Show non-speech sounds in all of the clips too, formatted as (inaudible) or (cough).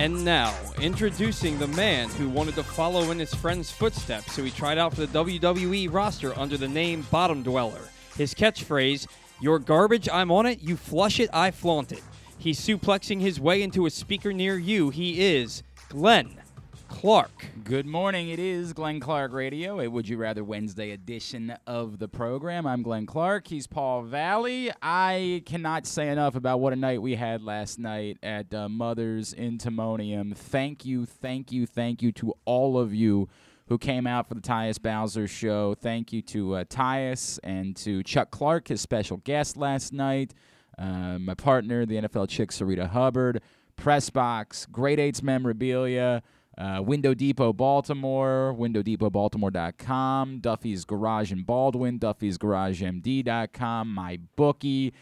And now, introducing the man who wanted to follow in his friend's footsteps, so he tried out for the WWE roster under the name Bottom Dweller. His catchphrase, Your garbage, I'm on it, you flush it, I flaunt it. He's suplexing his way into a speaker near you. He is Glenn Clark. Good morning. It is Glenn Clark Radio, a Would You Rather Wednesday edition of the program. I'm Glenn Clark. He's Paul Valley. I cannot say enough about what a night we had last night at uh, Mother's in Timonium. Thank you, thank you, thank you to all of you who came out for the Tyus Bowser show. Thank you to uh, Tyus and to Chuck Clark, his special guest last night. Uh, my partner, the NFL chick Sarita Hubbard, press box, Great Eights memorabilia, uh, Window Depot Baltimore, WindowDepotBaltimore.com, Duffy's Garage in Baldwin, Duffy's GarageMD.com, my bookie.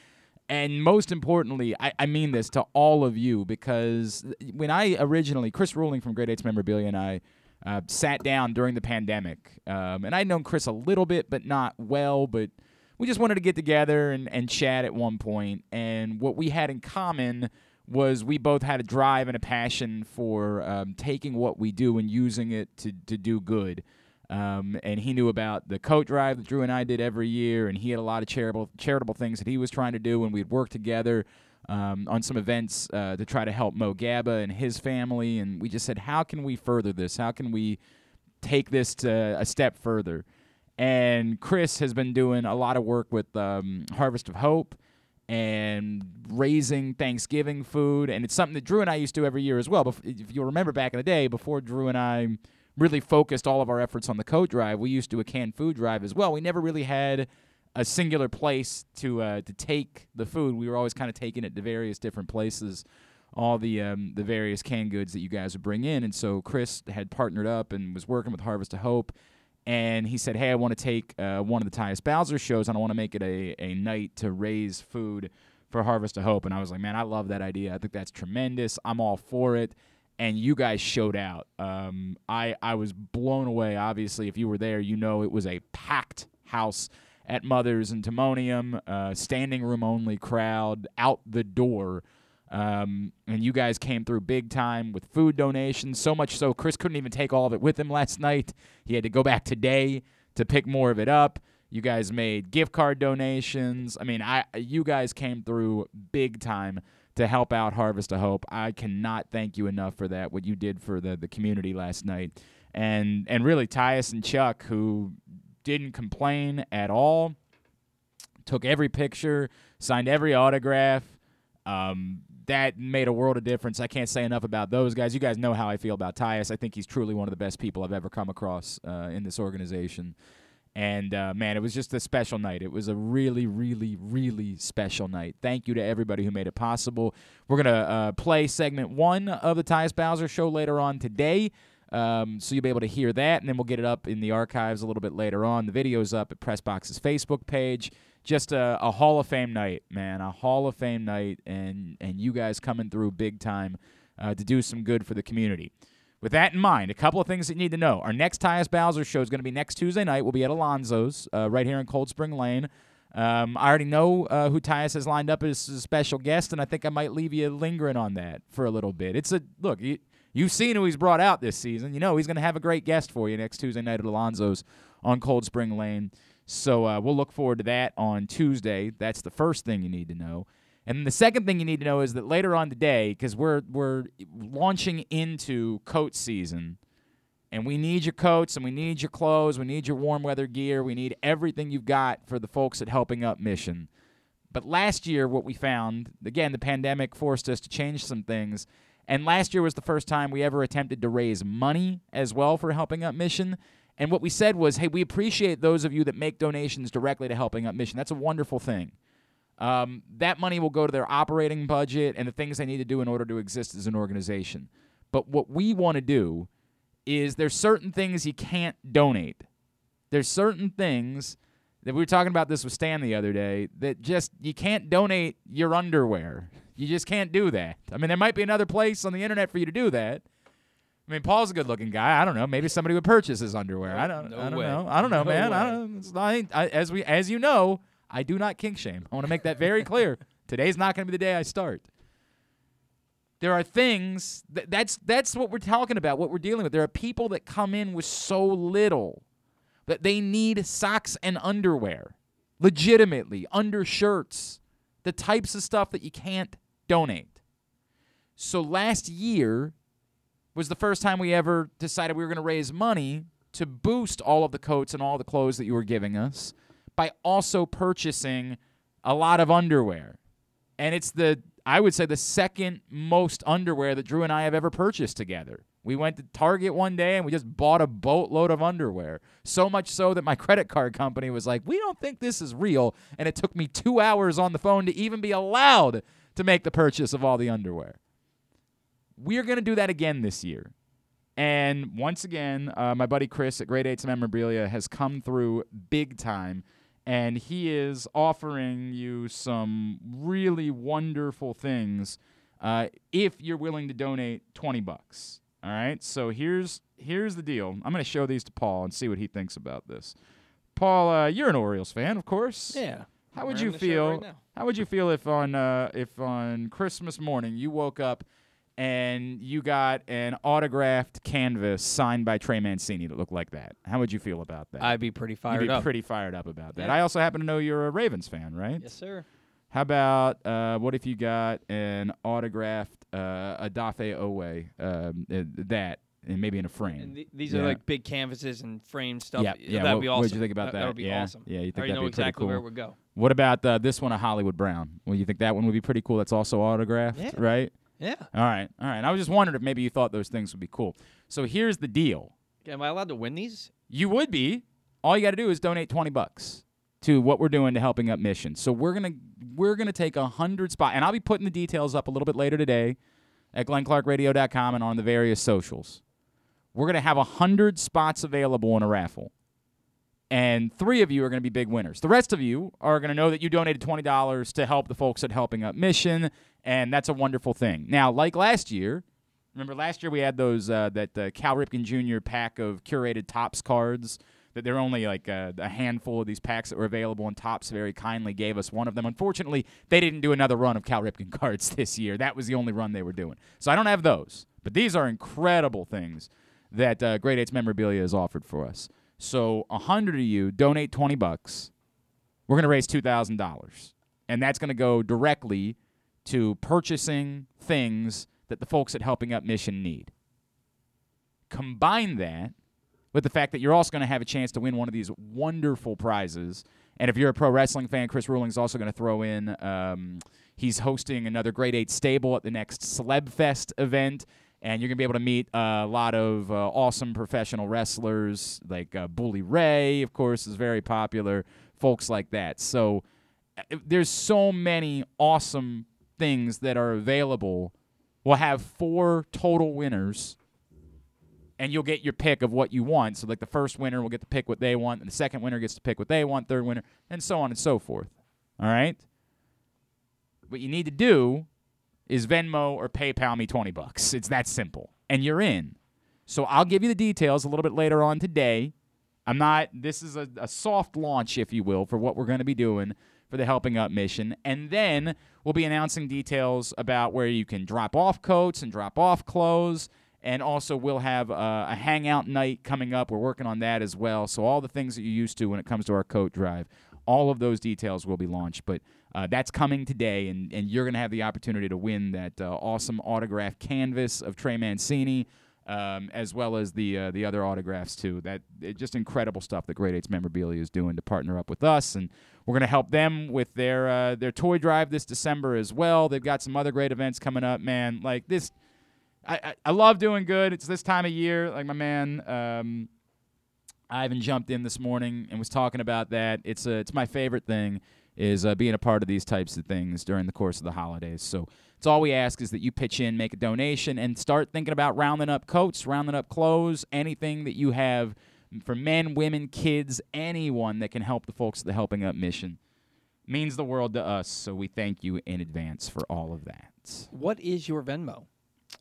And most importantly, I, I mean this to all of you because when I originally, Chris Ruling from Great Eights Memorabilia and I uh, sat down during the pandemic, um, and I'd known Chris a little bit, but not well, but we just wanted to get together and, and chat at one point. And what we had in common was we both had a drive and a passion for um, taking what we do and using it to, to do good. Um, and he knew about the coat drive that Drew and I did every year, and he had a lot of charitable charitable things that he was trying to do, and we'd work together um, on some events uh, to try to help Mo Gaba and his family. And we just said, how can we further this? How can we take this to a step further? And Chris has been doing a lot of work with um, Harvest of Hope and raising Thanksgiving food. And it's something that Drew and I used to do every year as well. If you remember back in the day, before Drew and I really focused all of our efforts on the coat drive, we used to do a canned food drive as well. We never really had a singular place to uh, to take the food. We were always kind of taking it to various different places, all the um, the various canned goods that you guys would bring in. And so Chris had partnered up and was working with Harvest of Hope and he said, "Hey, I want to take uh, one of the Tyus Bowser shows, and I want to make it a, a night to raise food for Harvest of Hope." And I was like, "Man, I love that idea. I think that's tremendous. I'm all for it." And you guys showed out. Um, I I was blown away. Obviously, if you were there, you know it was a packed house at Mother's and Timonium, uh, standing room only crowd out the door. Um, and you guys came through big time with food donations, so much so Chris couldn't even take all of it with him last night. He had to go back today to pick more of it up. You guys made gift card donations. I mean, I you guys came through big time to help out Harvest of Hope. I cannot thank you enough for that. What you did for the the community last night, and and really Tyus and Chuck who didn't complain at all. Took every picture, signed every autograph. Um, that made a world of difference. I can't say enough about those guys. You guys know how I feel about Tyus. I think he's truly one of the best people I've ever come across uh, in this organization. And uh, man, it was just a special night. It was a really, really, really special night. Thank you to everybody who made it possible. We're gonna uh, play segment one of the Tyus Bowser show later on today. Um, so you'll be able to hear that, and then we'll get it up in the archives a little bit later on. The video's up at Pressbox's Facebook page just a, a, Hall of Fame night, man. A Hall of Fame night, and and you guys coming through big time uh, to do some good for the community. With that in mind, a couple of things that you need to know. Our next Tyus Bowser show is going to be next Tuesday night. We'll be at Alonzo's uh, right here in Cold Spring Lane. Um, I already know uh, who Tyus has lined up as a special guest, and I think I might leave you lingering on that for a little bit. It's a look. You, you've seen who he's brought out this season. You know he's going to have a great guest for you next Tuesday night at Alonzo's on Cold Spring Lane. So uh, we'll look forward to that on Tuesday. That's the first thing you need to know. And the second thing you need to know is that later on today, because we're we're launching into coat season, and we need your coats and we need your clothes, we need your warm weather gear, we need everything you've got for the folks at Helping Up Mission. But last year, what we found, again, the pandemic forced us to change some things. And last year was the first time we ever attempted to raise money as well for Helping Up Mission. And what we said was, hey, we appreciate those of you that make donations directly to Helping Up Mission. That's a wonderful thing. Um, that money will go to their operating budget and the things they need to do in order to exist as an organization. But what we want to do is there's certain things you can't donate. There's certain things that we were talking about this with Stan the other day that just you can't donate your underwear. You just can't do that. I mean, there might be another place on the internet for you to do that. I mean, Paul's a good-looking guy. I don't know. Maybe somebody would purchase his underwear. I don't. No I don't way. know. I don't know, No man. I don't. I, as we, as you know, I do not kink shame. I want to make that very clear. (laughs) Today's not going to be the day I start. There are things that, that's that's what we're talking about, what we're dealing with. There are people that come in with so little that they need socks and underwear, legitimately, undershirts, the types of stuff that you can't donate. So last year was the first time we ever decided we were going to raise money to boost all of the coats and all the clothes that you were giving us by also purchasing a lot of underwear. And it's the I would say the second most underwear that Drew and I have ever purchased together. We went to Target one day and we just bought a boatload of underwear. So much so that my credit card company was like, "We don't think this is real." And it took me 2 hours on the phone to even be allowed to make the purchase of all the underwear. We're going to do that again this year. And once again, uh, my buddy Chris at Great Eights Memorabilia has come through big time, and he is offering you some really wonderful things uh, if you're willing to donate 20 bucks. All right, so here's here's the deal. I'm going to show these to Paul and see what he thinks about this. Paul, uh, you're an Orioles fan, of course. Yeah. How would you feel? right how would you feel if on uh, if on Christmas morning you woke up and you got an autographed canvas signed by Trey Mancini that looked like that? How would you feel about that? I'd be pretty fired You'd be up. pretty fired up about that. Yeah. I also happen to know you're a Ravens fan, right? yes, sir. How about uh, what if you got an autographed uh, Odafe Oweh, um, uh, that, and maybe in a frame? And th- these Yeah. are like big canvases and frame stuff. Yeah, yeah. That'd what, be awesome. What'd you think about that? That would be yeah, awesome. yeah. You think already that'd know be pretty exactly cool? where it would go. What about uh, this one a Hollywood Brown? Well, you think that one would be pretty cool? That's also autographed, Yeah. right? Yeah. All right, all right. I was just wondering if maybe you thought those things would be cool. So here's the deal: Am I allowed to win these? you would be. All you got to do is donate twenty bucks to what we're doing to helping up missions. So we're gonna we're gonna take a hundred spot, and I'll be putting the details up a little bit later today at GlennClarkRadio.com and on the various socials. We're gonna have a hundred spots available in a raffle and three of you are going to be big winners. The rest of you are going to know that you donated $20 to help the folks at Helping Up Mission, and that's a wonderful thing. Now, like last year, remember last year we had those uh, that uh, Cal Ripken Jr. pack of curated Topps cards. That there are only like uh, a handful of these packs that were available, and Topps very kindly gave us one of them. Unfortunately, they didn't do another run of Cal Ripken (laughs) cards this year. That was the only run they were doing. So I don't have those, but these are incredible things that uh, Great Eights Memorabilia has offered for us. So a hundred of you donate twenty bucks. We're gonna raise two thousand dollars, and that's gonna go directly to purchasing things that the folks at Helping Up Mission need. Combine that with the fact that you're also going to have a chance to win one of these wonderful prizes. And if you're a pro wrestling fan, Chris Ruling's also going to throw in. Um, he's hosting another Great Eights table at the next Celeb Fest event, and you're to be able to meet a lot of uh, awesome professional wrestlers like uh, Bully Ray, of course, is very popular. Folks like that. So uh, there's so many awesome things that are available. We'll have four total winners and you'll get your pick of what you want. So like the first winner will get to pick what they want, and the second winner gets to pick what they want, third winner, and so on and so forth. All right? What you need to do is Venmo or PayPal me 20 bucks. It's that simple. And you're in. So I'll give you the details a little bit later on today. I'm not this is a, a soft launch, if you will, for what we're going to be doing for the Helping Up mission. And then we'll be announcing details about where you can drop off coats and drop off clothes. And also, we'll have uh, a hangout night coming up. We're working on that as well. So, all the things that you're used to when it comes to our coat drive, all of those details will be launched. But uh, that's coming today, and, and you're going to have the opportunity to win that uh, awesome autograph canvas of Trey Mancini, um, as well as the uh, the other autographs too. That just incredible stuff that Great Eights Memorabilia is doing to partner up with us, and we're going to help them with their uh, their toy drive this December as well. They've got some other great events coming up, man. Like this, I I, I love doing good. It's this time of year. Like my man. Um, Ivan jumped in this morning and was talking about that. It's a, it's my favorite thing is uh, being a part of these types of things during the course of the holidays. So it's all we ask is that you pitch in, make a donation, and start thinking about rounding up coats, rounding up clothes, anything that you have for men, women, kids, anyone that can help the folks at the Helping Up mission. Means the world to us, so we thank you in advance for all of that. What is your Venmo?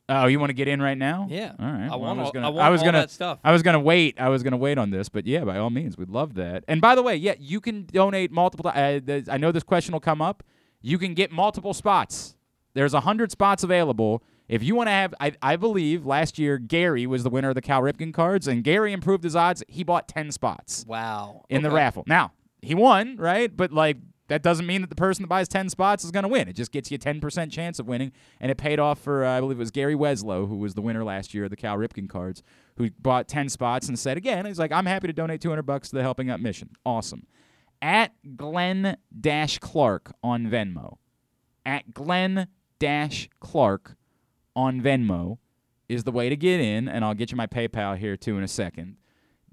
Oh, you want to get in right now? Yeah. All right. I Well, want was gonna, I want was all gonna, that stuff. I was gonna wait. I was gonna wait on this, but yeah, by all means, we'd love that. And by the way, yeah, you can donate multiple. Uh, th- I know this question will come up. You can get multiple spots. There's a hundred spots available, If you want to have, I, I believe last year Gary was the winner of the Cal Ripken cards, and Gary improved his odds. He bought 10 spots Wow. in the raffle. Now, he won, right? But like that doesn't mean that the person that buys 10 spots is going to win. It just gets you a 10% chance of winning. And it paid off for, uh, I believe it was Gary Weslow, who was the winner last year of the Cal Ripken cards, who bought 10 spots and said, again, he's like, I'm happy to donate 200 bucks to the Helping Up mission. Awesome. At Glenn Dash Clark on Venmo. At Glenn Dash Clark on Venmo is the way to get in, and I'll get you my PayPal here too in a second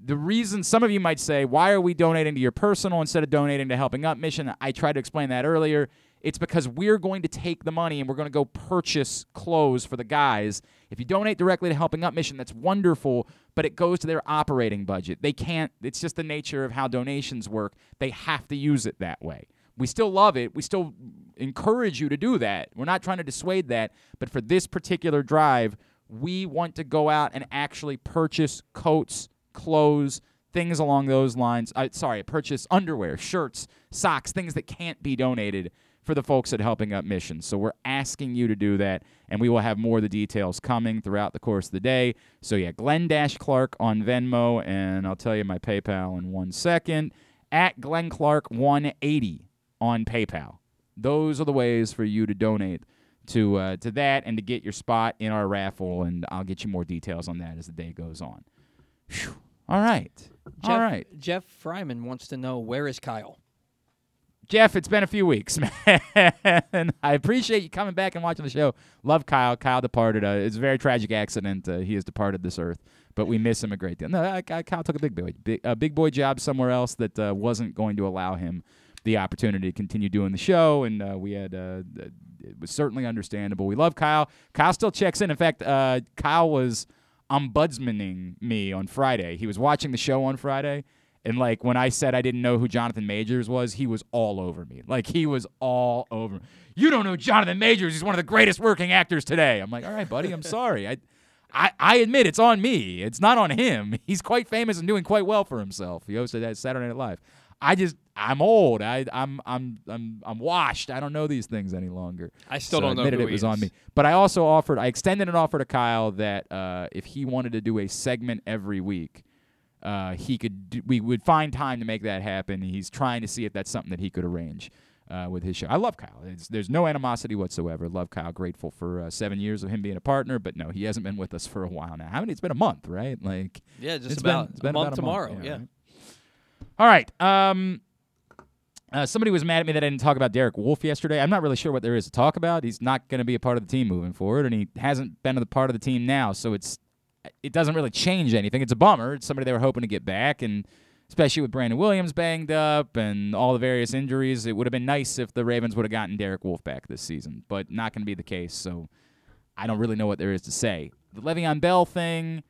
the reason some of you might say, why are we donating to your personal instead of donating to Helping Up mission? I tried to explain that earlier. It's because we're going to take the money and we're going to go purchase clothes for the guys. If you donate directly to Helping Up mission, that's wonderful, but it goes to their operating budget. They can't, it's just the nature of how donations work. They have to use it that way. We still love it. We still encourage you to do that. We're not trying to dissuade that, but for this particular drive, we want to go out and actually purchase coats, clothes, things along those lines. Uh, sorry, purchase underwear, shirts, socks, things that can't be donated for the folks at Helping Up Mission. So we're asking you to do that, and we will have more of the details coming throughout the course of the day. So yeah, Glenn Dash Clark on Venmo, and I'll tell you my PayPal in one second. At Glenn Clark 180 on PayPal. Those are the ways for you to donate to uh, to that and to get your spot in our raffle, and I'll get you more details on that as the day goes on. Phew. All right. Jeff, All right. Jeff Fryman wants to know where is Kyle? Jeff, it's been a few weeks, (laughs) man. I appreciate you coming back and watching the show. Love Kyle. Kyle departed. Uh, it's a very tragic accident. Uh, he has departed this earth, but we miss him a great deal. No, I, I, Kyle took a big boy, big, a big boy job somewhere else that uh, wasn't going to allow him the opportunity to continue doing the show, and uh, we had. Uh, it was certainly understandable. We love Kyle. Kyle still checks in. In fact, uh, Kyle was ombudsmaning me on Friday. He was watching the show on Friday. And like when I said I didn't know who Jonathan Majors was, he was all over me. Like he was all over. You don't know Jonathan Majors. He's one of the greatest working actors today. I'm like, all right, buddy. I'm (laughs) sorry. I, I, I admit it's on me. It's not on him. He's quite famous and doing quite well for himself. He hosted that Saturday Night Live. I just I'm old. I I'm I'm I'm I'm washed. I don't know these things any longer. I still So don't know admitted who it was on me. But I also offered I extended an offer to Kyle that uh, if he wanted to do a segment every week, uh, he could do, we would find time to make that happen. He's trying to see if that's something that he could arrange uh, with his show. I love Kyle. It's, there's no animosity whatsoever. Love Kyle. Grateful for uh, seven years of him being a partner, but no, he hasn't been with us for a while now. How many? It's been a month, right? Like Yeah, just it's been- about it's been a month about tomorrow. Yeah. right? All right. Um, uh, somebody was mad at me that I didn't talk about Derek Wolfe yesterday. I'm not really sure what there is to talk about. He's not going to be a part of the team moving forward, and he hasn't been a part of the team now. So it's it doesn't really change anything. It's a bummer. It's somebody they were hoping to get back, and especially with Brandon Williams banged up and all the various injuries, it would have been nice if the Ravens would have gotten Derek Wolfe back this season, but not going to be the case. So I don't really know what there is to say. The Le'Veon Bell thing,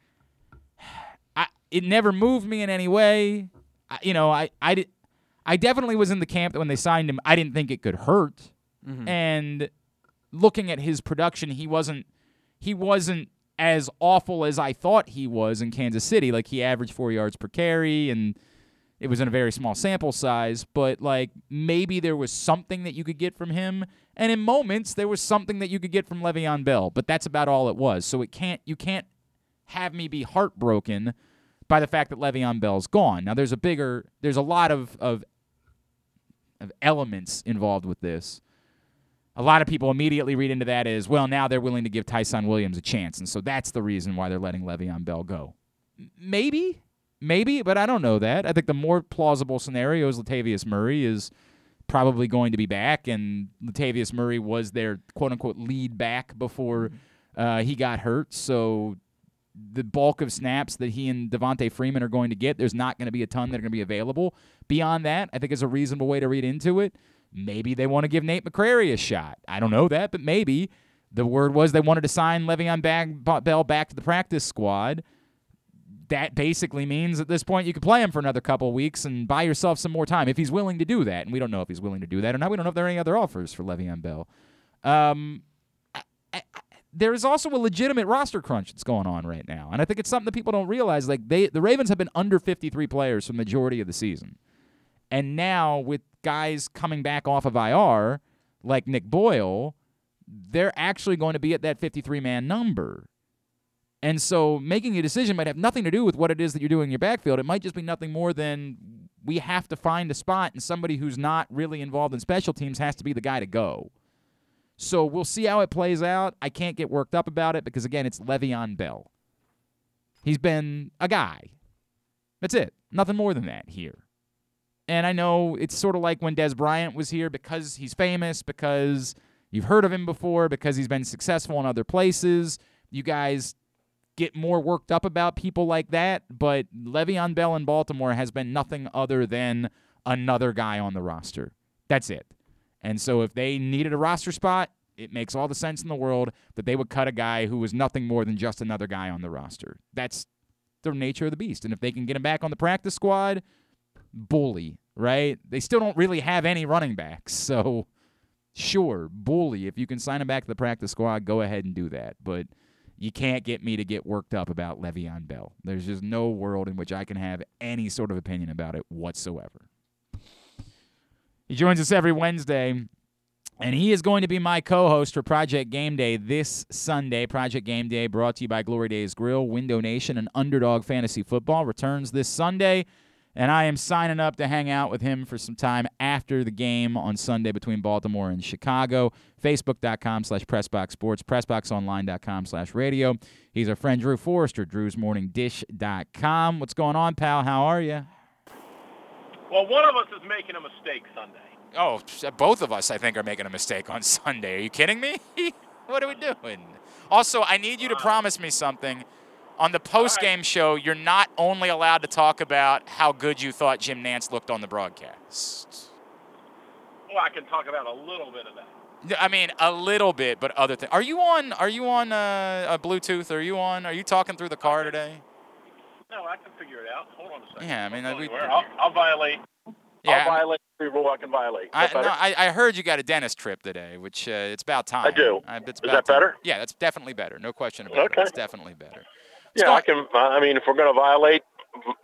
(sighs) I it never moved me in any way. I, you know, I I. I definitely was in the camp that when they signed him, I didn't think it could hurt. Mhm. And looking at his production, he wasn't he wasn't as awful as I thought he was in Kansas City. Like he averaged four yards per carry, and it was in a very small sample size. But like maybe there was something that you could get from him, and in moments there was something that you could get from Le'Veon Bell. But that's about all it was. So it can't you can't have me be heartbroken by the fact that Le'Veon Bell's gone. Now there's a bigger there's a lot of of of elements involved with this. A lot of people immediately read into that as well. Now they're willing to give Ty'Son Williams a chance, and so that's the reason why they're letting Le'Veon Bell go. Maybe, maybe, but I don't know that. I think the more plausible scenario is Latavius Murray is probably going to be back, and Latavius Murray was their quote unquote lead back before uh, he got hurt. So the bulk of snaps that he and Devonta Freeman are going to get, there's not going to be a ton that are going to be available. Beyond that, I think is a reasonable way to read into it. Maybe they want to give Nate McCrary a shot. I don't know that, but maybe. The word was they wanted to sign Le'Veon Bag- Bell back to the practice squad. That basically means at this point you could play him for another couple weeks and buy yourself some more time if he's willing to do that. And we don't know if he's willing to do that or not. We don't know if there are any other offers for Le'Veon Bell. Um, I, I, there is also a legitimate roster crunch that's going on right now, and I think it's something that people don't realize. Like they, the Ravens have been under 53 players for the majority of the season, and now with guys coming back off of IR, like Nick Boyle, they're actually going to be at that 53 man number. And so making a decision might have nothing to do with what it is that you're doing in your backfield. It might just be nothing more than we have to find a spot, and somebody who's not really involved in special teams has to be the guy to go. So we'll see how it plays out. I can't get worked up about it because, again, it's Le'Veon Bell. He's been a guy. That's it. Nothing more than that here. And I know it's sort of like when Dez Bryant was here because he's famous, because you've heard of him before, because he's been successful in other places. You guys get more worked up about people like that, but Le'Veon Bell in Baltimore has been nothing other than another guy on the roster. That's it. And so if they needed a roster spot, it makes all the sense in the world that they would cut a guy who was nothing more than just another guy on the roster. That's the nature of the beast. And if they can get him back on the practice squad, bully, right? They still don't really have any running backs. (laughs) So sure, bully. If you can sign him back to the practice squad, go ahead and do that. But you can't get me to get worked up about Le'Veon Bell. There's just no world in which I can have any sort of opinion about it whatsoever. He joins us every Wednesday, and he is going to be my co host for Project Game Day this Sunday. Project Game Day brought to you by Glory Days Grill, Window Nation, and Underdog Fantasy Football returns this Sunday. And I am signing up to hang out with him for some time after the game on Sunday between Baltimore and Chicago. Facebook.com slash PressBoxSports, PressBoxOnline.com slash radio. He's our friend Drew Forrester, Drew'sMorningDish.com. What's going on, pal? How are you? Well, one of us is making a mistake Sunday. Oh, both of us, I think, are making a mistake on (laughs) Sunday. Are you kidding me? (laughs) what are we doing? Also, I need you to promise me something. On the post game right. show, you're not only allowed to talk about how good you thought Jim Nantz looked on the broadcast. Well, I can talk about a little bit of that. I mean, a little bit, but other things. Are you on? Are you on uh, a Bluetooth? Are you on? Are you talking through the car today? No, I can figure it out. Hold on a second. Yeah, I mean, we, I'll, I'll, violate. Yeah, I'll violate every rule I can violate. I, no, I, I, heard you got a dentist trip today, which uh, it's about time. I do. Uh, it's Is that time. better? Yeah, that's definitely better. No question about okay. it. It's definitely better. It's yeah, I can. I mean, if we're going to violate,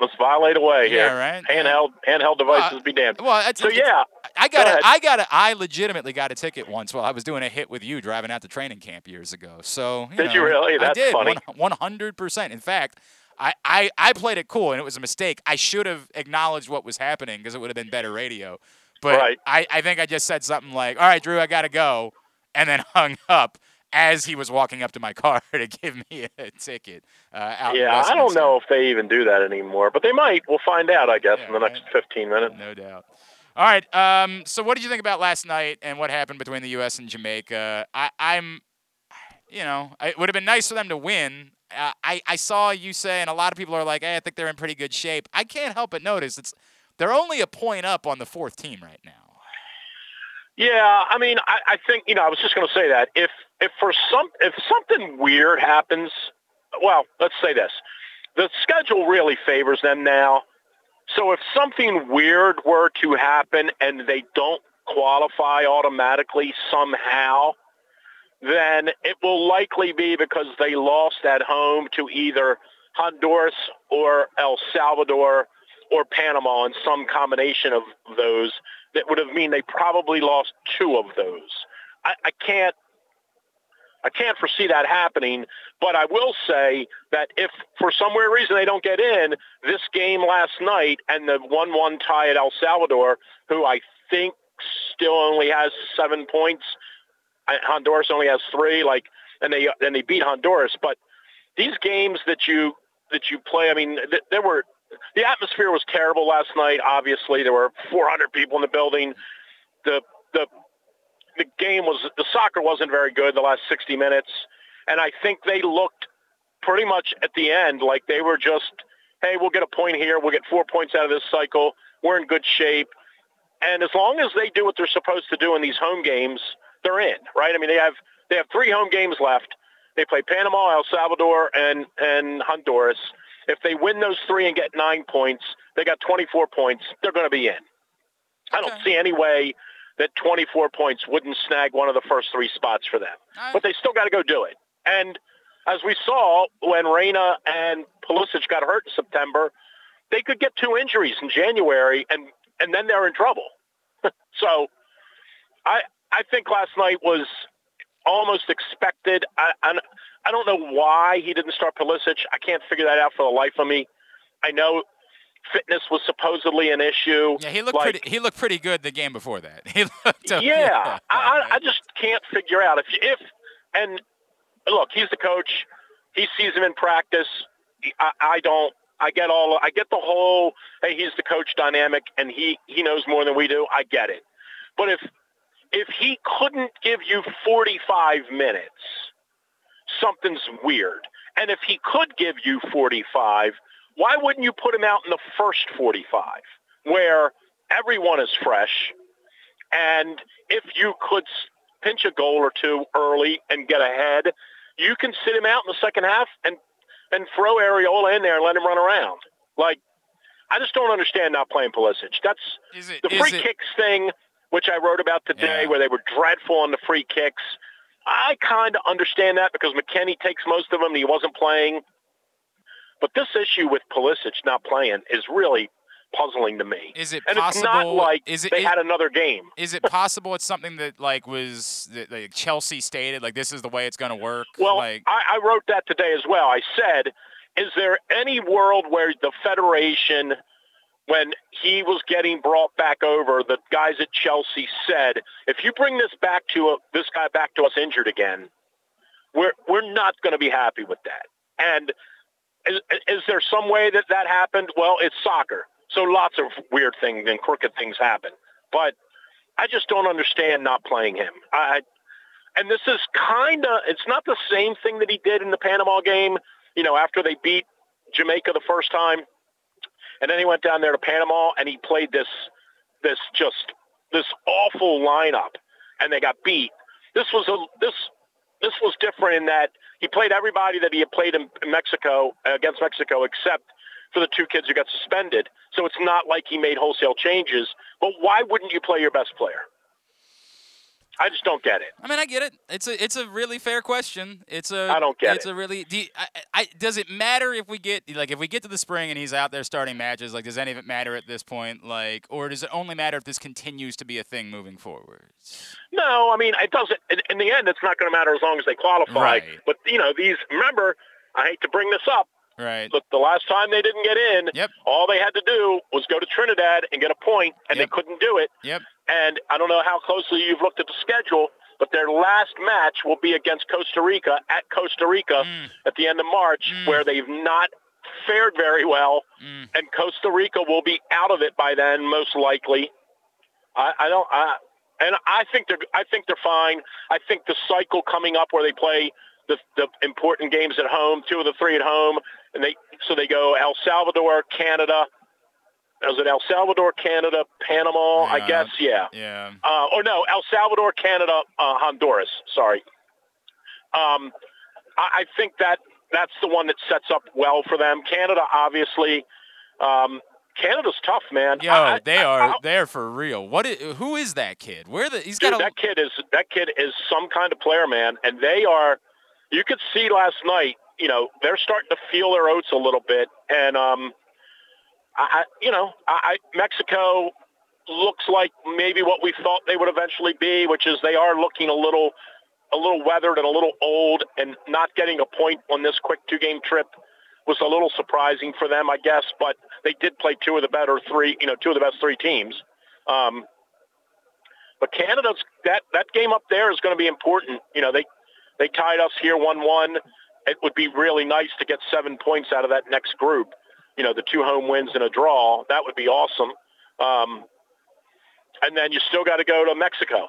let's violate away here. Yeah, right. Handheld handheld devices uh, be damned. Well, so yeah, I got Go a, I got a, I legitimately got a ticket once while I was doing a hit with you driving out to training camp years ago. So you did know, you really? That's I did, funny. One hundred percent. In fact. I, I, I played it cool and it was a mistake. I should have acknowledged what was happening because it would have been better radio. But right. I, I think I just said something like, all right, Drew, I got to go, and then (laughs) hung up as he was walking up to my (laughs) car to give me a ticket. Uh, yeah, I don't know if they even do that anymore, but they might. We'll find out, I guess, yeah, in the right? next 15 minutes. No doubt. All right. Um, so, what did you think about last night and what happened between the U.S. and Jamaica? I, I'm, you know, it would have been nice for them to win. Uh, I, I saw you say, and a lot of people are like, hey, I think they're in pretty good shape. I can't help but notice it's they're only a point up on the fourth team right now. Yeah, I mean, I, I think you know, I was just going to say that if if for some if something weird happens, well, let's say this: the schedule really favors them now. So if something weird were to happen and they don't qualify automatically somehow, then it will likely be because they lost at home to either Honduras or El Salvador or Panama in some combination of those that would have mean they probably lost two of those. I, I can't I can't foresee that happening, but I will say that if for some weird reason they don't get in, this game last night and the 1-1 tie at El Salvador, who I think still only has seven points, Honduras only has three, like, and they and they beat Honduras. But these games that you that you play, I mean, th- there were the atmosphere was terrible last night. Obviously, there were 400 people in the building. The the the game was the soccer wasn't very good the last 60 minutes, and I think they looked pretty much at the end like they were just, hey, we'll get a point here, we'll get four points out of this cycle, we're in good shape, and as long as they do what they're supposed to do in these home games, they're in, right? I mean, they have they have three home games left. They play Panama, El Salvador, and and Honduras. If they win those three and get nine points, they got 24 points. They're going to be in. I don't see any way that 24 points wouldn't snag one of the first three spots for them. But they still got to go do it. And as we saw when Reyna and Pulisic got hurt in September, they could get two injuries in January, and and then they're in trouble. (laughs) so, I I think last night was almost expected. I, I, I don't know why he didn't start Pulisic. I can't figure that out for the life of me. I know fitness was supposedly an issue. Yeah, he looked like, pretty. He looked pretty good the game before that. (laughs) He looked. Yeah, yeah I, I just can't figure out if if and look, he's the coach. He sees him in practice. I, I don't. I get all. I get the whole. Hey, he's the coach dynamic, and he he knows more than we do. I get it. But if if he couldn't give you 45 minutes, something's weird. And if he could give you 45, why wouldn't you put him out in the first 45 where everyone is fresh? And if you could pinch a goal or two early and get ahead, you can sit him out in the second half and, and throw Arriola in there and let him run around. Like, I just don't understand not playing Pulisic. That's it, the free kicks thing, which I wrote about today, Yeah. where they were dreadful on the free kicks. I kind of understand that because McKennie takes most of them and he wasn't playing. But this issue with Pulisic not playing is really puzzling to me. Is it and possible? it's not like is it? they is- had another game. (laughs) is it possible it's something that like was that like Chelsea stated like this is the way it's going to work? Well, like I, I wrote that today as well. I said, is there any world where the Federation, when he was getting brought back over, the guys at Chelsea said, if you bring this back to a, this guy back to us injured again, we're we're not going to be happy with that. And is, is there some way that that happened? Well, it's soccer, so lots of weird things and crooked things happen. But I just don't understand not playing him. I and this is kind of it's not the same thing that he did in the Panama game. You know, after they beat Jamaica the first time, and then he went down there to Panama and he played this this just this awful lineup, and they got beat. This was a this this was different in that he played everybody that he had played in, Mexico against Mexico except for the two kids who got suspended. So it's not like he made wholesale changes. But why wouldn't you play your best player? I just don't get it. I mean, I get it. It's a it's a really fair question. It's a I don't get it's it. a really. Do you, I, I, does it matter if we get like if we get to the spring and he's out there starting matches? Like, does any of it matter at this point? Like, or does it only matter if this continues to be a thing moving forward? No, I mean it doesn't. In, in the end, it's not going to matter as long as they qualify. Right. But you know, these remember, I hate to bring this up, Right. but the last time they didn't get in, Yep. all they had to do was go to Trinidad and get a point, and Yep. they couldn't do it. Yep. And I don't know how closely you've looked at the schedule, but their last match will be against Costa Rica at Costa Rica Mm. at the end of March, Mm. where they've not fared very well, Mm. and Costa Rica will be out of it by then, most likely. I, I don't. I, and I think they're. I think they're fine. I think the cycle coming up where they play the the important games at home, two of the three at home, and they so they go El Salvador, Canada. Was it El Salvador, Canada, Panama? I guess, yeah. Yeah. Uh, or no, El Salvador, Canada, uh, Honduras. Sorry. Um, I, I think that that's the one that sets up well for them. Canada, obviously. Um, Canada's tough, man. Yo, I- they I- are I- they're for real. What? Who is that kid? Where the? He's Dude, got a. that kid is that kid is some kind of player, man. And they are. You could see last night. You know, they're starting to feel their oats a little bit, and um, I, you know, I, I Mexico looks like maybe what we thought they would eventually be, which is they are looking a little, a little weathered and a little old, and not getting a point on this quick two-game trip was a little surprising for them, I guess. But they did play two of the better three, you know, two of the best three teams. Um, but Canada's that that game up there is going to be important. You know, they they tied us here one-one. It would be really nice to get seven points out of that next group. You know, the two home wins and a draw. That would be awesome. Um, and then you still got to go to Mexico.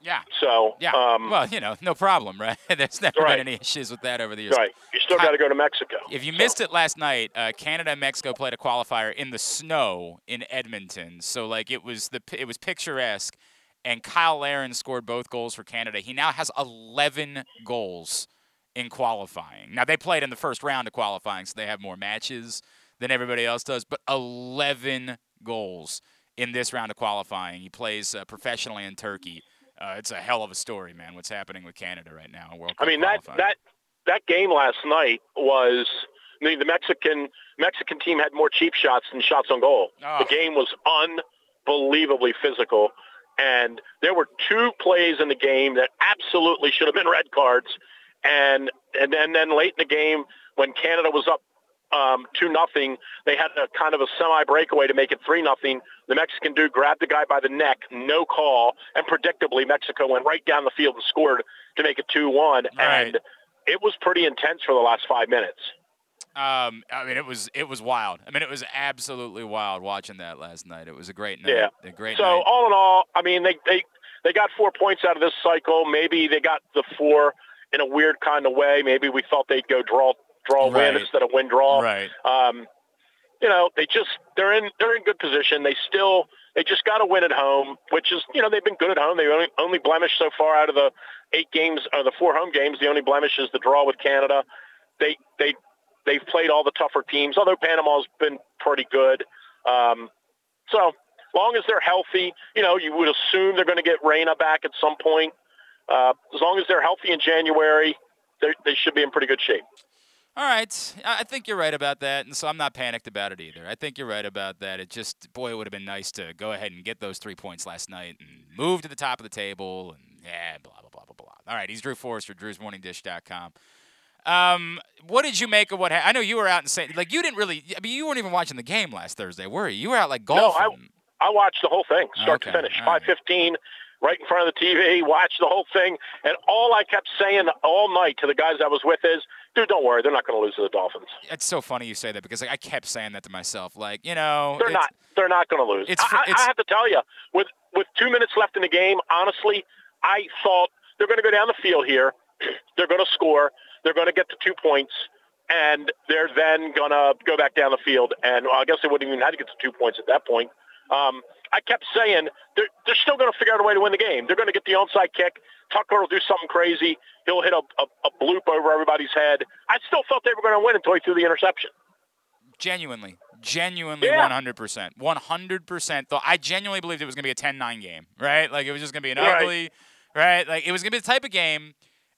yeah. So Yeah. um, well, you know, no problem, (laughs) right? There's never Right. been any issues with that over the years. right, you still got to go to Mexico. If you So- missed it last night, uh, Canada and Mexico played a qualifier in the snow in Edmonton. So like it was the it was picturesque, and Cyle Larin scored both goals for Canada. He now has 11 goals in qualifying. Now they played in the first round of qualifying, so they have more matches than everybody else does. But 11 goals in this round of qualifying. He plays uh, professionally in Turkey. Uh, it's a hell of a story, man. What's happening with Canada right now? World I Cup mean that that that game last night was. I mean, the Mexican Mexican team had more cheap shots than shots on goal. Oh. The game was unbelievably physical, And there were two plays in the game that absolutely should have been red cards. And and then, then late in the game, when Canada was up um, two nothing, they had a kind of a semi breakaway to make it three nothing. The Mexican dude grabbed the guy by the neck, no call, and predictably Mexico went right down the field and scored to make it two one. Right. And it was pretty intense for the last five minutes. Um, I mean, it was it was wild. I mean, it was absolutely wild watching that last night. It was a great night. Yeah. a great So night. all in all, I mean, they they they got four points out of this cycle. Maybe they got the four in a weird kind of way. Maybe we thought they'd go draw draw Right. win instead of win draw. Right. Um, you know, they just they're in they're in good position. They still they just got to win at home, which is you know they've been good at home. They only only blemish so far out of the eight games or the four home games. The only blemish is the draw with Canada. They they they've played all the tougher teams, although Panama's been pretty good. Um, so long as they're healthy, you know, you would assume they're going to get Reyna back at some point. Uh, as long as they're healthy in January, they they should be in pretty good shape. All right, I think you're right about that, and so I'm not panicked about it either. I think you're right about that. It just, boy, it would have been nice to go ahead and get those three points last night and move to the top of the table, and yeah, blah blah blah blah blah. All right, he's Drew Forrester, Drew'sMorningDish.com. Um, what did you make of what? Ha- I know you were out in St. Like you didn't really. I mean, you weren't even watching the game last Thursday, were you? You were out like No, golfing. I- I watched the whole thing, start Okay, to finish. all right. 515, right in front of the TV, watched the whole thing. And all I kept saying all night to the guys I was with is, dude, don't worry. They're not going to lose to the Dolphins. it's so funny you say that because like, I kept saying that to myself. Like you know, They're not. They're not going to lose. it's I, I- it's- I have to tell you, with, with two minutes left in the game, honestly, I thought they're going to go down the field here. (clears throat) they're going to score. They're going to get the two points. And they're then going to go back down the field. And well, I guess they wouldn't even have to get to two points at that point. Um, I kept saying they're, they're still going to figure out a way to win the game. They're going to get the onside kick. Tucker will do something crazy. He'll hit a, a, a bloop over everybody's head. I still felt they were going to win until he threw the interception. Genuinely, genuinely, Yeah. one hundred percent, one hundred percent. Though I genuinely believed it was gonna be a 10-9 game, right? Like it was just gonna be an Right. ugly, right? Like it was gonna be the type of game.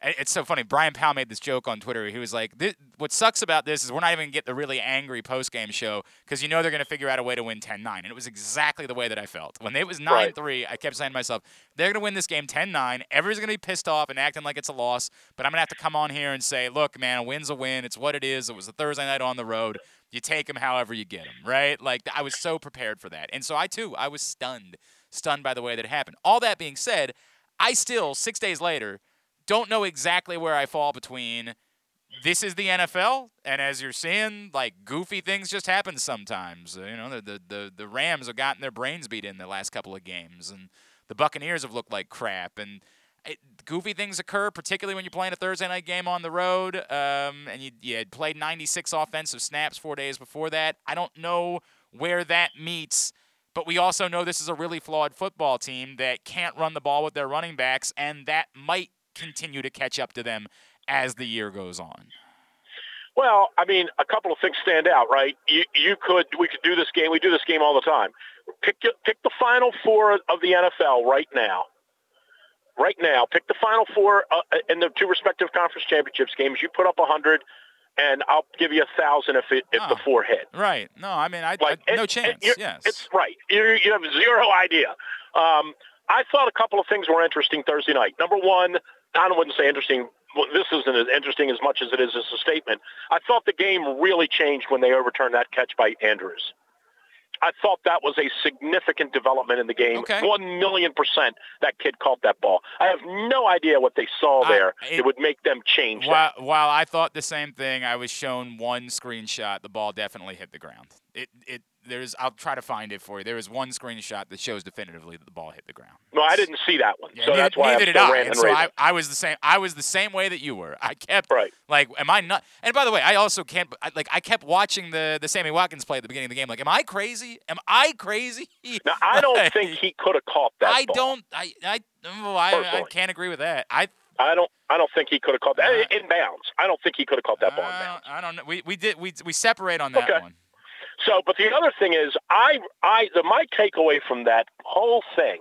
It's so funny. Brian Powell made this joke on Twitter. He was like, "Thi- "What sucks about this is we're not even gonna get the really angry post game show because you know they're gonna figure out a way to win 10-9." And it was exactly the way that I felt when it was nine three. I kept saying to myself, "They're gonna win this game 10-9. Everyone's gonna be pissed off and acting like it's a loss, but I'm gonna have to come on here and say, look, man, a win's a win. It's what it is. It was a Thursday night on the road." You take them however you get them, right? Like I was so prepared for that. And so I too, I was stunned, stunned by the way that it happened. All that being said, I still 6 days later don't know exactly where I fall between this is the NFL and as you're seeing like goofy things just happen sometimes. Uh, You know, the the the, Rams have gotten their brains beat in the last couple of games and the Buccaneers have looked like crap and it, goofy things occur, particularly when you're playing a Thursday night game on the road, um, and you, you had played 96 offensive snaps four days before that. I don't know where that meets, but we also know this is a really flawed football team that can't run the ball with their running backs, and that might continue to catch up to them as the year goes on. Well, I mean, a couple of things stand out, right? You you could we could do this game. We do this game all the time. Pick pick the final four of the NFL right now. Right now, pick the final four uh, in the two respective conference championships games. You put up a hundred, and I'll give you a thousand if it, if the Oh. four hit. Right. No, I mean, I, Like I it- no it- chance. you're- yes. it's right. You you have zero idea. Um, I thought a couple of things were interesting Thursday night. Number one, I wouldn't say interesting. Well, this isn't as interesting as much as it is as a statement. I thought the game really changed when they overturned that catch by Andrews. I thought that was a significant development in the game. Okay. One million percent that kid caught that ball. I have no idea what they saw I- there it- would make them change While, while I thought the same thing, I was shown one screenshot. The ball definitely hit the ground. It it there's I'll try to find it for you. There is one screenshot that shows definitively that the ball hit the ground. No, I didn't see that one. Yeah, so neither, that's why neither I'm did I. And so I. I was the same. I was the same way that you were. I kept Right. like, am I not? And by the way, I also can't. I- Like, I kept watching the the Sammy Watkins play at the beginning of the game. Like, am I crazy? Am I crazy? Now, I don't Like, (laughs) think he could have caught that I ball. don't. I I oh, I, I can't agree with that. I I don't. I don't think he could have caught that Uh, in bounds. I don't think he could have caught that ball in I bounds. don't, I don't know. We we did we we separate on that Okay. one. So, but the other thing is, I, I, the my takeaway from that whole thing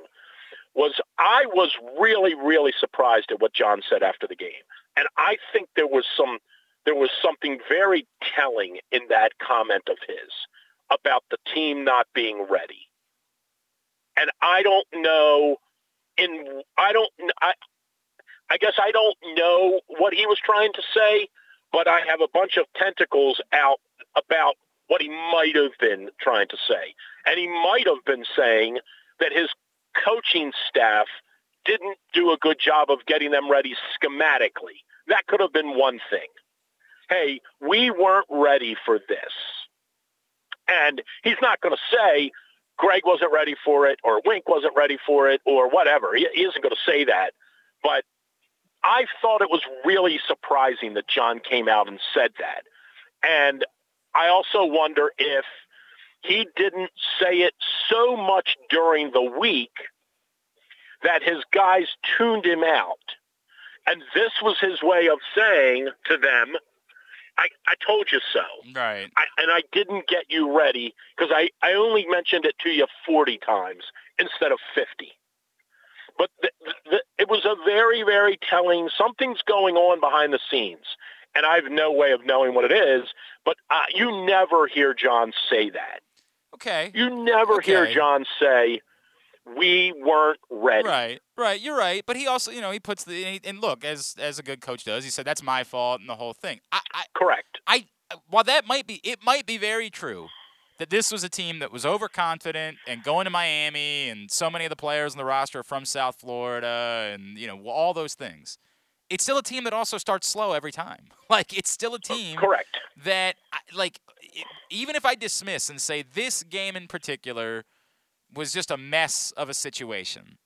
was I was really, really surprised at what John said after the game, and I think there was some, there was something very telling in that comment of his about the team not being ready. And I don't know in I don't I I guess I don't know what he was trying to say, but I have a bunch of tentacles out about what he might have been trying to say. And he might have been saying that his coaching staff didn't do a good job of getting them ready schematically. That could have been one thing. Hey, we weren't ready for this. And he's not going to say Greg wasn't ready for it or Wink wasn't ready for it or whatever. He, he isn't going to say that. But I thought it was really surprising that John came out and said that. And I also wonder if he didn't say it so much during the week that his guys tuned him out. And this was his way of saying to them, I, I told you so. Right. I, and I didn't get you ready because I, I only mentioned it to you 40 times instead of 50. But the, the, it was a very, very telling, something's going on behind the scenes. And I have no way of knowing what it is, but uh, you never hear John say that. Okay. You never Okay. hear John say, we weren't ready. Right, right. You're right. But he also, you know, he puts the and- and look as as a good coach does. He said that's my fault and the whole thing. I, I, Correct. I. While that might be, it might be very true that this was a team that was overconfident and going to Miami, and so many of the players on the roster are from South Florida, and you know all those things. It's still a team that also starts slow every time. (laughs) Like it's still a oh, team Correct. that like even if I dismiss and say this game in particular was just a mess of a situation,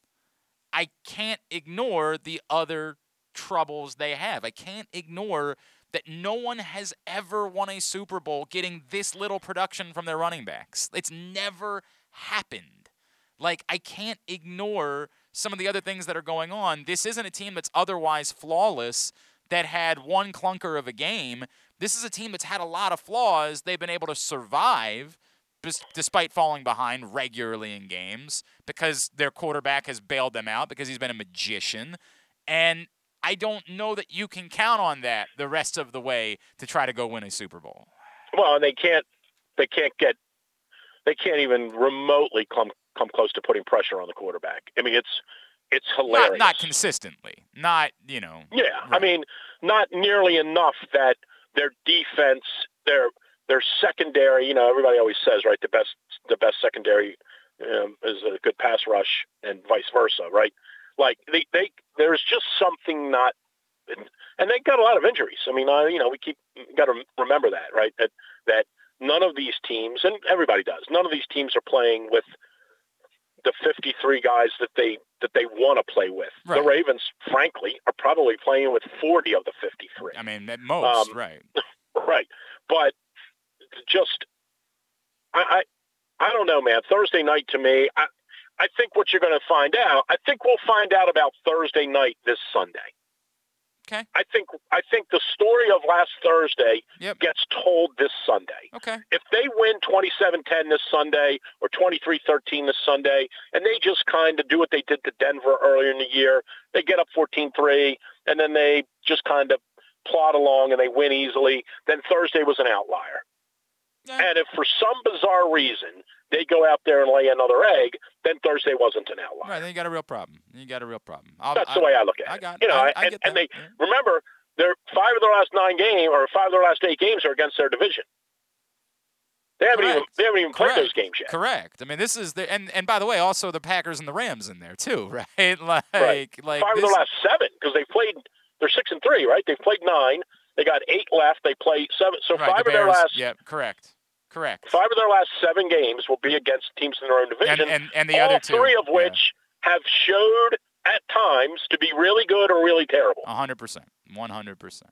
I can't ignore the other troubles they have. I can't ignore that no one has ever won a Super Bowl getting this little production from their running backs. It's never happened. Like I can't ignore some of the other things that are going on. This isn't a team that's otherwise flawless that had one clunker of a game. This is a team that's had a lot of flaws. They've been able to survive despite falling behind regularly in games because their quarterback has bailed them out because he's been a magician. And I don't know that you can count on that the rest of the way to try to go win a Super Bowl. Well, and they can't they can't get they can't even remotely come come close to putting pressure on the quarterback. I mean, it's it's hilarious. Not, not consistently. Not, you know. yeah, I mean, not nearly enough that their defense, their their secondary. You know, everybody always says, right, the best the best secondary um, is a good pass rush, and vice versa, right? Like they they there's just something not. And they got a lot of injuries. I mean, uh, you know, we keep got to remember that, right? That that none of these teams, and everybody does, none of these teams are playing with the 53 guys that they that they want to play with. Right. The Ravens, frankly, are probably playing with 40 of the 53. I mean, at most, Um, right. (laughs) Right. But just I, I I don't know, man. Thursday night to me, I I think what you're going to find out, I think we'll find out about Thursday night this Sunday. Okay. I think I think the story of last Thursday Yep. gets told this Sunday. Okay. If they win 27-10 this Sunday or 23-13 this Sunday, and they just kind of do what they did to Denver earlier in the year, they get up 14-3, and then they just kind of plod along and they win easily, then Thursday was an outlier. Yeah. And if for some bizarre reason they go out there and lay another egg, then Thursday wasn't an outlier. Right. Then you got a real problem. You got a real problem. I'll, That's I, the way I look at I it. got you know, I, I and, and they Yeah. remember their five of their last nine games or five of their last eight games are against their division. They haven't even Correct. they haven't even played those games yet. Correct. I mean, this is the and and by the way, also the Packers and the Rams in there too, (laughs) right? Like Right. like five of the last seven because they played. They're six and three, right? They've played nine. They got eight left. They play seven. So right, five the of their Bears, last Yep. Correct. Correct. five of their last seven games will be against teams in their own division. and and the all other two. three of yeah. which have showed at times to be really good or really terrible. Hundred percent, one hundred percent.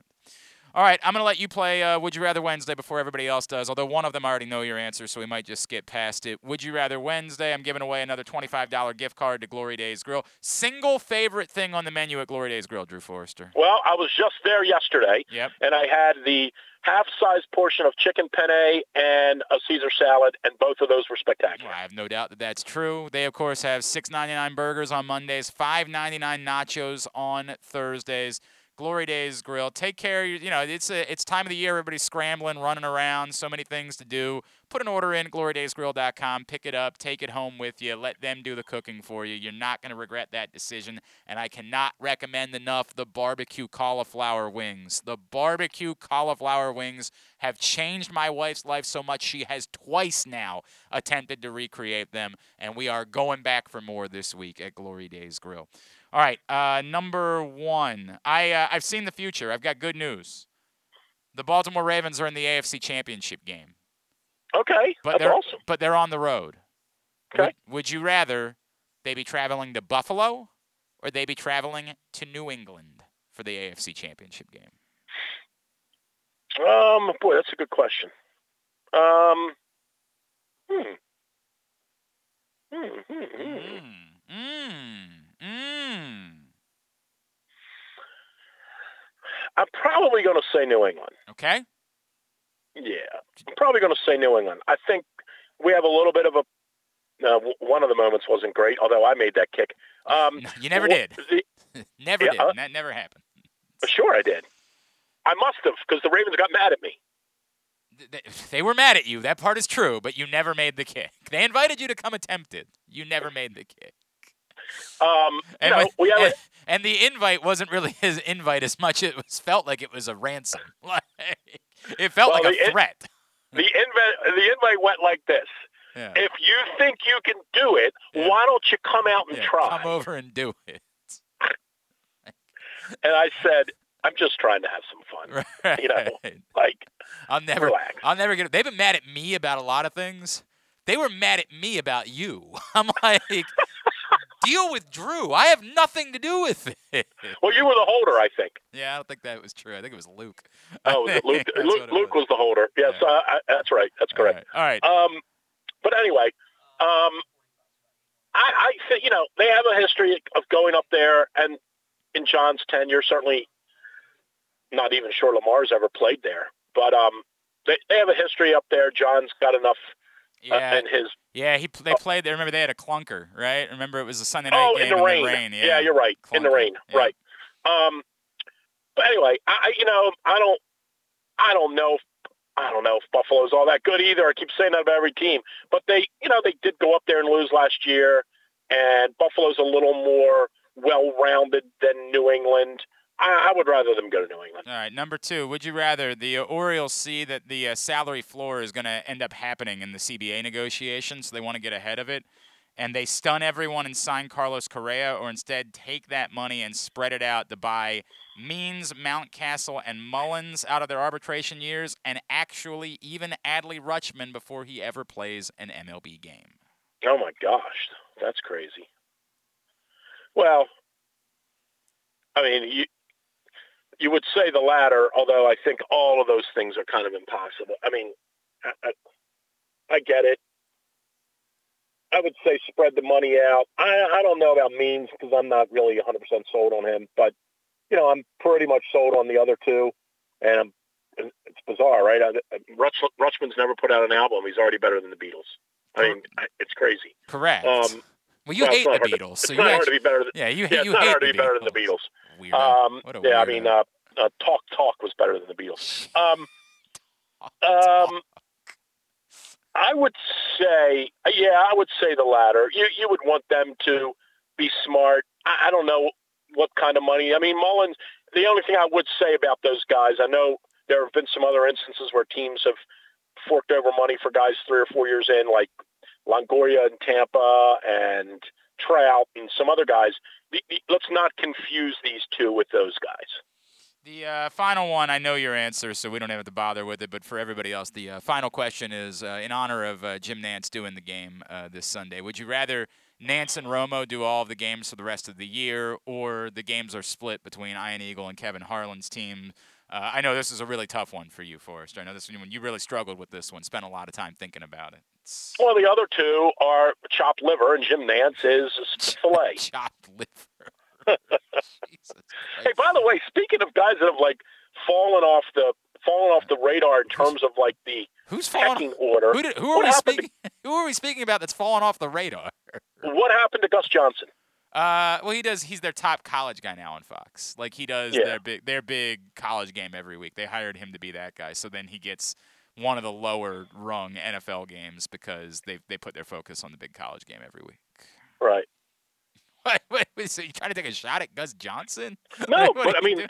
All right, I'm gonna let you play uh, Would You Rather Wednesday before everybody else does. Although one of them I already know your answer, so we might just skip past it. Would you rather Wednesday? I'm giving away another twenty-five dollar gift card to Glory Days Grill. Single favorite thing on the menu at Glory Days Grill, Drew Forrester. Well, I was just there yesterday, Yep. and I had the half-size portion of chicken penne and a Caesar salad, and both of those were spectacular. I have no doubt that that's true. They of course have $6.99 burgers on Mondays, $5.99 nachos on Thursdays. Glory Days Grill. Take care. You know, it's a, it's time of the year. Everybody's scrambling, running around. So many things to do. Put an order in glorydaysgrill.com, pick it up, take it home with you, let them do the cooking for you. You're not going to regret that decision. And I cannot recommend enough the barbecue cauliflower wings. The barbecue cauliflower wings have changed my wife's life so much she has twice now attempted to recreate them. And we are going back for more this week at Glory Days Grill. All right, uh, number one. I uh, I've seen the future. I've got good news. The Baltimore Ravens are in the AFC Championship game. Okay, But that's they're awesome. but they're on the road. Okay. Would, would you rather they be traveling to Buffalo or they be traveling to New England for the AFC Championship game? Um, boy, that's a good question. Um, hmm. Hmm, hmm, hmm. Mm. Mm. Mm. I'm probably going to say New England. Okay. Yeah, I'm probably going to say New England. I think we have a little bit of a. Uh, w- one of the moments wasn't great, although I made that kick. Um, No, (laughs) you never did. the- (laughs) Never Yeah, did. uh, that never happened. sure, I did. I must have because the Ravens got mad at me. They, (laughs) they were mad at you. That part is true, but you never made the kick. They invited you to come attempt it. You never made the kick. Um, And, no, have and, and the invite wasn't really (laughs) his invite as much. It was felt like it was a ransom. (laughs) Like it felt Well, like a in- threat. (laughs) the invite. The invite went like this: Yeah. If you think you can do it, Yeah. why don't you come out and Yeah, try? Come over and do it. And I said, I'm just trying to have some fun. Right. You know, Like, I'll never. relax. I'll never get. They've been mad at me about a lot of things. They were mad at me about you. I'm like, deal with Drew. I have nothing to do with it. Well, you were the holder, I think. Yeah, I don't think that was true. I think it was Luke. Oh, was (laughs) Luke, Luke, Luke was the holder. Yes, Yeah. uh, I, that's right. That's correct. right. All right. Um, but anyway, um, I, I think you know they have a history of going up there, and in John's tenure, certainly not even sure Lamar's ever played there, but um, they, they have a history up there. John's got enough yeah. in his yeah. He. They played They Remember they had a clunker, right? Remember it was a Sunday night oh game in the rain. The rain. Yeah. you're right. In the rain, Yeah. right? Um, but anyway, I I- you know I don't I don't know. I don't know if Buffalo's all that good either. I keep saying that about every team, but they, you know, they did go up there and lose last year, and Buffalo's a little more well-rounded than New England. I, I would rather them go to New England. All right, number two. Would you rather the Orioles see that the uh, salary floor is going to end up happening in the CBA negotiations, so they want to get ahead of it, and they stun everyone and sign Carlos Correa, or instead take that money and spread it out to buy Means, Mountcastle, and Mullins out of their arbitration years, and actually even Adley Rutschman before he ever plays an MLB game? Oh my gosh, that's crazy. Well, I mean, you you would say the latter, although I think all of those things are kind of impossible. I mean, I, I, I get it. I would say spread the money out. I, I don't know about Means because I'm not really 100% sold on him, but you know, I'm pretty much sold on the other two, and I'm, it's bizarre, right? I, Rutsch, Rutschman's never put out an album. He's already better than the Beatles. I mean, I- it's crazy. Correct. Um, well, you it's hate the to- Beatles, It's so you not hard actually, to be better than yeah, you, yeah, you hate hard to the be better than the Beatles. Weirdo. Um, yeah, I mean, uh, uh, Talk Talk was better than the Beatles. Um, (laughs) um, I would say, yeah, I would say the latter. You you would want them to be smart. I, I don't know what kind of money. I mean, Mullins. The only thing I would say about those guys, I know there have been some other instances where teams have forked over money for guys three or four years in, like Longoria in Tampa and Trout and some other guys. The, the, let's not confuse these two with those guys. The uh, final one, I know your answer, so we don't have to bother with it. But for everybody else, the uh, final question is uh, in honor of uh, Jim Nantz doing the game uh, this Sunday. Would you rather Nantz and Romo do all of the games for the rest of the year, or the games are split between Ian Eagle and Kevin Harlan's team? Uh, I know this is a really tough one for you, Forrester. I know this one you really struggled with this one. Spent a lot of time thinking about it. Well, the other two are chopped liver, and Jim Nantz is (laughs) filet. chopped liver. Jesus (laughs) Hey, by the way, speaking of guys that have like fallen off the fallen off the radar in terms of like the Who's falling? pecking order, Who, did, who are we happened to- speaking? (laughs) Who are we speaking about that's fallen off the radar? what happened to Gus Johnson? Uh, well, he does. He's their top college guy now on Fox. Like he does Yeah. their big their big college game every week. They hired him to be that guy. So then he gets one of the lower rung NFL games because they they put their focus on the big college game every week. Right. (laughs) Wait, wait, wait, so you trying to take a shot at Gus Johnson? (laughs) No, Like, but I mean, doing?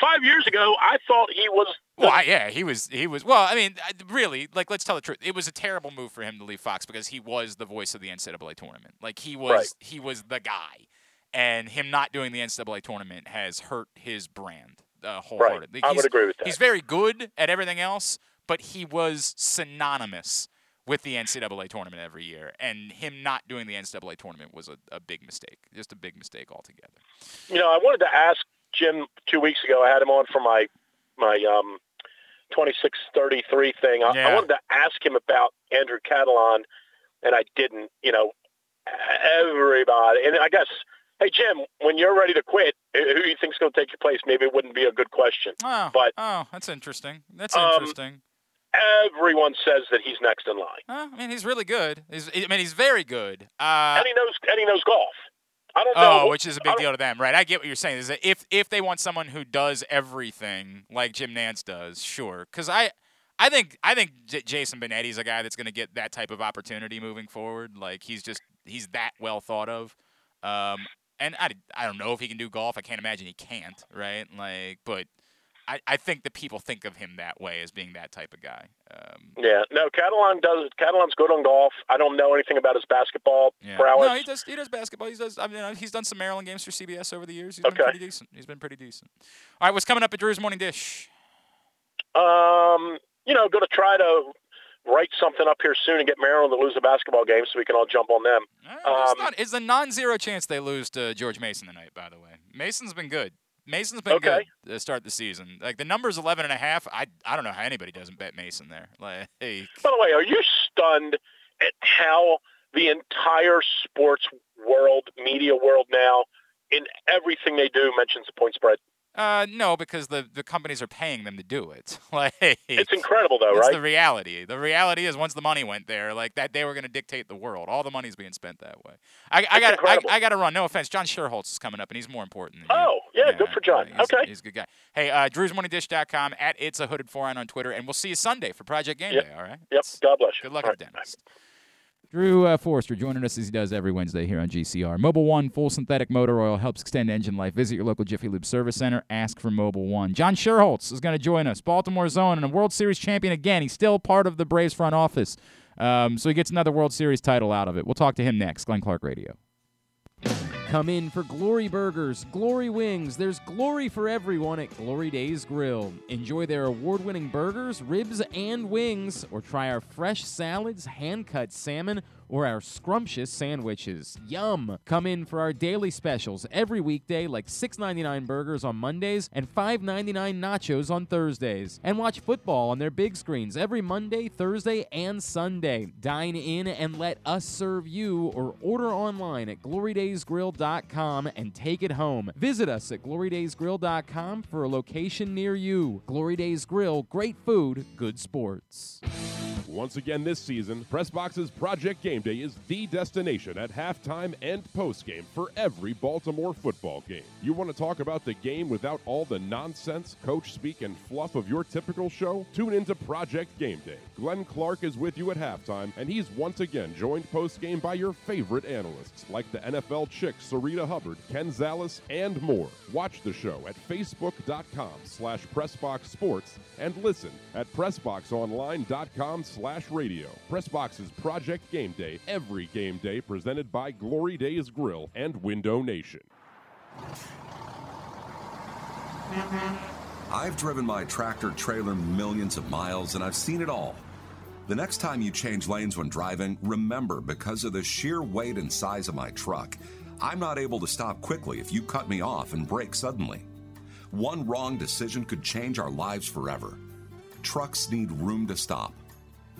five years ago, I thought he was. Well, yeah, he was. He was. Well, I mean, really, like, let's tell the truth. It was a terrible move for him to leave Fox because he was the voice of the NCAA tournament. Like, he was. Right. He was the guy, and him not doing the NCAA tournament has hurt his brand uh, wholeheartedly. I would agree with that. He's very good at everything else, but he was synonymous with the NCAA tournament every year, and him not doing the NCAA tournament was a, a big mistake. Just a big mistake altogether. You know, I wanted to ask Jim two weeks ago. I had him on for my my um, 2633 thing. I, Yeah. I wanted to ask him about Andrew Catalon, and I didn't. You know, everybody. And I guess, hey Jim, when you're ready to quit, who do you think's going to take your place? Maybe it wouldn't be a good question. Oh, But- oh, that's interesting. That's Um, interesting. Everyone says that he's next in line, Uh, I mean, he's really good. He's, I mean, he's very good. Uh, and he knows and he knows golf. I don't know. oh, which is a big deal to them, right? I get what you're saying. Is that if if they want someone who does everything like Jim Nantz does, sure. Because I, I think I think J- Jason Benetti's a guy that's going to get that type of opportunity moving forward. Like he's just he's that well thought of. Um, and I, I don't know if he can do golf. I can't imagine he can't, right? Like, but I, I think that people think of him that way as being that type of guy. Um, Yeah, no, Catalon does. Catalon's good on golf. I don't know anything about his basketball Yeah. prowess. No, he does. He does basketball. He does. I mean, uh, he's done some Maryland games for CBS over the years. He's been pretty decent. He's been pretty decent. All right, what's coming up at Drew's Morning Dish? Um, you know, going to try to write something up here soon and get Maryland to lose a basketball game so we can all jump on them. Uh, there's Um, not. It's a non-zero chance they lose to George Mason tonight. By the way, Mason's been good. Mason's been Okay. good to start the season. Like the number's 11 and a half. I I don't know how anybody doesn't bet Mason there. (laughs) Like, By the way, are you stunned at how the entire sports world, media world now, in everything they do, mentions the point spread? Uh, no, because the the companies are paying them to do it. (laughs) like, It's incredible, though, right? It's right? the reality. The reality is once the money went there, like that, they were going to dictate the world. All the money's being spent that way. I, I got I, I got to run. No offense, John Schuerholz is coming up, and he's more important than you. oh, yeah, good for John. he's, okay. he's a good guy. Hey, uh, Drew'sMorningDish.com at It's a Hooded Foreign on Twitter, and we'll see you Sunday for Project Game Yep. Day. All right. Yep. God bless you. Good luck All at right. dentist. Drew uh, Forrester joining us as he does every Wednesday here on GCR. Mobil One full synthetic motor oil helps extend engine life. Visit your local Jiffy Lube service center. Ask for Mobil One. John Schuerholz is going to join us. Baltimore Zone and a World Series champion again. He's still part of the Braves front office, um, so he gets another World Series title out of it. We'll talk to him next. Glenn Clark Radio. Come in for Glory Burgers, Glory Wings. There's glory for everyone at Glory Days Grill. Enjoy their award winning burgers, ribs, and wings, or try our fresh salads, hand cut salmon, or our scrumptious sandwiches. Yum! Come in for our daily specials every weekday, like $6.99 burgers on Mondays and $5.99 nachos on Thursdays. And watch football on their big screens every Monday, Thursday, and Sunday. Dine in and let us serve you, or order online at glorydaysgrill.com and take it home. Visit us at glorydaysgrill.com for a location near you. Glory Days Grill, great food, good sports. Once again this season, Pressbox's Project Game Day is the destination at halftime and postgame for every Baltimore football game. You want to talk about the game without all the nonsense, coach speak, and fluff of your typical show? Tune into Project Game Day. Glenn Clark is with you at halftime, and he's once again joined postgame by your favorite analysts like the NFL chick Sarita Hubbard, Ken Zales, and more. Watch the show at facebook.com slash pressboxsports and listen at pressboxonline.com slash radio. Pressbox's Project Game Day, every game day presented by Glory Days Grill and Window Nation. I've driven my tractor trailer millions of miles and I've seen it all. The next time you change lanes when driving, remember because of the sheer weight and size of my truck, I'm not able to stop quickly if you cut me off and brake suddenly. One wrong decision could change our lives forever. Trucks need room to stop.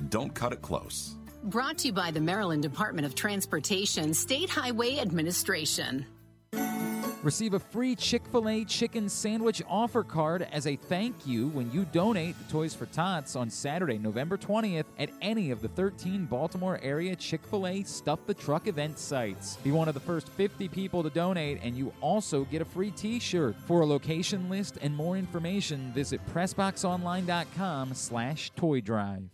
Don't cut it close. Brought to you by the Maryland Department of Transportation State Highway Administration. Receive a free Chick fil A chicken sandwich offer card as a thank you when you donate to Toys for Tots on Saturday, November 20th at any of the 13 Baltimore area Chick fil A Stuff the Truck event sites. Be one of the first 50 people to donate, and you also get a free t shirt. For a location list and more information, visit PressBoxOnline.com slash Toy Drive.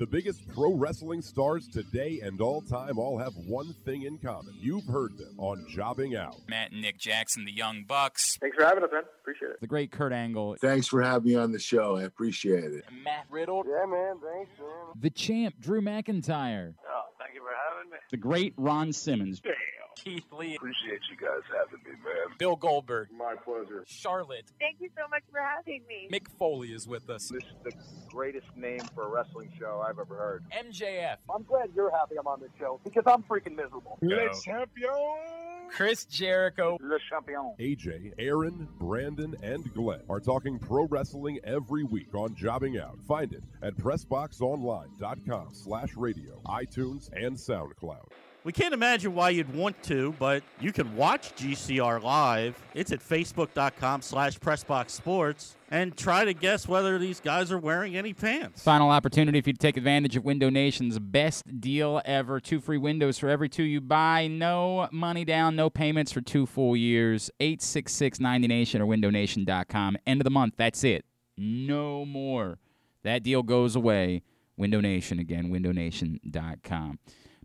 The biggest pro wrestling stars today and all time all have one thing in common. You've heard them on Jobbing Out. Matt and Nick Jackson, the Young Bucks. Thanks for having us, man. Appreciate it. The great Kurt Angle. Thanks for having me on the show. I appreciate it. Matt Riddle. Yeah, man. Thanks, man. The champ, Drew McIntyre. Oh, thank you for having me. The great Ron Simmons. Damn. Keith Lee. Appreciate you guys having me, man. Bill Goldberg. My pleasure. Charlotte. Thank you so much for having me. Mick Foley is with us. This is the greatest name for a wrestling show I've ever heard. MJF. I'm glad you're happy I'm on this show because I'm freaking miserable. Le champion. Chris Jericho. Le champion. AJ, Aaron, Brandon, and Glenn are talking pro wrestling every week on Jobbing Out. Find it at PressBoxOnline.com slash radio, iTunes, and SoundCloud. We can't imagine why you'd want to, but you can watch GCR live. It's at facebook.com slash pressboxsports and try to guess whether these guys are wearing any pants. Final opportunity for you to take advantage of Window Nation's best deal ever. Two free windows for every two you buy. No money down, no payments for two full years. 866-90Nation or windownation.com. End of the month. That's it. No more. That deal goes away. Window Nation again, windownation.com.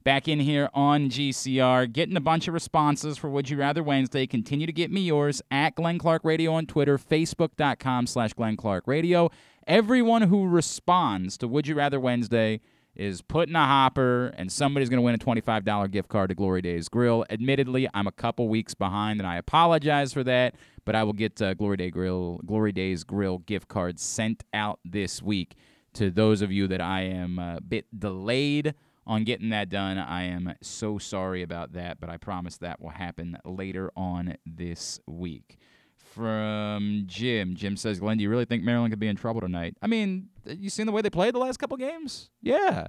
Back in here on GCR, getting a bunch of responses for Would You Rather Wednesday. Continue to get me yours at Glenn Clark Radio on Twitter, facebook.com slash Glenn Clark Radio. Everyone who responds to Would You Rather Wednesday is put in a hopper, and somebody's going to win a $25 gift card to Glory Days Grill. Admittedly, I'm a couple weeks behind, and I apologize for that, but I will get uh, Glory Day Grill, Glory Days Grill gift cards sent out this week to those of you that I am a bit delayed on getting that done. I am so sorry about that, but I promise that will happen later on this week. From Jim, Jim says, Glenn, do you really think Maryland could be in trouble tonight? I mean, you seen the way they played the last couple games? Yeah,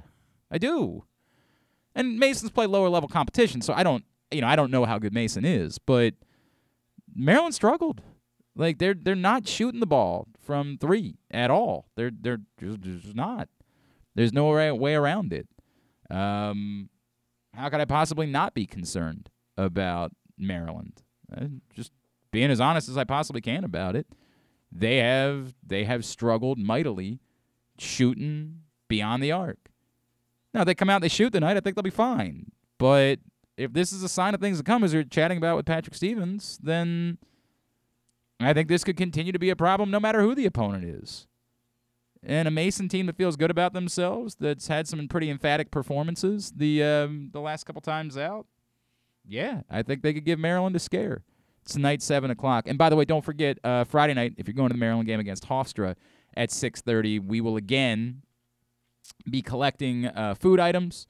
I do. And Mason's play lower level competition, so I don't, you know, I don't know how good Mason is, but Maryland struggled. Like they're they're not shooting the ball from three at all. They're they're just, not. There's no way around it. Um, how could I possibly not be concerned about Maryland? Uh, just being as honest as I possibly can about it. They have they have struggled mightily shooting beyond the arc. Now they come out they shoot tonight, I think they'll be fine. But if this is a sign of things to come, as you're chatting about with Patrick Stevens, then I think this could continue to be a problem no matter who the opponent is and a Mason team that feels good about themselves, that's had some pretty emphatic performances the um, the last couple times out. Yeah, I think they could give Maryland a scare. It's tonight, seven o'clock. And by the way, don't forget uh, Friday night if you're going to the Maryland game against Hofstra at six thirty. We will again be collecting uh, food items,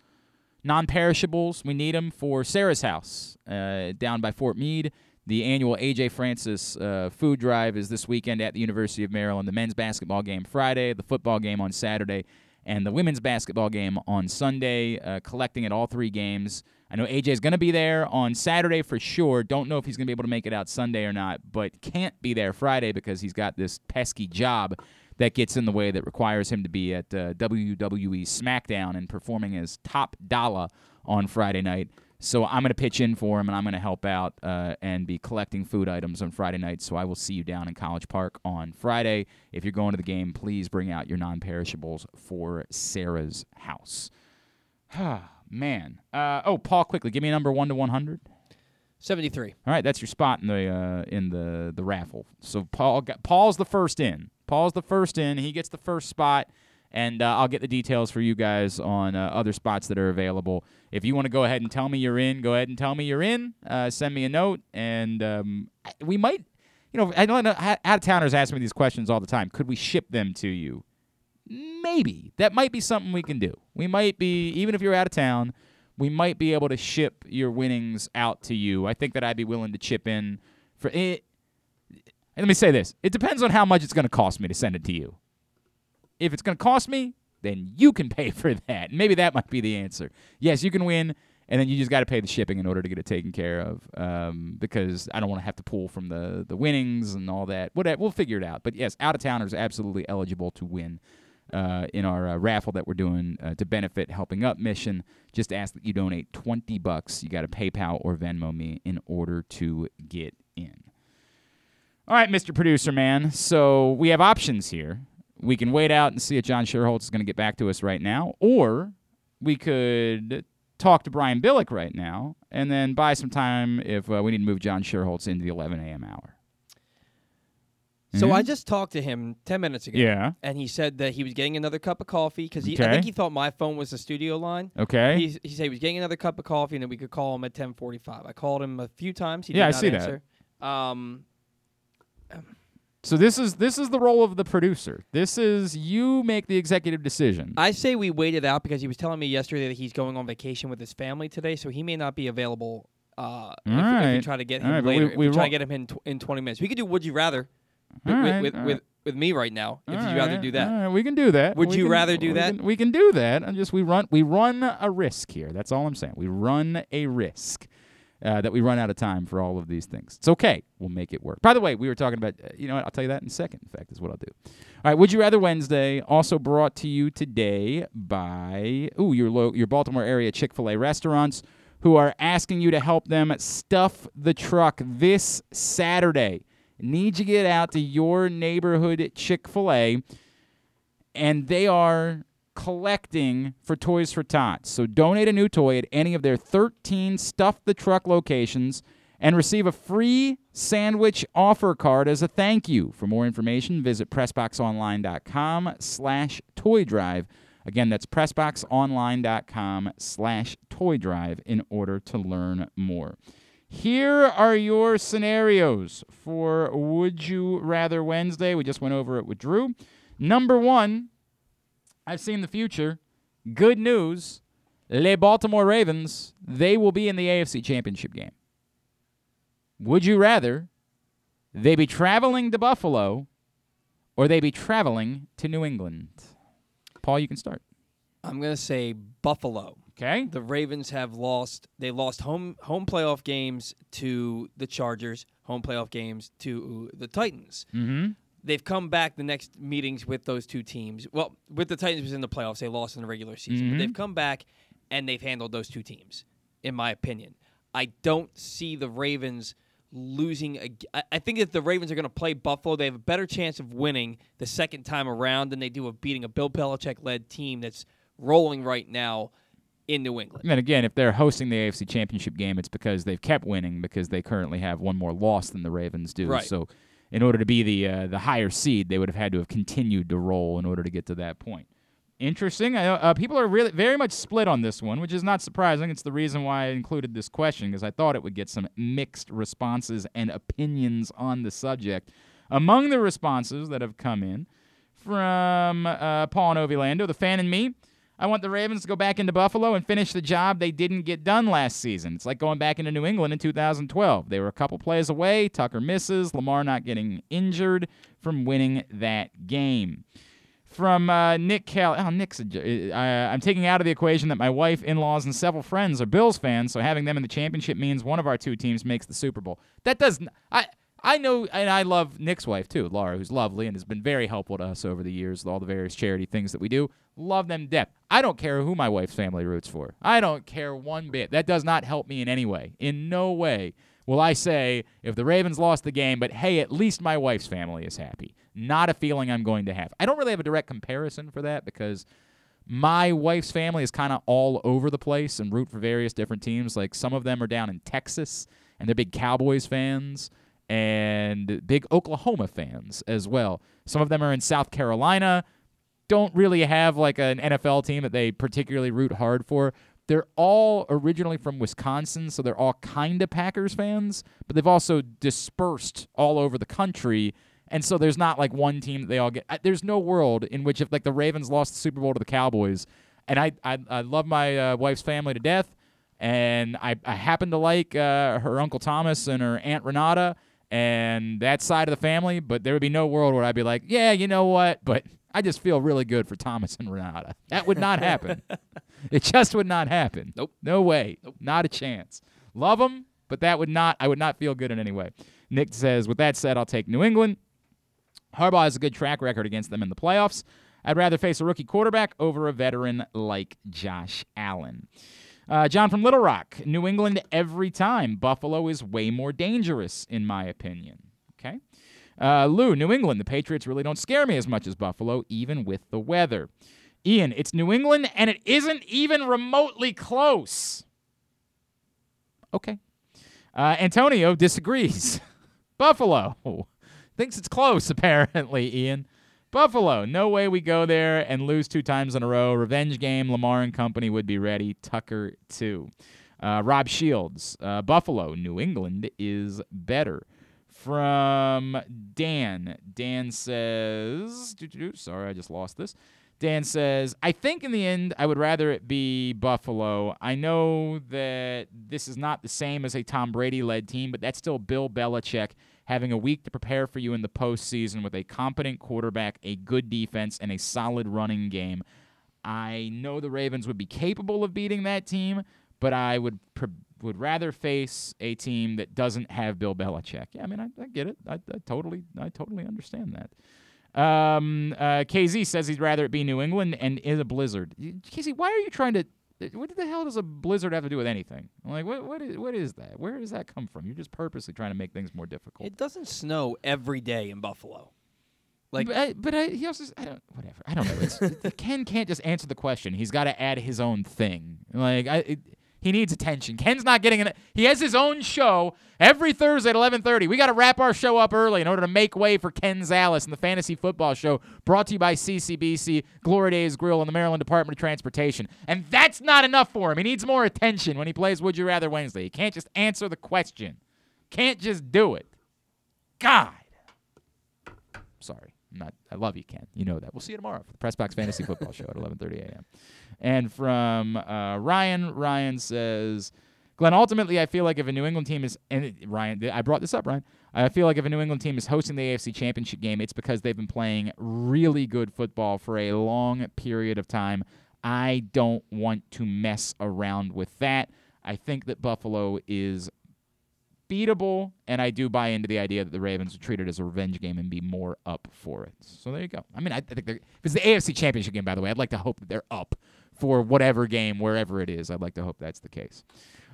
non-perishables. We need them for Sarah's house uh, down by Fort Meade. The annual AJ Francis uh, food drive is this weekend at the University of Maryland. The men's basketball game Friday, the football game on Saturday, and the women's basketball game on Sunday. Uh, collecting at all three games. I know AJ is going to be there on Saturday for sure. Don't know if he's going to be able to make it out Sunday or not, but can't be there Friday because he's got this pesky job that gets in the way that requires him to be at uh, WWE SmackDown and performing as Top Dollar on Friday night. So I'm going to pitch in for him, and I'm going to help out uh, and be collecting food items on Friday night. So I will see you down in College Park on Friday. If you're going to the game, please bring out your non-perishables for Sarah's house. (sighs) Man. Uh, oh, Paul, quickly, give me a number one to 100. 73. All right, that's your spot in the uh, in the the raffle. So Paul got, Paul's the first in. Paul's the first in. He gets the first spot, and uh, I'll get the details for you guys on uh, other spots that are available. If you want to go ahead and tell me you're in, go ahead and tell me you're in. Uh, send me a note, and um, we might, you know, I don't know out of towners ask me these questions all the time. Could we ship them to you? Maybe that might be something we can do. We might be even if you're out of town, we might be able to ship your winnings out to you. I think that I'd be willing to chip in for it. And let me say this: it depends on how much it's going to cost me to send it to you. If it's going to cost me, then you can pay for that. Maybe that might be the answer. Yes, you can win and then you just got to pay the shipping in order to get it taken care of. Um, because I don't want to have to pull from the the winnings and all that. Whatever, we'll figure it out. But yes, out of towners absolutely eligible to win. Uh, in our uh, raffle that we're doing uh, to benefit Helping Up mission, just ask that you donate 20 bucks. You got to PayPal or Venmo me in order to get in. All right, Mr. Producer Man. So we have options here. We can wait out and see if John Schuerholz is going to get back to us right now, or we could talk to Brian Billick right now and then buy some time if uh, we need to move John Schuerholz into the 11 a.m. hour. So Mhm. I just talked to him ten minutes ago. Yeah. and he said that he was getting another cup of coffee because I think he thought my phone was the studio line. Okay. He, he said he was getting another cup of coffee and then we could call him at ten forty five. I called him a few times. He Yeah, I did not see that. Um, So this is this is the role of the producer. This is you make the executive decision. I say we wait it out because he was telling me yesterday that he's going on vacation with his family today, so he may not be available. Uh, if, if we try to get him right, we- later, if we we try to get him in tw- in twenty minutes, we could do Would You Rather with with, right, with, with, right. with me right now. If you'd rather right, do that, right, we can do that. Would We you can- rather do we that? Can, we can do that. I'm just we run we run a risk here. That's all I'm saying. We run a risk uh, that we run out of time for all of these things. It's okay. We'll make it work. By the way, we were talking about. Uh, you know what? I'll tell you that in a second. In fact, is what I'll do. All right. Would you rather Wednesday? Also brought to you today by ooh your lo- your Baltimore area Chick Fil A restaurants who are asking you to help them stuff the truck this Saturday. Need you get out to your neighborhood Chick Fil A and they are collecting for Toys for Tots. So donate a new toy at any of their 13 Stuff the Truck locations and receive a free sandwich offer card as a thank you. For more information, visit PressBoxOnline.com slash toy drive. Again, that's PressBoxOnline.com slash toy drive in order to learn more. Here are your scenarios for Would You Rather Wednesday. We just went over it with Drew. Number one, I've seen the future. Good news. Les Baltimore Ravens, they will be in the AFC Championship game. Would you rather they be traveling to Buffalo or they be traveling to New England? Paul, you can start. I'm gonna say Buffalo. Okay. The Ravens have lost. They lost home home playoff games to the Chargers. Home playoff games to the Titans. Mm-hmm. They've come back the next meetings with those two teams. Well, with the Titans was in the playoffs. They lost in the regular season. Mhm. But they've come back and they've handled those two teams, in my opinion. I don't see the Ravens losing. I- I think if the Ravens are going to play Buffalo, they have a better chance of winning the second time around than they do of beating a Bill Belichick led team that's rolling right now in New England. And again, if they're hosting the AFC Championship game, it's because they've kept winning because they currently have one more loss than the Ravens do. Right. So, in order to be the uh, the higher seed, they would have had to have continued to roll in order to get to that point. Interesting. I uh, people are really very much split on this one, which is not surprising. It's the reason why I included this question because I thought it would get some mixed responses and opinions on the subject. Among the responses that have come in from uh, Paul and Ovilando, the fan and me, I want the Ravens to go back into Buffalo and finish the job they didn't get done last season. It's like going back into New England in 2012. They were a couple plays away. Tucker misses. Lamar not getting injured from winning that game. From uh, Nick Cal, Oh, Nick's. A, uh, I'm taking out of the equation that my wife, in laws, and several friends are Bills fans, so having them in the championship means one of our two teams makes the Super Bowl. That does. I. I know, and I love Nick's wife too, Laura, who's lovely and has been very helpful to us over the years with all the various charity things that we do. Love them death. I don't care who my wife's family roots for. I don't care one bit. That does not help me in any way. In no way will I say if the Ravens lost the game, but hey, at least my wife's family is happy. Not a feeling I'm going to have. I don't really have a direct comparison for that because my wife's family is kind of all over the place and root for various different teams. Like some of them are down in Texas and they're big Cowboys fans and big Oklahoma fans as well. Some of them are in South Carolina, don't really have like an NFL team that they particularly root hard for. They're all originally from Wisconsin, so they're all kind of Packers fans, but they've also dispersed all over the country. And so there's not like one team that they all get. There's no world in which if like the Ravens lost the Super Bowl to the Cowboys, and I I, I love my uh, wife's family to death, and I, I happen to like uh, her Uncle Thomas and her Aunt Renata and that side of the family, but there would be no world where I'd be like, yeah, you know what? But I just feel really good for Thomas and Renata. That would not happen. (laughs) it just would not happen. Nope. No way. Nope. Not a chance. Love them, but that would not. I would not feel good in any way. Nick says, with that said, I'll take New England. Harbaugh has a good track record against them in the playoffs. I'd rather face a rookie quarterback over a veteran like Josh Allen. Uh, John from Little Rock, New England every time. Buffalo is way more dangerous, in my opinion. Okay. Uh, Lou, New England. The Patriots really don't scare me as much as Buffalo, even with the weather. Ian, it's New England, and it isn't even remotely close. Okay. Uh, Antonio disagrees. (laughs) Buffalo thinks it's close, (laughs) apparently, Ian. Buffalo, no way we go there and lose two times in a row. Revenge game, Lamar and company would be ready. Tucker, too. Uh, Rob Shields, uh, Buffalo, New England is better. From Dan, Dan says, sorry, I just lost this. Dan says, I think in the end, I would rather it be Buffalo. I know that this is not the same as a Tom Brady led team, but that's still Bill Belichick having a week to prepare for you in the postseason with a competent quarterback, a good defense, and a solid running game. I know the Ravens would be capable of beating that team, but I would would rather face a team that doesn't have Bill Belichick. Yeah, I mean, I, I get it. I, I, totally, I totally understand that. Um, uh, KZ says he'd rather it be New England and in a blizzard. KZ, why are you trying to what the hell does a blizzard have to do with anything? Like, what what is what is that? Where does that come from? You're just purposely trying to make things more difficult. It doesn't snow every day in Buffalo. Like, but I, but I, he also I don't whatever I don't know. It's, (laughs) Ken can't just answer the question. He's got to add his own thing. Like I. It, he needs attention. Ken's not getting it. He has his own show every Thursday at 11:30. We got to wrap our show up early in order to make way for Ken Zales and the Fantasy Football Show, brought to you by CCBC, Glory Days Grill, and the Maryland Department of Transportation. And that's not enough for him. He needs more attention when he plays Would You Rather Wednesday. He can't just answer the question. Can't just do it. God. I love you, Ken. You know that. We'll see you tomorrow for the Press Box Fantasy Football Show at (laughs) 11:30 a.m. And from uh, Ryan, Ryan says, Glenn, ultimately, I feel like if a New England team is, and Ryan, I brought this up, Ryan. I feel like if a New England team is hosting the AFC Championship game, it's because they've been playing really good football for a long period of time. I don't want to mess around with that. I think that Buffalo is beatable, and I do buy into the idea that the Ravens would treat it as a revenge game and be more up for it. So there you go. I mean, I think if it's the AFC Championship game, by the way, I'd like to hope that they're up for whatever game, wherever it is. I'd like to hope that's the case.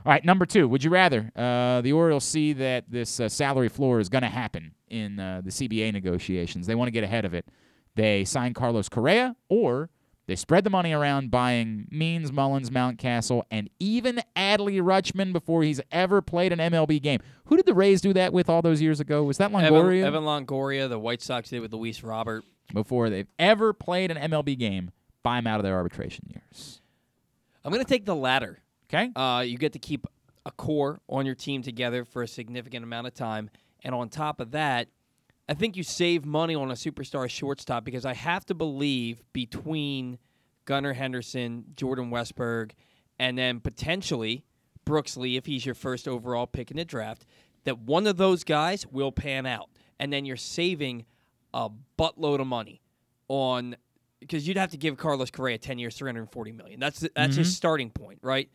All right, number two. Would you rather uh, the Orioles see that this uh, salary floor is going to happen in uh, the CBA negotiations? They want to get ahead of it. They sign Carlos Correa, or they spread the money around buying Means, Mullins, Mountcastle, and even Adley Rutschman before he's ever played an MLB game. Who did the Rays do that with all those years ago? Was that Longoria? Evan, Evan Longoria. The White Sox did with Luis Robert. Before they've ever played an MLB game buy them out of their arbitration years? I'm going to take the latter. Okay. Uh, you get to keep a core on your team together for a significant amount of time. And on top of that, I think you save money on a superstar shortstop because I have to believe between Gunnar Henderson, Jordan Westburg, and then potentially Brooks Lee, if he's your first overall pick in the draft, that one of those guys will pan out. And then you're saving a buttload of money on because you'd have to give Carlos Correa 10 years, 340 million. That's that's mm-hmm. his starting point, right?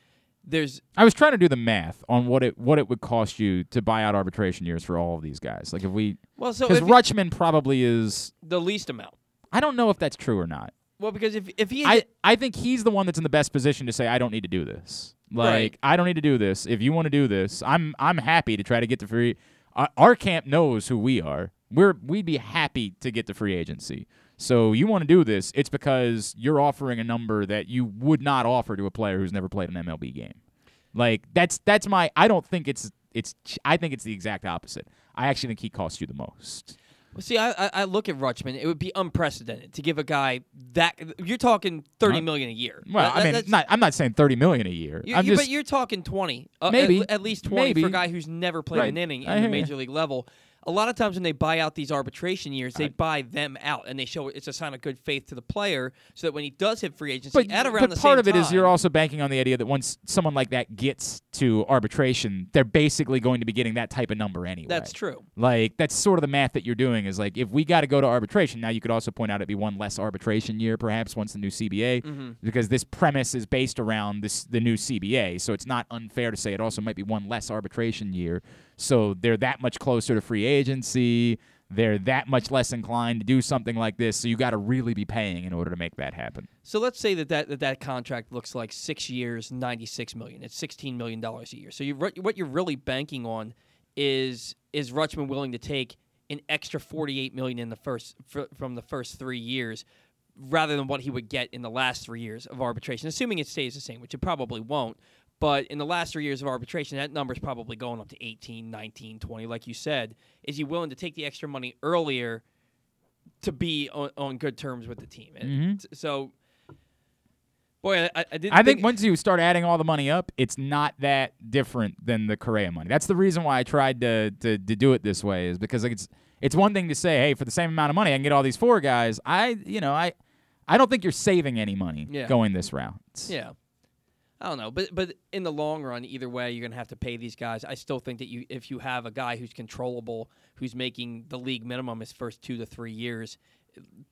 There's I was trying to do the math on what it what it would cost you to buy out arbitration years for all of these guys. Like if we Well, so cuz Rutschman probably is the least amount. I don't know if that's true or not. Well, because if if he I I think he's the one that's in the best position to say I don't need to do this. Like right. I don't need to do this. If you want to do this, I'm I'm happy to try to get the free uh, our camp knows who we are. We're we'd be happy to get the free agency. So you want to do this, it's because you're offering a number that you would not offer to a player who's never played an MLB game. Like that's that's my I don't think it's it's I think it's the exact opposite. I actually think he costs you the most. Well, see, I I look at Rutschman. It would be unprecedented to give a guy that. You're talking thirty million a year. Well, that, I mean, not, I'm not saying thirty million a year. You, I'm you, just, but you're talking twenty, uh, maybe at, at, least twenty maybe. for a guy who's never played right. an inning in the major league level. A lot of times when they buy out these arbitration years, they buy them out and they show it's a sign of good faith to the player, so that when he does hit free agency But, at around but the part of it is you're also banking on the idea that once someone like that gets to arbitration, they're basically going to be getting that type of number anyway. That's true. Like that's sort of the math that you're doing is like if we got to go to arbitration, now you could also point out it'd be one less arbitration year perhaps once the new CBA Mhm. because this premise is based around this the new CBA, so it's not unfair to say it also might be one less arbitration year. So they're that much closer to free agency. They're that much less inclined to do something like this. So you got to really be paying in order to make that happen. So let's say that that, that, that contract looks like six years, ninety-six million. It's sixteen million dollars a year. So you what you're really banking on is is Rutschman willing to take an extra forty-eight million in the first fr- from the first three years, rather than what he would get in the last three years of arbitration, assuming it stays the same, which it probably won't. But in the last three years of arbitration, that number is probably going up to 18, 19, 20, like you said. Is he willing to take the extra money earlier to be on, on good terms with the team? Mhm. So, boy, I, I didn't. I think once you start adding all the money up, it's not that different than the Correa money. That's the reason why I tried to, to to do it this way is because like it's it's one thing to say, hey, for the same amount of money, I can get all these four guys. I you know I I don't think you're saving any money Yeah. going this route. Yeah. I don't know, but but in the long run, either way, you're gonna have to pay these guys. I still think that you, if you have a guy who's controllable, who's making the league minimum his first two to three years,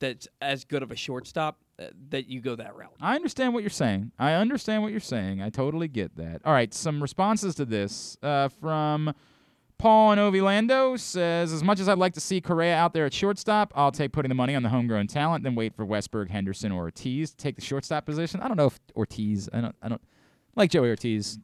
that's as good of a shortstop, uh, that you go that route. I understand what you're saying. I understand what you're saying. I totally get that. All right, some responses to this uh, from Paul and Orlando says, as much as I'd like to see Correa out there at shortstop, I'll take putting the money on the homegrown talent, then wait for Westburg, Henderson, or Ortiz to take the shortstop position. I don't know if Ortiz. I don't. I don't like Joey Ortiz.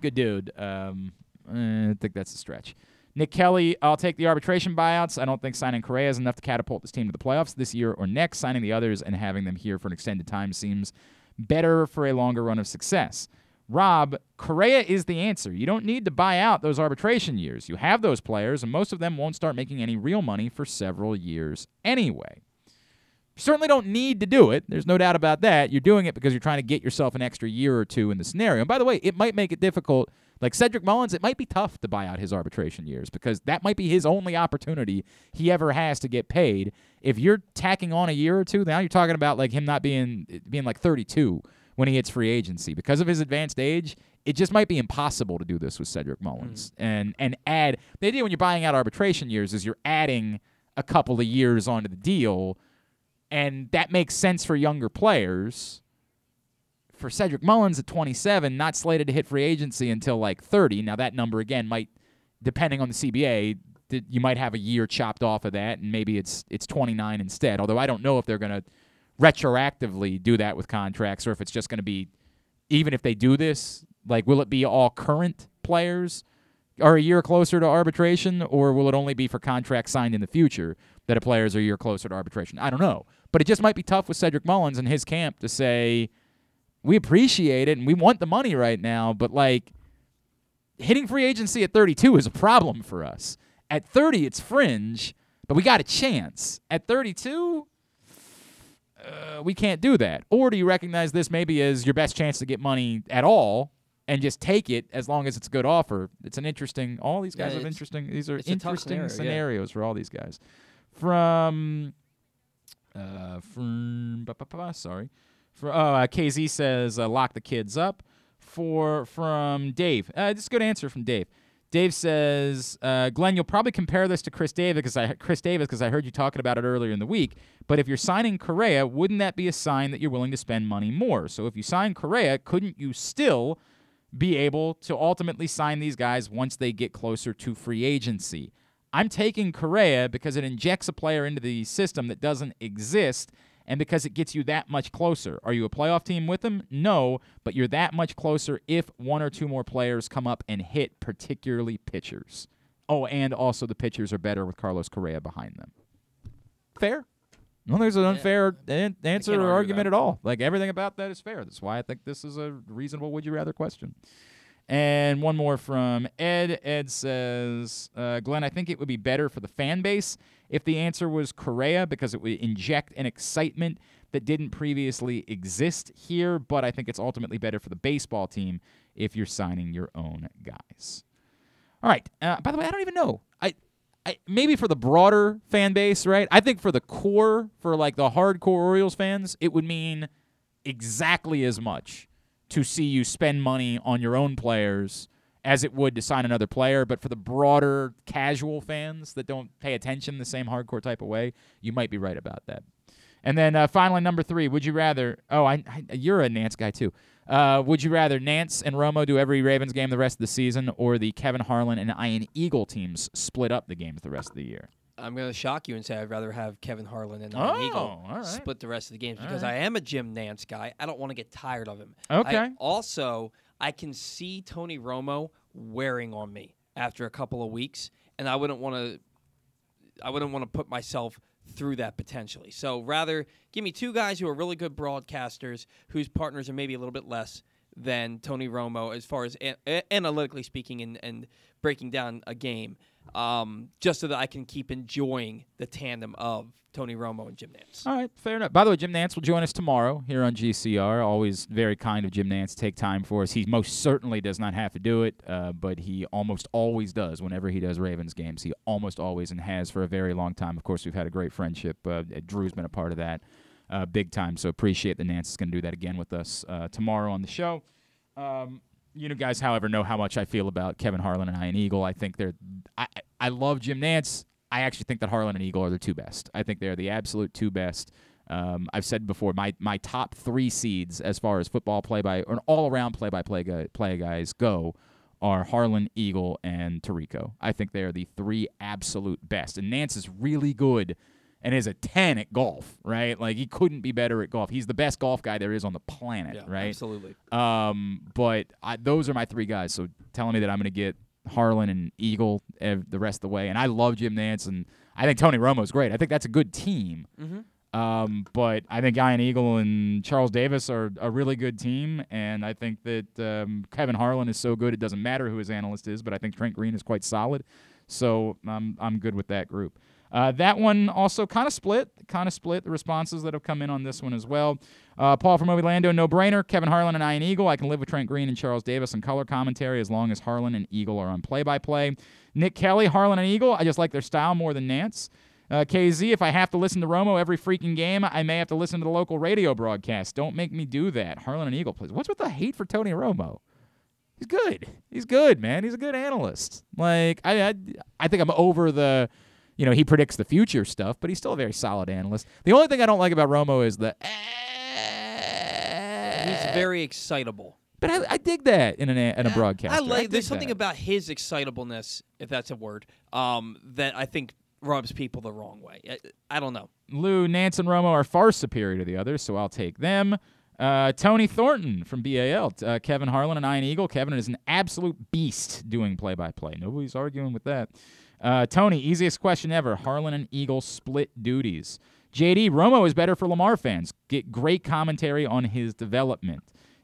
Good dude. Um, eh, I think that's a stretch. Nick Kelly, I'll take the arbitration buyouts. I don't think signing Correa is enough to catapult this team to the playoffs this year or next. Signing the others and having them here for an extended time seems better for a longer run of success. Rob, Correa is the answer. You don't need to buy out those arbitration years. You have those players, and most of them won't start making any real money for several years anyway. You certainly don't need to do it. There's no doubt about that. You're doing it because you're trying to get yourself an extra year or two in the scenario. And by the way, it might make it difficult. Like Cedric Mullins, it might be tough to buy out his arbitration years because that might be his only opportunity he ever has to get paid. If you're tacking on a year or two, now you're talking about like him not being being like 32 when he hits free agency because of his advanced age. It just might be impossible to do this with Cedric Mullins mm. and and add the idea when you're buying out arbitration years is you're adding a couple of years onto the deal and that makes sense for younger players. For Cedric Mullins at 27, not slated to hit free agency until like 30. Now that number again might, depending on the CBA, you might have a year chopped off of that, and maybe it's it's 29 instead. Although I don't know if they're going to retroactively do that with contracts, or if it's just going to be, even if they do this, like will it be all current players are a year closer to arbitration, or will it only be for contracts signed in the future that a player's a year closer to arbitration? I don't know. But it just might be tough with Cedric Mullins and his camp to say, we appreciate it and we want the money right now, but like hitting free agency at 32 is a problem for us. At 30, it's fringe, but we got a chance. At 32, uh, we can't do that. Or do you recognize this maybe as your best chance to get money at all and just take it as long as it's a good offer? It's an interesting. All these guys Yeah, have interesting. These are it's a tough interesting scenario, yeah. scenarios for all these guys. From uh, from ba- ba- ba- ba, sorry, for oh uh, KZ says uh, lock the kids up. For from Dave, uh, this is a good answer from Dave. Dave says, uh, Glenn, you'll probably compare this to Chris Davis because I Chris Davis because I heard you talking about it earlier in the week. But if you're signing Correa, wouldn't that be a sign that you're willing to spend money more? So if you sign Correa, couldn't you still be able to ultimately sign these guys once they get closer to free agency? I'm taking Correa because it injects a player into the system that doesn't exist and because it gets you that much closer. Are you a playoff team with him? No, but you're that much closer if one or two more players come up and hit, particularly pitchers. Oh, and also the pitchers are better with Carlos Correa behind them. Fair? No, there's an unfair an- answer or argument at all. Like everything about that is fair. That's why I think this is a reasonable would you rather question. And one more from Ed. Ed says, uh, Glenn, I think it would be better for the fan base if the answer was Correa because it would inject an excitement that didn't previously exist here. But I think it's ultimately better for the baseball team if you're signing your own guys. All right. Uh, by the way, I don't even know. I I, maybe for the broader fan base, right? I think for the core, for like the hardcore Orioles fans, it would mean exactly as much to see you spend money on your own players as it would to sign another player. But for the broader casual fans that don't pay attention the same hardcore type of way, you might be right about that. And then uh, finally, number three, would you rather? Oh, I, I you're a Nantz guy too. Uh, would you rather Nantz and Romo do every Ravens game the rest of the season, or the Kevin Harlan and Ian Eagle teams split up the games the rest of the year? I'm going to shock you and say I'd rather have Kevin Harlan and Oh, Ian Eagle all right. split the rest of the games All because right. I am a Jim Nantz guy. I don't want to get tired of him. Okay. I also, I can see Tony Romo wearing on me after a couple of weeks, and I wouldn't want to. I wouldn't want to put myself through that potentially. So rather, give me two guys who are really good broadcasters, whose partners are maybe a little bit less than Tony Romo as far as a- a- analytically speaking and, and breaking down a game, um, just so that I can keep enjoying the tandem of Tony Romo and Jim Nantz. All right, fair enough. By the way, Jim Nantz will join us tomorrow here on GCR. Always very kind of Jim Nantz to take time for us. He most certainly does not have to do it, uh, but he almost always does whenever he does Ravens games. He almost always and has for a very long time. Of course, we've had a great friendship. Uh, Drew's been a part of that uh, big time, so appreciate that Nantz is going to do that again with us uh, tomorrow on the show. Um, you know, guys, however, know how much I feel about Kevin Harlan and Ian Eagle. I think they're. I I- love Jim Nantz. I actually think that Harlan and Eagle are the two best. I think they're the absolute two best. Um, I've said before, my my top three seeds as far as football play by or all around play by play play guys go are Harlan, Eagle, and Tirico. I think they are the three absolute best. And Nantz is really good and is a 10 at golf, right? Like he couldn't be better at golf. He's the best golf guy there is on the planet, Yeah, right? absolutely. Um, but I, those are my three guys. So telling me that I'm going to get Harlan and Eagle ev- the rest of the way, and I love Jim Nantz, and I think Tony Romo's great. I think that's a good team. Mhm. Um, but I think Ian Eagle and Charles Davis are a really good team, and I think that um, Kevin Harlan is so good it doesn't matter who his analyst is. But I think Trent Green is quite solid, so I'm I'm good with that group. Uh, that one also kind of split, kind of split the responses that have come in on this one as well. Uh, Paul from Orlando, no brainer. Kevin Harlan and Ian Eagle. I can live with Trent Green and Charles Davis on color commentary as long as Harlan and Eagle are on play by play. Nick Kelly, Harlan and Eagle. I just like their style more than Nantz. Uh, KZ, if I have to listen to Romo every freaking game, I may have to listen to the local radio broadcast. Don't make me do that. Harlan and Eagle, please. What's with the hate for Tony Romo? He's good. He's good, man. He's a good analyst. Like I, I, I think I'm over the, you know, he predicts the future stuff, but he's still a very solid analyst. The only thing I don't like about Romo is the. He's very excitable. But I, I dig that in an in a broadcast. I like. There's something about his excitableness, if that's a word, um, that I think rubs people the wrong way. I, I don't know. Lou, Nantz, and Romo are far superior to the others, so I'll take them. Uh, Tony Thornton from BAL, uh, Kevin Harlan and Ian Eagle. Kevin is an absolute beast doing play by play. Nobody's arguing with that. Uh, Tony, easiest question ever. Harlan and Eagle split duties. JD, Romo is better for Lamar fans. Get great commentary on his development.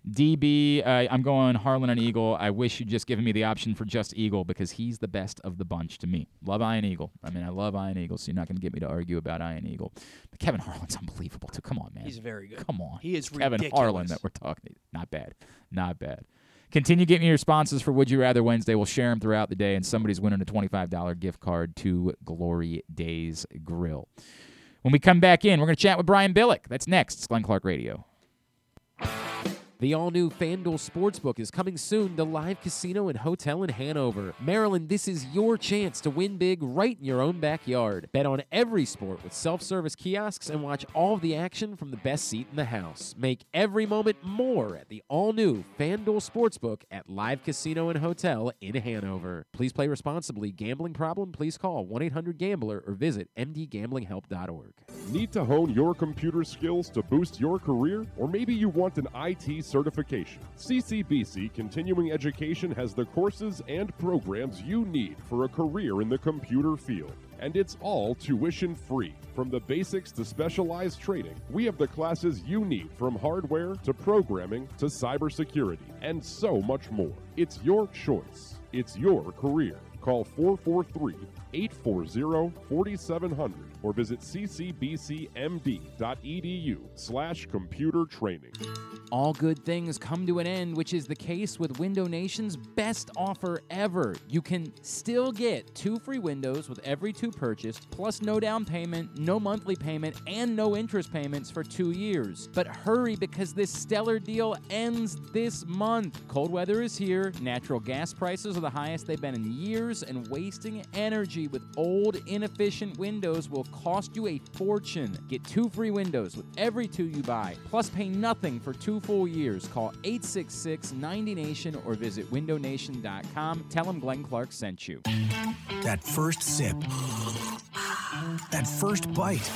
DB, uh, I'm going Harlan and Eagle. I wish you'd just given me the option for just Eagle because he's the best of the bunch to me. Love Ian Eagle. I mean, I love Ian Eagle, so you're not going to get me to argue about Ian Eagle. But Kevin Harlan's unbelievable, too. Come on, man. He's very good. Come on. He is really Kevin ridiculous. Harlan that we're talking. Not bad. Not bad. Continue getting your responses for Would You Rather Wednesday. We'll share them throughout the day, and somebody's winning a $25 gift card to Glory Days Grill. When we come back in, we're going to chat with Brian Billick. That's next. It's Glenn Clark Radio. The all new FanDuel Sportsbook is coming soon to Live Casino and Hotel in Hanover. Maryland, this is your chance to win big right in your own backyard. Bet on every sport with self service kiosks and watch all of the action from the best seat in the house. Make every moment more at the all new FanDuel Sportsbook at Live Casino and Hotel in Hanover. Please play responsibly. Gambling problem? Please call 1 800 Gambler or visit mdgamblinghelp.org. Need to hone your computer skills to boost your career? Or maybe you want an IT certification. CCBC Continuing Education has the courses and programs you need for a career in the computer field. And it's all tuition free. From the basics to specialized training, we have the classes you need from hardware to programming to cybersecurity and so much more. It's your choice. It's your career. Call 443 840 4700 or visit ccbcmd.edu slash computer training. All good things come to an end, which is the case with Window Nation's best offer ever. You can still get two free windows with every two purchased, plus no down payment, no monthly payment, and no interest payments for two years. But hurry because this stellar deal ends this month. Cold weather is here, natural gas prices are the highest they've been in years, and wasting energy with old, inefficient windows will cost you a fortune. Get two free windows with every two you buy, plus pay nothing for two full years. Call 866 90 Nation or visit windownation.com. Tell them Glenn Clark sent you. That first sip. That first bite.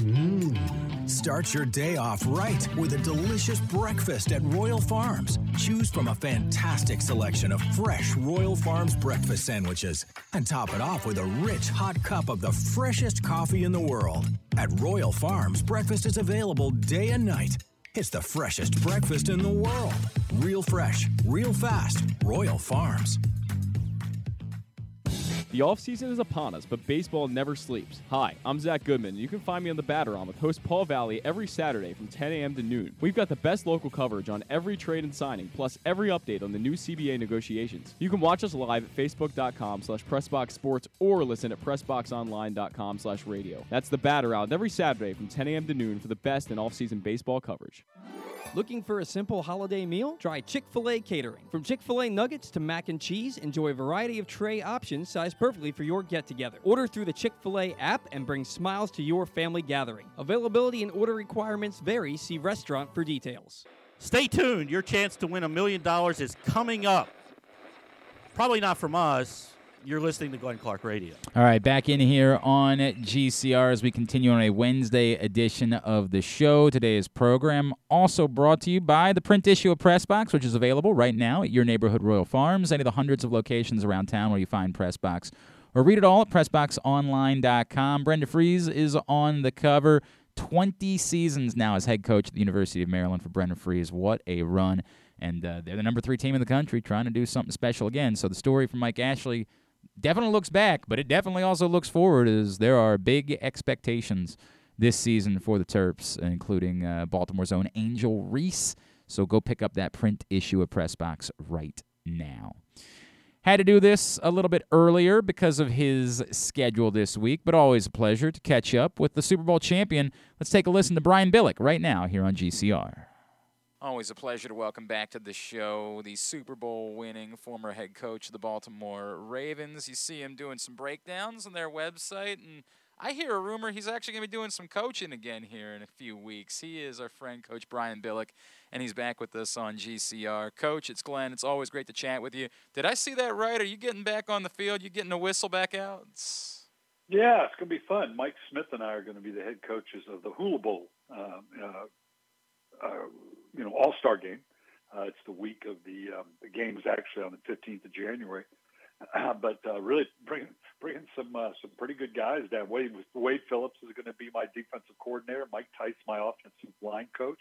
Mmm. Start your day off right with a delicious breakfast at Royal Farms. Choose from a fantastic selection of fresh Royal Farms breakfast sandwiches and top it off with a rich hot cup of the freshest coffee in the world. At Royal Farms, breakfast is available day and night. It's the freshest breakfast in the world. Real fresh, real fast. Royal Farms. The offseason is upon us, but baseball never sleeps. Hi, I'm Zach Goodman, you can find me on the Batter On with host Paul Valley every Saturday from 10 a.m. to noon. We've got the best local coverage on every trade and signing, plus every update on the new CBA negotiations. You can watch us live at facebook.com slash pressboxsports or listen at pressboxonline.com slash radio. That's the Batter On every Saturday from 10 a.m. to noon for the best in offseason baseball coverage. Looking for a simple holiday meal? Try Chick fil A catering. From Chick fil A nuggets to mac and cheese, enjoy a variety of tray options sized perfectly for your get together. Order through the Chick fil A app and bring smiles to your family gathering. Availability and order requirements vary. See restaurant for details. Stay tuned. Your chance to win a million dollars is coming up. Probably not from us. You're listening to Glenn Clark Radio. All right, back in here on GCR as we continue on a Wednesday edition of the show. Today's program also brought to you by the print issue of Pressbox, which is available right now at your neighborhood Royal Farms, any of the hundreds of locations around town where you find Pressbox. Or read it all at PressBoxOnline.com. Brenda Frese is on the cover. 20 seasons now as head coach at the University of Maryland for Brenda Frese. What a run. And uh, they're the number three team in the country trying to do something special again. So the story from Mike Ashley definitely looks back, but it definitely also looks forward. As there are big expectations this season for the Terps, including uh, Baltimore's own Angel Reese. So go pick up that print issue of Press Box right now. Had to do this a little bit earlier because of his schedule this week, but always a pleasure to catch up with the Super Bowl champion. Let's take a listen to Brian Billick right now here on GCR. Always a pleasure to welcome back to the show the Super Bowl winning former head coach of the Baltimore Ravens. You see him doing some breakdowns on their website, and I hear a rumor he's actually going to be doing some coaching again here in a few weeks. He is our friend, Coach Brian Billick, and he's back with us on GCR. Coach, it's Glenn. It's always great to chat with you. Did I see that right? Are you getting back on the field? You getting a whistle back out? It's... Yeah, it's going to be fun. Mike Smith and I are going to be the head coaches of the Hula Bowl. Uh, uh, uh, you know All Star game. Uh, it's the week of the um, the game is actually on the 15th of January, uh, but uh, really bringing bringing some uh, some pretty good guys down. Wade Wade Phillips is going to be my defensive coordinator. Mike Tice, my offensive line coach.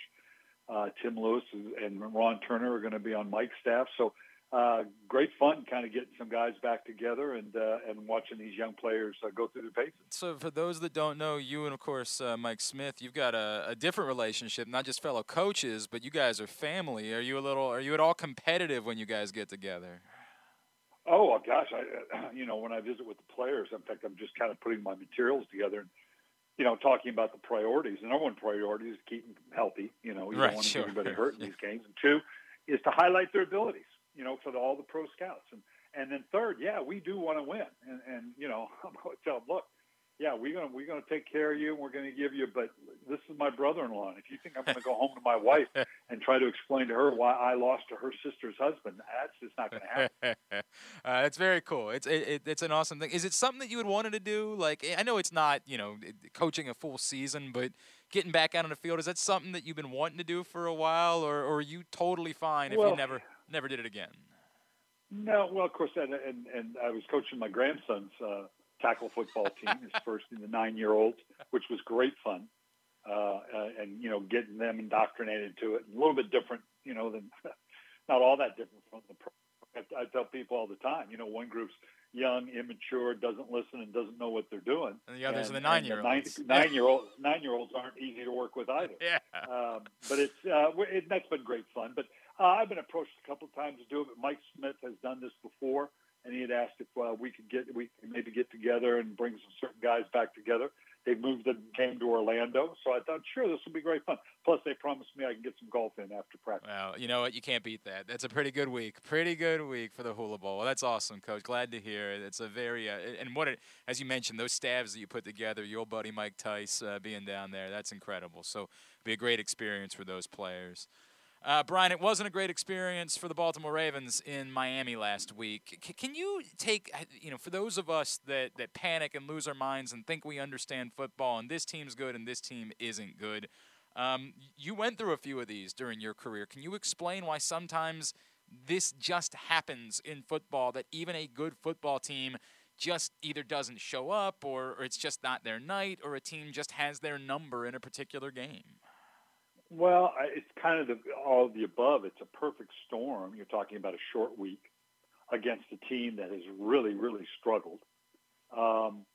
Uh, Tim Lewis and Ron Turner are going to be on Mike's staff. So uh, great fun kind of getting some guys back together and uh, and watching these young players uh, go through the paces. So, for those that don't know, you and of course uh, Mike Smith, you've got a, a, different relationship, not just fellow coaches, but you guys are family. Are you a little? Are you at all competitive when you guys get together? Oh gosh, I (clears throat) you know when I visit with the players, in fact, I'm just kind of putting my materials together and you know talking about the priorities. The number one priority is keeping healthy. You know, you right, don't want to sure. anybody (laughs) hurt in these games. And two is to highlight their abilities you know, for the, all the pro scouts. And and then third, yeah, we do want to win. And and you know, (laughs) I'm going to tell them, look, yeah, we're gonna we're gonna take care of you, and we're gonna give you. But this is my brother-in-law, and if you think I'm gonna go home to my wife (laughs) and try to explain to her why I lost to her sister's husband, that's just not gonna happen. (laughs) uh, it's very cool. It's it, it, it's an awesome thing. Is it something that you would wanted to do? Like I know it's not you know coaching a full season, but getting back out on the field is that something that you've been wanting to do for a while, or, or are you totally fine if well, you never never did it again? No, well, of course, and and, and I was coaching my grandson's uh, tackle football (laughs) team, his first in the nine-year-olds, which was great fun, uh, uh, and you know, getting them indoctrinated to it, a little bit different, you know, than (laughs) not all that different from the. Pro. I, I tell people all the time, you know, one group's young, immature, doesn't listen, and doesn't know what they're doing. And the others and, are the nine-year-olds. The nine, (laughs) nine-year-old nine-year-olds aren't easy to work with either. Yeah. Um, but it's uh, it, that's been great fun. But uh, I've been approached a couple of times to do it. But Mike Smith has done this before, and he had asked if uh, we could get we could maybe get together and bring some certain guys back together. They moved the game to Orlando, so I thought, sure, this will be great fun. Plus, they promised me I can get some golf in after practice. Well, you know what? You can't beat that. That's a pretty good week. Pretty good week for the Hula Bowl. Well, that's awesome, Coach. Glad to hear it. It's a very uh, and what it, as you mentioned, those stabs that you put together, your buddy Mike Tice uh, being down there, that's incredible. So, be a great experience for those players. Uh, Brian, it wasn't a great experience for the Baltimore Ravens in Miami last week. C- can you take, uh, you know, for those of us that, that panic and lose our minds and think we understand football and this team's good and this team isn't good, um, you went through a few of these during your career. Can you explain why sometimes this just happens in football that even a good football team just either doesn't show up or, or it's just not their night or a team just has their number in a particular game? Well, it's kind of the, all of the above. It's a perfect storm. You're talking about a short week against a team that has really, really struggled, um,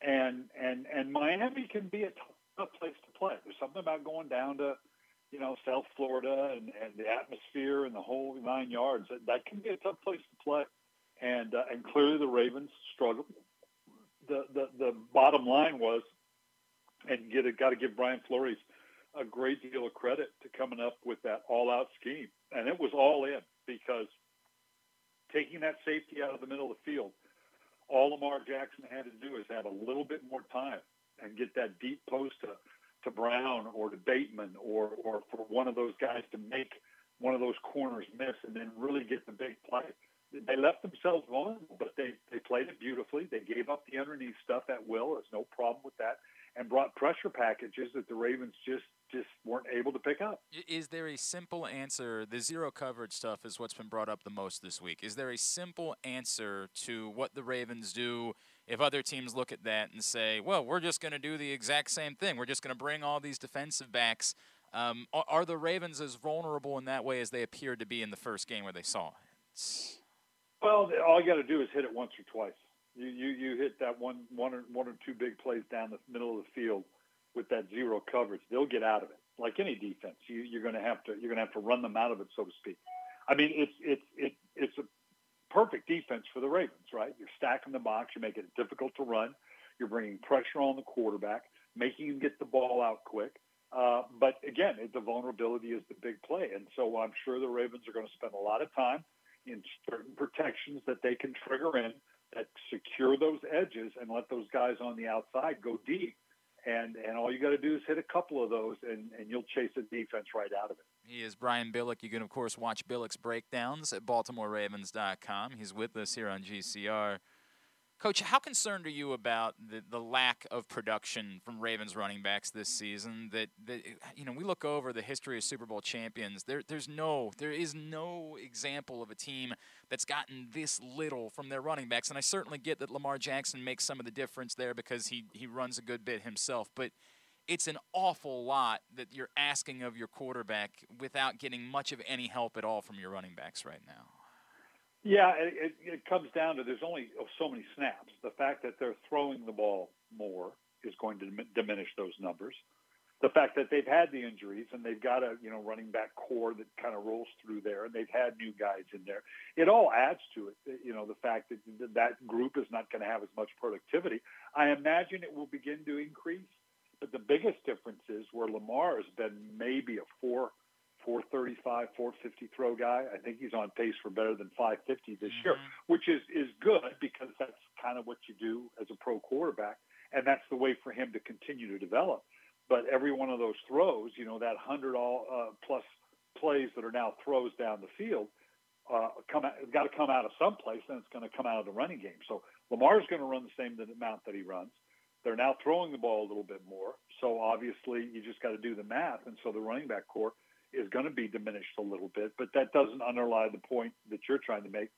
and and and Miami can be a tough place to play. There's something about going down to, you know, South Florida and, and the atmosphere and the whole nine yards. That, that can be a tough place to play, and uh, and clearly the Ravens struggled. The the the bottom line was, and get got to give Brian Flores a great deal of credit to coming up with that all-out scheme, and it was all in because taking that safety out of the middle of the field, all Lamar Jackson had to do is have a little bit more time and get that deep post to, to Brown or to Bateman or or for one of those guys to make one of those corners miss and then really get the big play. They left themselves vulnerable, but they, they played it beautifully. They gave up the underneath stuff at will. There's no problem with that. And brought pressure packages that the Ravens just just weren't able to pick up. Is there a simple answer? The zero coverage stuff is what's been brought up the most this week. Is there a simple answer to what the Ravens do if other teams look at that and say, well, we're just going to do the exact same thing? We're just going to bring all these defensive backs. Um, are, the Ravens as vulnerable in that way as they appeared to be in the first game where they saw it? Well, all you got to do is hit it once or twice. You, you, you hit that one, one, or, one or two big plays down the middle of the field with that zero coverage, they'll get out of it. Like any defense, you, you're going to have to you're going to have to run them out of it, so to speak. I mean, it's it's it, it's a perfect defense for the Ravens, right? You're stacking the box, you're making it difficult to run, you're bringing pressure on the quarterback, making him get the ball out quick. Uh, but again, the vulnerability is the big play, and so I'm sure the Ravens are going to spend a lot of time in certain protections that they can trigger in that secure those edges and let those guys on the outside go deep and and all you got to do is hit a couple of those, and, and you'll chase the defense right out of it. He is Brian Billick. You can of course watch Billick's breakdowns at BaltimoreRavens.com. He's with us here on GCR. Coach, how concerned are you about the, the lack of production from Ravens running backs this season? That, that you know, we look over the history of Super Bowl champions. There, there's no, there is no example of a team that's gotten this little from their running backs. And I certainly get that Lamar Jackson makes some of the difference there because he he runs a good bit himself. But it's an awful lot that you're asking of your quarterback without getting much of any help at all from your running backs right now. Yeah, it, it comes down to there's only oh, so many snaps. The fact that they're throwing the ball more is going to diminish those numbers. The fact that they've had the injuries and they've got a you know running back corps that kind of rolls through there, and they've had new guys in there, it all adds to it. Eh, you know, the fact that that group is not going to have as much productivity. I imagine it will begin to increase, but the biggest difference is where Lamar has been maybe a four 435, 450 throw guy. I think he's on pace for better than 550 this mm-hmm. year, which is is good because that's kind of what you do as a pro quarterback, and that's the way for him to continue to develop. But every one of those throws, you know, that hundred all uh, plus plays that are now throws down the field, uh, come out, got to come out of some place, and it's going to come out of the running game. So Lamar's going to run the same amount that he runs. They're now throwing the ball a little bit more, so obviously you just got to do the math, and so the running back corps is going to be diminished a little bit, but that doesn't underlie the point that you're trying to make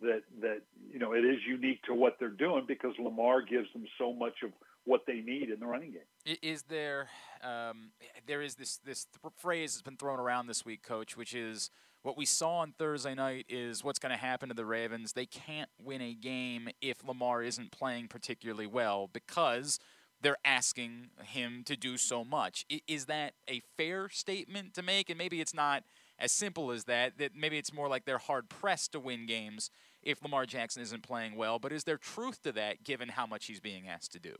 that that you know it is unique to what they're doing because Lamar gives them so much of what they need in the running game. Is there um, there is this this th- phrase that's been thrown around this week, Coach, which is what we saw on Thursday night is what's going to happen to the Ravens. They can't win a game if Lamar isn't playing particularly well because they're asking him to do so much. I- Is that a fair statement to make? And maybe it's not as simple as that. That maybe it's more like they're hard pressed to win games if Lamar Jackson isn't playing well. But is there truth to that, given how much he's being asked to do?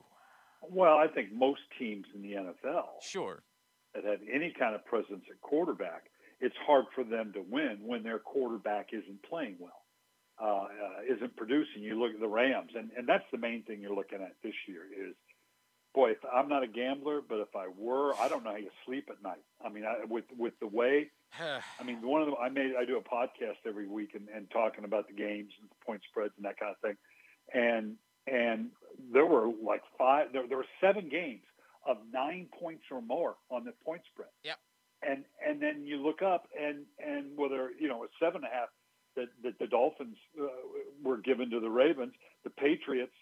Well, I think most teams in the NFL Sure. that have any kind of presence at quarterback, it's hard for them to win when their quarterback isn't playing well, uh, uh, isn't producing. You look at the Rams, and, and that's the main thing you're looking at this year is, boy, if I'm not a gambler, but if I were, I don't know how you sleep at night. I mean, I, with with the way, (sighs) I mean, one of the I made I do a podcast every week and, and talking about the games and point spreads and that kind of thing, and and there were like five, there, there were seven games of nine points or more on the point spread. Yep. And and then you look up and and whether you know a seven and a half that, that the Dolphins uh, were given to the Ravens, the Patriots,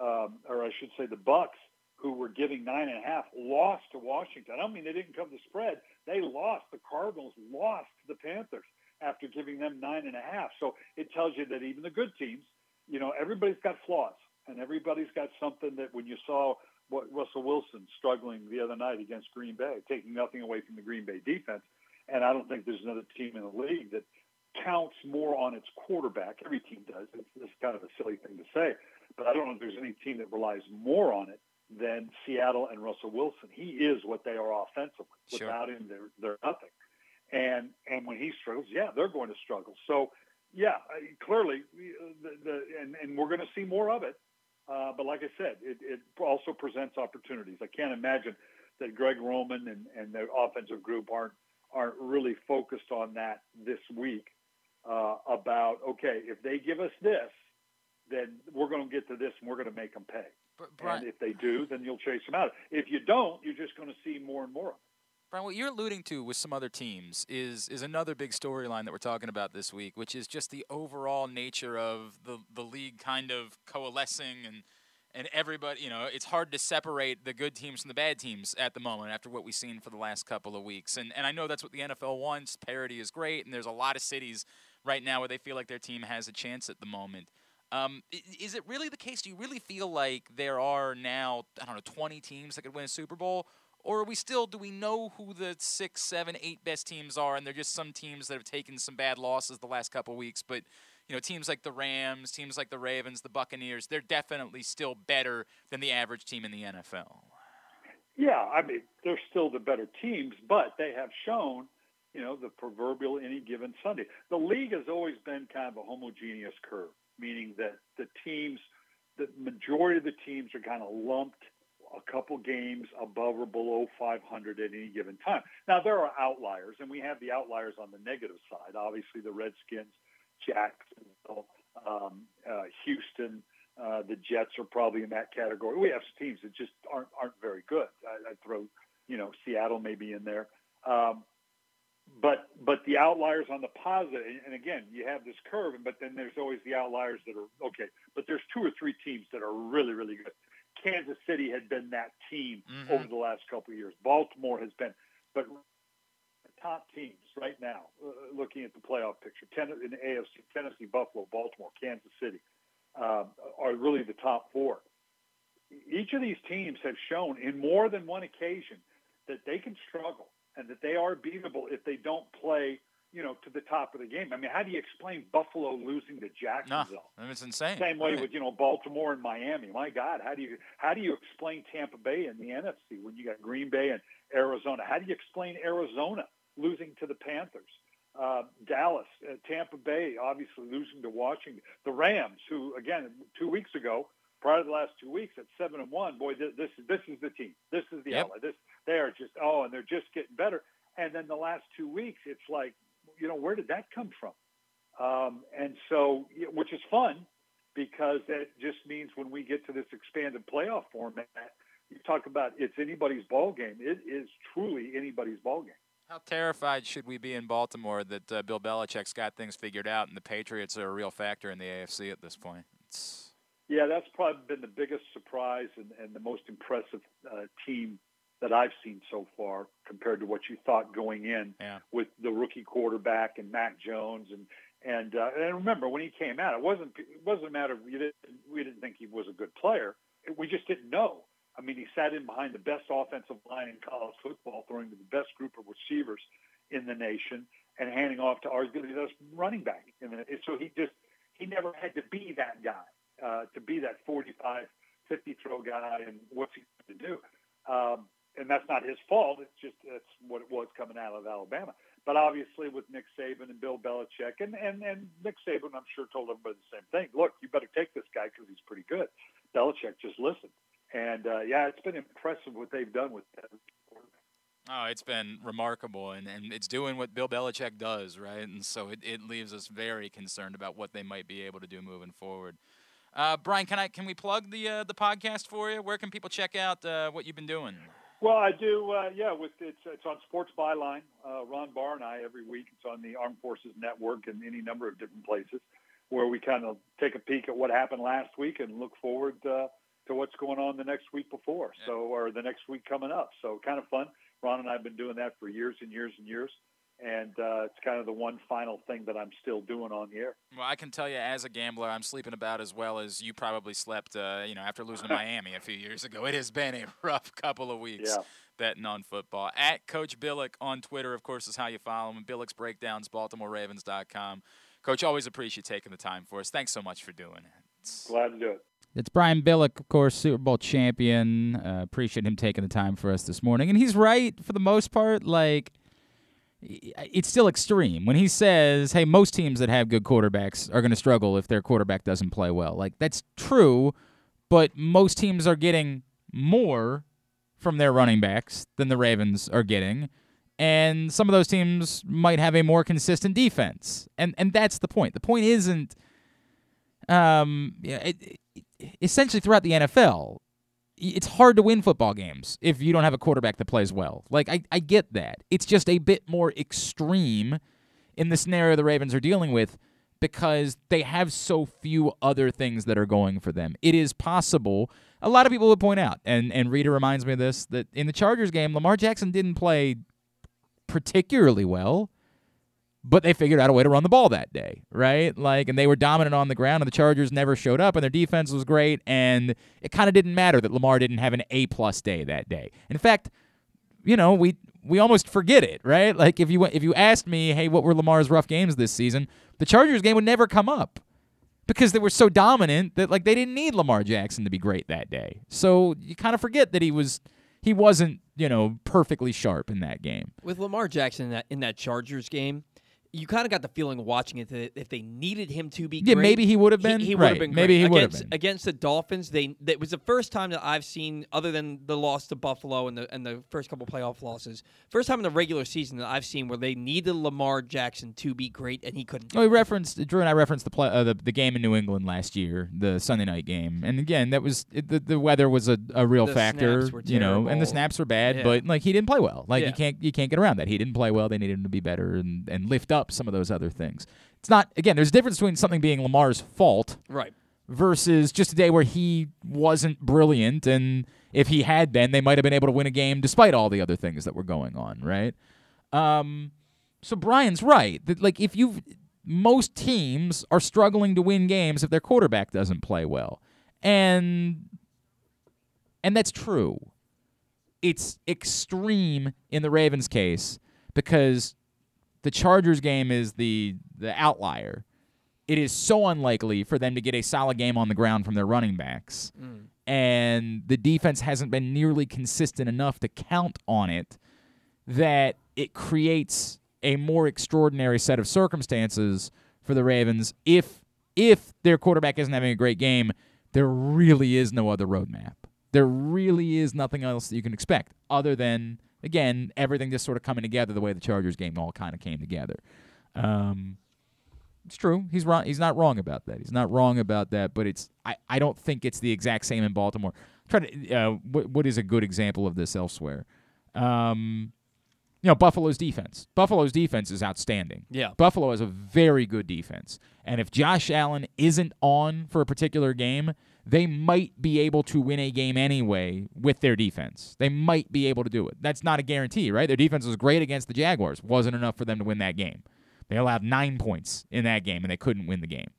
um, or I should say the Bucks, who were giving nine and a half, lost to Washington. I don't mean they didn't come to spread; they lost. The Cardinals lost to the Panthers after giving them nine and a half. So it tells you that even the good teams, you know, everybody's got flaws, and everybody's got something that when you saw what Russell Wilson struggling the other night against Green Bay, taking nothing away from the Green Bay defense, and I don't think there's another team in the league that counts more on its quarterback. Every team does. It's, it's kind of a silly thing to say, but I don't know if there's any team that relies more on it than Seattle and Russell Wilson. He is what they are offensively. Sure. Without him, they're they're nothing. And and when he struggles, yeah, they're going to struggle. So yeah, clearly, uh, the, the and and we're going to see more of it. Uh, but like I said, it, it also presents opportunities. I can't imagine that Greg Roman and, and the offensive group aren't aren't really focused on that this week uh, about okay, if they give us this, then we're going to get to this and we're going to make them pay. Brian- and if they do, then you'll chase them out. If you don't, you're just going to see more and more of it. Brian, what you're alluding to with some other teams is is another big storyline that we're talking about this week, which is just the overall nature of the the league kind of coalescing and and everybody, you know, it's hard to separate the good teams from the bad teams at the moment after what we've seen for the last couple of weeks. And and I know that's what the NFL wants. Parity is great, and there's a lot of cities right now where they feel like their team has a chance at the moment. Um, is it really the case? Do you really feel like there are now, I don't know, 20 teams that could win a Super Bowl? Or are we still, do we know who the six, seven, eight best teams are? And they're just some teams that have taken some bad losses the last couple weeks. But, you know, teams like the Rams, teams like the Ravens, the Buccaneers, they're definitely still better than the average team in the NFL. Yeah, I mean, they're still the better teams, but they have shown, you know, the proverbial any given Sunday. The league has always been kind of a homogeneous curve, meaning that the teams, the majority of the teams are kind of lumped a couple games above or below 500 at any given time. Now, there are outliers, and we have the outliers on the negative side. Obviously, the Redskins, Jacksonville, um, uh, Houston, uh, the Jets are probably in that category. We have some teams that just aren't aren't very good. I, I'd throw, you know, Seattle maybe in there. Um, but but the outliers on the positive, and- again, you have this curve, but then there's always the outliers that are okay. But there's two or three teams that are really really good. Kansas City had been that team Mhm. over the last couple of years. Baltimore has been, but the top teams right now, uh, looking at the playoff picture, ten, in the AFC, Tennessee, Buffalo, Baltimore, Kansas City, um, are really the top four. Each of these teams have shown in more than one occasion that they can struggle and that they are beatable if they don't play, you know, to the top of the game. I mean, how do you explain Buffalo losing to Jacksonville? No, it's insane. Same way Right. with you know Baltimore and Miami. My God, how do you how do you explain Tampa Bay in the NFC when you got Green Bay and Arizona? How do you explain Arizona losing to the Panthers? Uh, Dallas, uh, Tampa Bay, obviously losing to Washington. The Rams, who again two weeks ago, prior to the last two weeks at seven and one, boy, this this is this is the team. This is the Yep. outlet. This they are just oh, and they're just getting better. And then the last two weeks, it's like, you know, where did that come from? Um, and so, which is fun because that just means when we get to this expanded playoff format, you talk about it's anybody's ball game. It is truly anybody's ball game. How terrified should we be in Baltimore that uh, Bill Belichick's got things figured out and the Patriots are a real factor in the AFC at this point? It's Yeah, that's probably been the biggest surprise and, and the most impressive uh, team that I've seen so far compared to what you thought going in yeah. with the rookie quarterback and Mac Jones and and uh, and remember when he came out, it wasn't it wasn't a matter of we didn't we didn't think he was a good player. We just didn't know. I mean, he sat in behind the best offensive line in college football, throwing to the best group of receivers in the nation, and handing off to arguably the best running back. And so he just he never had to be that guy uh, to be that 45, 50 throw guy, and what's he going to do? Um, and that's not his fault. It's just that's what it was coming out of Alabama. But obviously, with Nick Saban and Bill Belichick, and and and Nick Saban, I'm sure told everybody the same thing. Look, you better take this guy because he's pretty good. Belichick just listened, and uh, yeah, it's been impressive what they've done with that. Oh, it's been remarkable, and, and it's doing what Bill Belichick does, right? And so it, it leaves us very concerned about what they might be able to do moving forward. Uh, Brian, can I can we plug the uh, the podcast for you? Where can people check out uh, what you've been doing? Well, I do. Uh, yeah, with it's it's on Sports Byline. Uh, Ron Barr and I every week. It's on the Armed Forces Network and any number of different places where we kind of take a peek at what happened last week and look forward uh, to what's going on the next week before. Yeah. So or the next week coming up. So kind of fun. Ron and I have been doing that for years and years and years and uh, it's kind of the one final thing that I'm still doing on the air. Well, I can tell you, as a gambler, I'm sleeping about as well as you probably slept. Uh, you know, after losing to (laughs) Miami a few years ago, it has been a (laughs) rough couple of weeks. Yeah. Betting on football. At Coach Billick on Twitter, of course, is how you follow him. Billick's Breakdowns, BaltimoreRavens.com. Coach, always appreciate you taking the time for us. Thanks so much for doing it. It's... Glad to do it. It's Brian Billick, of course, Super Bowl champion. Uh, appreciate him taking the time for us this morning. And he's right for the most part. Like, it's still extreme when he says, "Hey, most teams that have good quarterbacks are going to struggle if their quarterback doesn't play well." Like that's true, but most teams are getting more from their running backs than the Ravens are getting, and some of those teams might have a more consistent defense. And and that's the point. The point isn't um it, it, essentially throughout the NFL, it's hard to win football games if you don't have a quarterback that plays well. Like I, I get that. It's just a bit more extreme in the scenario the Ravens are dealing with because they have so few other things that are going for them. It is possible. A lot of people would point out, and and Rita reminds me of this, that in the Chargers game, Lamar Jackson didn't play particularly well but they figured out a way to run the ball that day, right? Like, and they were dominant on the ground, and the Chargers never showed up, and their defense was great, and it kind of didn't matter that Lamar didn't have an A plus day that day. In fact, you know, we we almost forget it, right? Like if you if you asked me, hey, what were Lamar's rough games this season? The Chargers game would never come up because they were so dominant that like they didn't need Lamar Jackson to be great that day. So you kind of forget that he was he wasn't you know perfectly sharp in that game. With Lamar Jackson in that in that Chargers game, you kind of got the feeling watching it that if they needed him to be yeah, great, maybe he would have been. He, he right. would have been. Great. Maybe he would have against, been against the Dolphins. They that was the first time that I've seen, other than the loss to Buffalo and the and the first couple playoff losses, first time in the regular season that I've seen where they needed Lamar Jackson to be great and he couldn't. Oh, he referenced Drew and I referenced the play, uh, the, the game in New England last year, the Sunday night game, and again that was it, the the weather was a, a real The factor, snaps were you know, and the snaps were bad, Yeah. but like he didn't play well. Like Yeah. you can't you can't get around that. He didn't play well. They needed him to be better and and lift up some of those other things. It's not again. There's a difference between something being Lamar's fault Right. versus just a day where he wasn't brilliant and if he had been they might have been able to win a game despite all the other things that were going on right um so brian's right that like if you most teams are struggling to win games if their quarterback doesn't play well and and that's true it's extreme in the ravens case because the chargers game is the the outlier it is so unlikely for them to get a solid game on the ground from their running backs. Mm. And the defense hasn't been nearly consistent enough to count on it that it creates a more extraordinary set of circumstances for the Ravens if if their quarterback isn't having a great game, there really is no other roadmap. There really is nothing else that you can expect other than again everything just sort of coming together the way the Chargers game all kind of came together. Um, it's true. He's wrong. He's not wrong about that. He's not wrong about that. But it's. I, I don't think it's the exact same in Baltimore. Try to. Uh, what what is a good example of this elsewhere? Um, You know, Buffalo's defense. Buffalo's defense is outstanding. Yeah. Buffalo has a very good defense. And if Josh Allen isn't on for a particular game, they might be able to win a game anyway with their defense. They might be able to do it. That's not a guarantee, right? Their defense was great against the Jaguars. Wasn't enough for them to win that game. They allowed nine points in that game, and they couldn't win the game.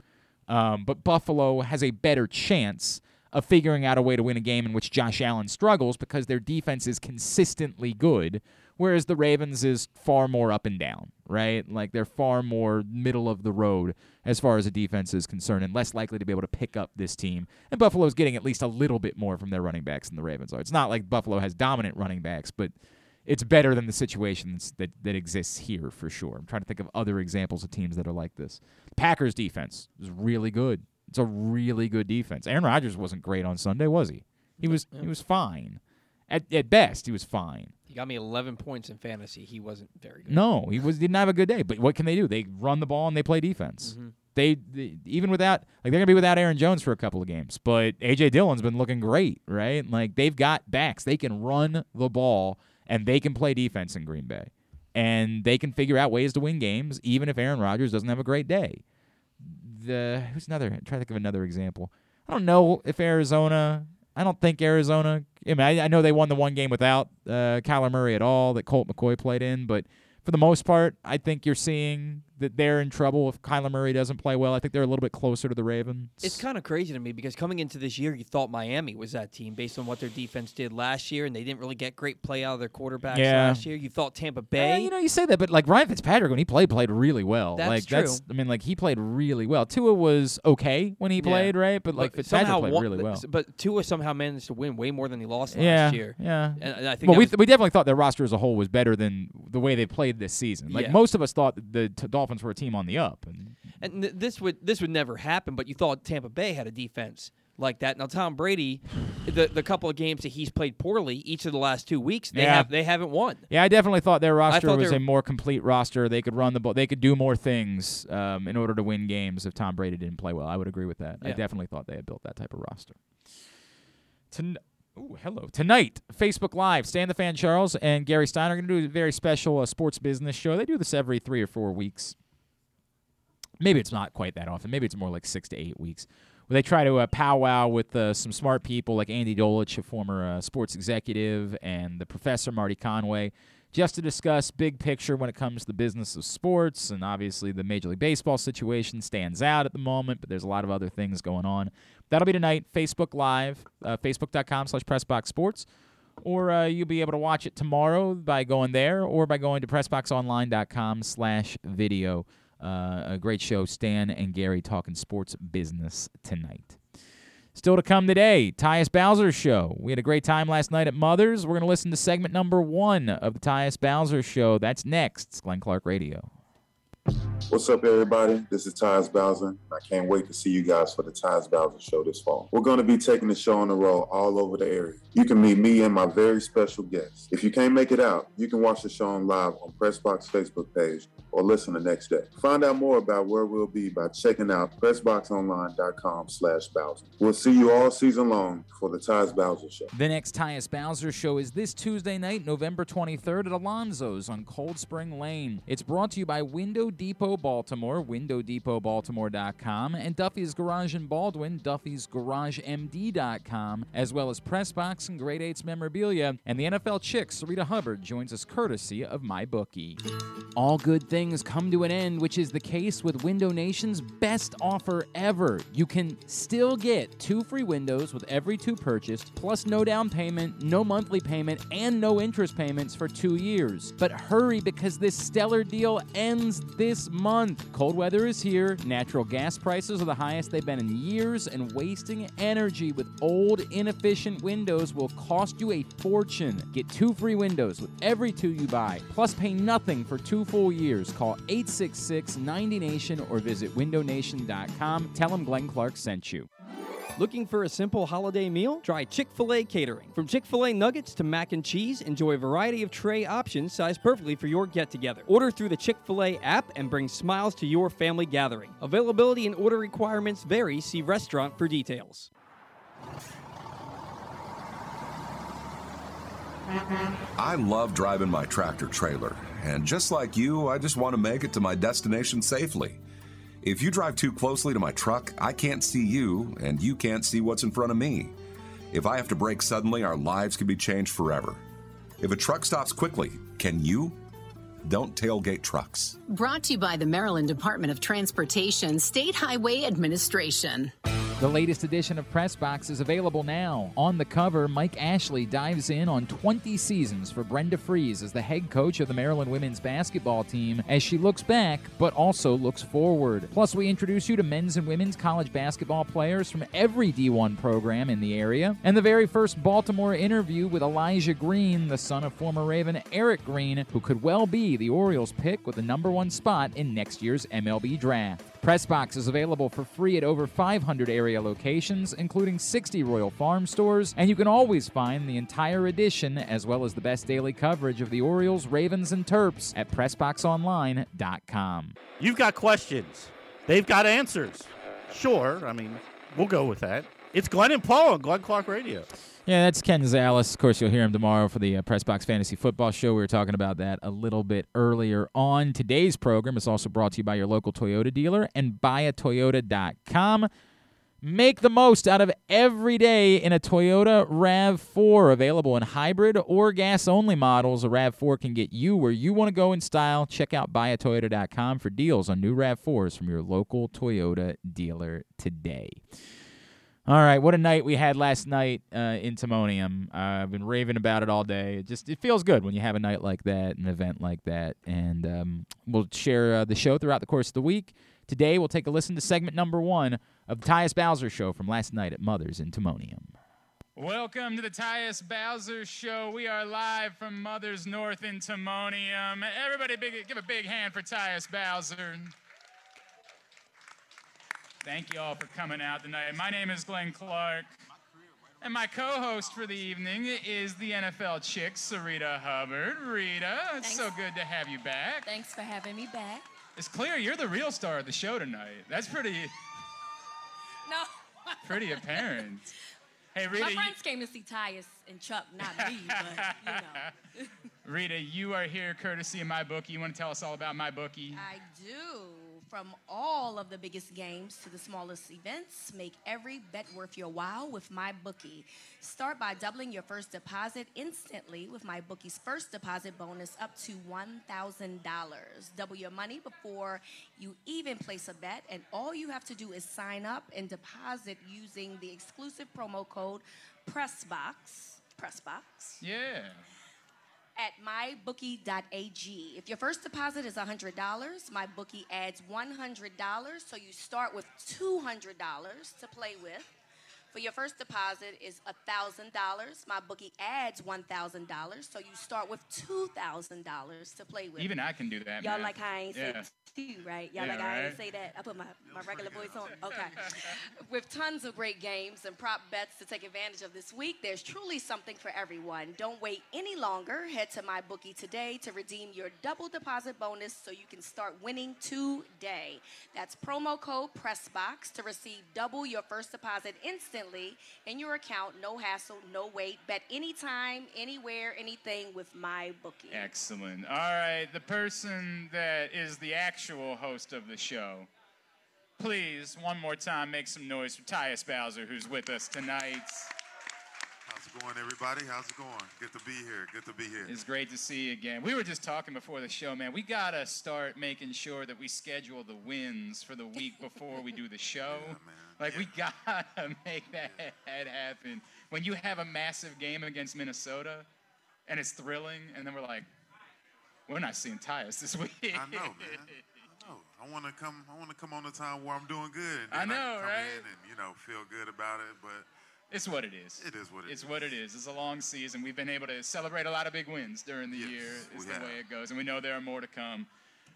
Um, but Buffalo has a better chance of figuring out a way to win a game in which Josh Allen struggles because their defense is consistently good, whereas the Ravens is far more up and down, right? Like they're far more middle of the road as far as the defense is concerned and less likely to be able to pick up this team. And Buffalo's getting at least a little bit more from their running backs than the Ravens are. It's not like Buffalo has dominant running backs, but it's better than the situations that, that exists here for sure. I'm trying to think of other examples of teams that are like this. Packers defense is really good. It's a really good defense. Aaron Rodgers wasn't great on Sunday, was he? He was he was fine. At at best, he was fine. He got me 11 points in fantasy. He wasn't very good. No, he was didn't have a good day. But what can they do? They run the ball and they play defense. Mhm. They, they even without like they're gonna be without Aaron Jones for a couple of games, but AJ Dillon's been looking great, right? Like they've got backs. They can run the ball and they can play defense in Green Bay, and they can figure out ways to win games even if Aaron Rodgers doesn't have a great day. The who's another? Trying to think of another example. I don't know if Arizona. I don't think Arizona. I mean, I, I know they won the one game without uh, Kyler Murray at all that Colt McCoy played in, but for the most part, I think you're seeing that they're in trouble if Kyler Murray doesn't play well. I think they're a little bit closer to the Ravens. It's kind of crazy to me because coming into this year, you thought Miami was that team based on what their defense did last year, and they didn't really get great play out of their quarterbacks Yeah. last year. You thought Tampa Bay. Yeah, you know, you say that, but like Ryan Fitzpatrick when he played, played really well. That's like true. that's, I mean, like he played really well. Tua was okay when he Yeah. played, right? But like But Fitzpatrick somehow played won- really well. But Tua somehow managed to win way more than he lost last yeah, year. yeah. And, and I think well, we th- we definitely thought their roster as a whole was better than the way they played this season. Like Yeah. most of us thought the t- Dolphins were a team on the up, and And th- this would this would never happen, but you thought Tampa Bay had a defense like that. Now Tom Brady, the the couple of games that he's played poorly each of the last two weeks, they Yeah. have they haven't won. Yeah, I definitely thought their roster thought was a more complete roster. They could run the ball. They could do more things um, in order to win games if Tom Brady didn't play well. I would agree with that. I definitely thought they had built that type of roster. Ton- Ooh, hello. Tonight, Facebook Live, Stan the Fan Charles and Gary Steiner are going to do a very special uh, sports business show. They do this every three or four weeks. Maybe it's not quite that often. Maybe it's more like six to eight weeks. Where they try to uh, powwow with uh, some smart people like Andy Dolich, a former uh, sports executive, and the professor Marty Conway, just to discuss big picture when it comes to the business of sports. And obviously, the Major League Baseball situation stands out at the moment, but there's a lot of other things going on. That'll be tonight, Facebook Live, uh, facebook.com slash pressboxsports. Or uh, you'll be able to watch it tomorrow by going there or by going to pressboxonline.com slash video. Uh, a great show, Stan and Gary talking sports business tonight. Still to come today, Tyus Bowser Show. We had a great time last night at Mother's. We're going to listen to segment number one of the Tyus Bowser Show. That's next. It's Glenn Clark Radio. What's up, everybody? This is Tyus Bowser. I can't wait to see you guys for the Tyus Bowser Show this fall. We're going to be taking the show on the road all over the area. You can meet me and my very special guests. If you can't make it out, you can watch the show on live on Pressbox Facebook page or listen the next day. Find out more about where we'll be by checking out pressboxonline.com slash Bowser. We'll see you all season long for the Tyus Bowser Show. The next Tyus Bowser show is this Tuesday night, November 23rd at Alonzo's on Cold Spring Lane. It's brought to you by Window Depot Baltimore, windowdepotbaltimore.com, and Duffy's Garage in Baldwin, duffysgaragemd.com, as well as Pressbox and Great Eights memorabilia. And the NFL chick, Sarita Hubbard, joins us courtesy of MyBookie. All good things come to an end, which is the case with Window Nation's best offer ever. You can still get two free windows with every two purchased, plus no down payment, no monthly payment, and no interest payments for two years. But hurry because this stellar deal ends this month. Cold weather is here, natural gas prices are the highest they've been in years, and wasting energy with old, inefficient windows will cost you a fortune. Get two free windows with every two you buy, plus pay nothing for two full years. Call 866 90 Nation or visit windownation.com. Tell them Glenn Clark sent you. Looking for a simple holiday meal? Try Chick fil A catering. From Chick fil A nuggets to mac and cheese, enjoy a variety of tray options sized perfectly for your get together. Order through the Chick fil A app and bring smiles to your family gathering. Availability and order requirements vary. See restaurant for details. I love driving my tractor trailer, and just like you, I just want to make it to my destination safely. If you drive too closely to my truck, I can't see you, and you can't see what's in front of me. If I have to brake suddenly, our lives can be changed forever. If a truck stops quickly, can you? Don't tailgate trucks. Brought to you by the Maryland Department of Transportation State Highway Administration. The latest edition of Press Box is available now. On the cover, Mike Ashley dives in on 20 seasons for Brenda Frese as the head coach of the Maryland women's basketball team as she looks back but also looks forward. Plus, we introduce you to men's and women's college basketball players from every D1 program in the area, and the very first Baltimore interview with Elijah Green, the son of former Raven Eric Green, who could well be the Orioles pick with the number one spot in next year's MLB draft. Pressbox is available for free at over 500 area locations, including 60 Royal Farm stores, and you can always find the entire edition as well as the best daily coverage of the Orioles, Ravens, and Terps at PressBoxOnline.com. You've got questions. They've got answers. Sure, I mean, we'll go with that. It's Glenn and Paul on Glenn Clark Radio. Yeah, that's Ken Zales. Of course, you'll hear him tomorrow for the uh, Pressbox Fantasy Football Show. We were talking about that a little bit earlier on. Today's program is also brought to you by your local Toyota dealer and buyatoyota.com. Make the most out of every day in a Toyota RAV4 available in hybrid or gas only models. A RAV4 can get you where you want to go in style. Check out buyatoyota.com for deals on new RAV4s from your local Toyota dealer today. All right, what a night we had last night uh, in Timonium. Uh, I've been raving about it all day. It just it feels good when you have a night like that, an event like that, and um, we'll share uh, the show throughout the course of the week. Today, we'll take a listen to segment number one of the Tyus Bowser Show from last night at Mother's in Timonium. Welcome to the Tyus Bowser Show. We are live from Mother's North in Timonium. Everybody, big, give a big hand for Tyus Bowser. Thank you all for coming out tonight. My name is Glenn Clark. And my co-host for the evening is the NFL chick, Sarita Hubbard. Rita, it's Thanks. so good to have you back. Thanks for having me back. It's clear you're the real star of the show tonight. That's pretty No. pretty (laughs) apparent. Hey Rita, My you- friends came to see Tyus and Chuck, not me, but you know. (laughs) Rita, you are here courtesy of my bookie. You want to tell us all about my bookie? I do. From all of the biggest games to the smallest events, make every bet worth your while with my bookie. Start by doubling your first deposit instantly with my bookie's first deposit bonus up to $1,000. Double your money before you even place a bet, and all you have to do is sign up and deposit using the exclusive promo code PRESSBOX. PRESSBOX. Yeah. At mybookie.ag. If your first deposit is $100, MyBookie adds $100, so you start with $200 to play with. For your first deposit is $1,000. My bookie adds $1,000, so you start with $2,000 to play with. Even I can do that. Y'all man. like how I ain't yeah. say two, right? Y'all Yeah, like how I ain't say that? I put my, my regular voice on? Okay. (laughs) With tons of great games and prop bets to take advantage of this week, there's truly something for everyone. Don't wait any longer. Head to my bookie today to redeem your double deposit bonus so you can start winning today. That's promo code PRESSBOX to receive double your first deposit instantly in your account. No hassle, no wait. Bet anytime, anywhere, anything with my bookie. Excellent. All right, the person that is the actual host of the show, please, one more time, make some noise for Tyus Bowser, who's with us tonight. It going, everybody? How's it going? Good to be here. Good to be here. It's great to see you again. We were just talking before the show, man. We gotta start making sure that we schedule the wins for the week before we do the (laughs) show. Like we gotta (laughs) make that happen. When you have a massive game against Minnesota, and it's thrilling, and then we're like, we're not seeing Tyus this (laughs) week. I know, man. I know. I want to come. I want to come on a time where I'm doing good. And I know, come right? In and you know, feel good about it. But It's what it is. It is what it it's what it is. It's a long season. We've been able to celebrate a lot of big wins during the year. Is the have. way it goes, and we know there are more to come.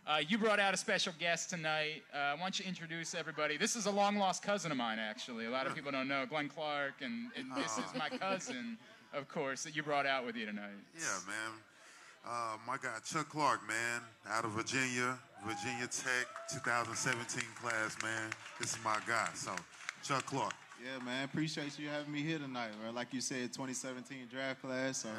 Uh, you brought out a special guest tonight. Uh, why don't you introduce everybody? This is a long lost cousin of mine, actually. A lot of people don't know Glenn Clark, and, and this is my cousin, of course, that you brought out with you tonight. yeah, man. Uh, my guy Chuck Clark, man, out of Virginia, Virginia Tech, 2017 class, man. This is my guy. So, Chuck Clark. Yeah, man. Appreciate you having me here tonight, man. Like you said, 2017 draft class. So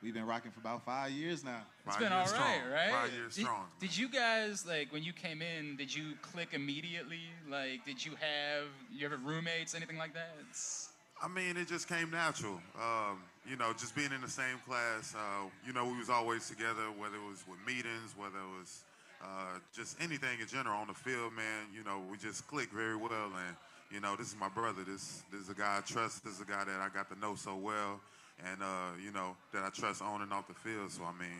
we've been rocking for about five years now. It's been all right, right? Five years did, strong. Did you guys like when you came in? Did you click immediately? Like, did you have you ever roommates, anything like that? It's, I mean, it just came natural. Um, you know, just being in the same class. Uh, you know, we was always together, whether it was with meetings, whether it was uh, just anything in general on the field. Man, you know, we just clicked very well. And you know, this is my brother. This this is a guy I trust. This is a guy that I got to know so well, and uh, you know that I trust on and off the field. So I mean,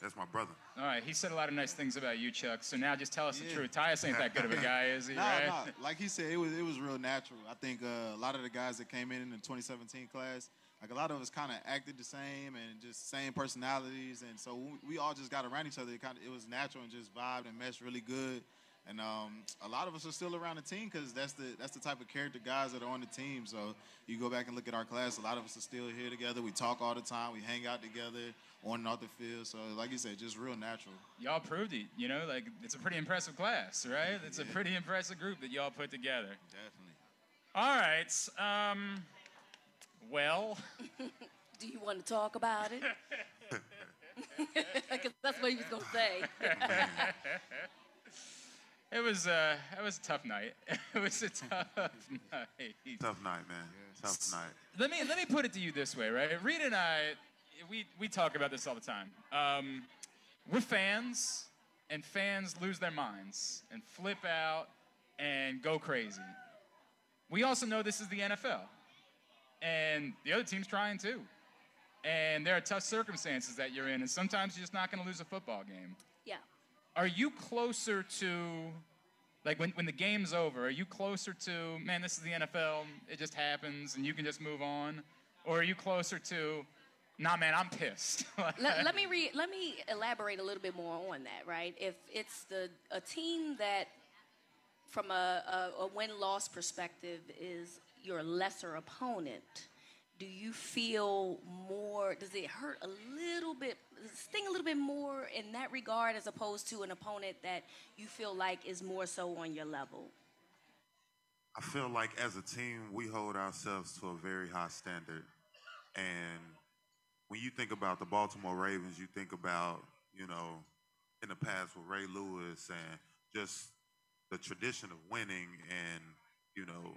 that's my brother. all right, he said a lot of nice things about you, Chuck. So now just tell us the truth. Tyus ain't that good of a guy, is he? (laughs) Nah, right? nah. Like he said, it was it was real natural. I think uh, a lot of the guys that came in in the 2017 class, like a lot of us kind of acted the same and just same personalities, and so we, we all just got around each other. It kind of it was natural and just vibed and meshed really good. And um, a lot of us are still around the team because that's the that's the type of character guys that are on the team. So you go back and look at our class. A lot of us are still here together. We talk all the time. We hang out together on and off the field. So like you said, just real natural. Y'all proved it. You know, like it's a pretty impressive class, right? It's a pretty impressive group that y'all put together. Definitely. All right. Um, well, (laughs) Do you want to talk about it? (laughs) (laughs) Because that's what he was going to say. It was uh, it was a tough night. (laughs) it was a tough night. Tough night, man. Tough night. Let me let me put it to you this way, right? Reed and I, we we talk about this all the time. Um, we're fans, and fans lose their minds and flip out and go crazy. We also know this is the NFL, and the other team's trying too. And there are tough circumstances that you're in, and sometimes you're just not going to lose a football game. Are you closer to, like when, when the game's over, are you closer to, man, this is the NFL, it just happens and you can just move on? Or are you closer to, nah, man, I'm pissed? (laughs) let, let me re- let me elaborate a little bit more on that, right? If it's the a team that, from a, a, a win loss perspective, is your lesser opponent, do you feel more? Does it hurt a little bit, sting a little bit more in that regard, as opposed to an opponent that you feel like is more so on your level? I feel like as a team, we hold ourselves to a very high standard. And when you think about the Baltimore Ravens, you think about, you know, in the past with Ray Lewis and just the tradition of winning and, you know,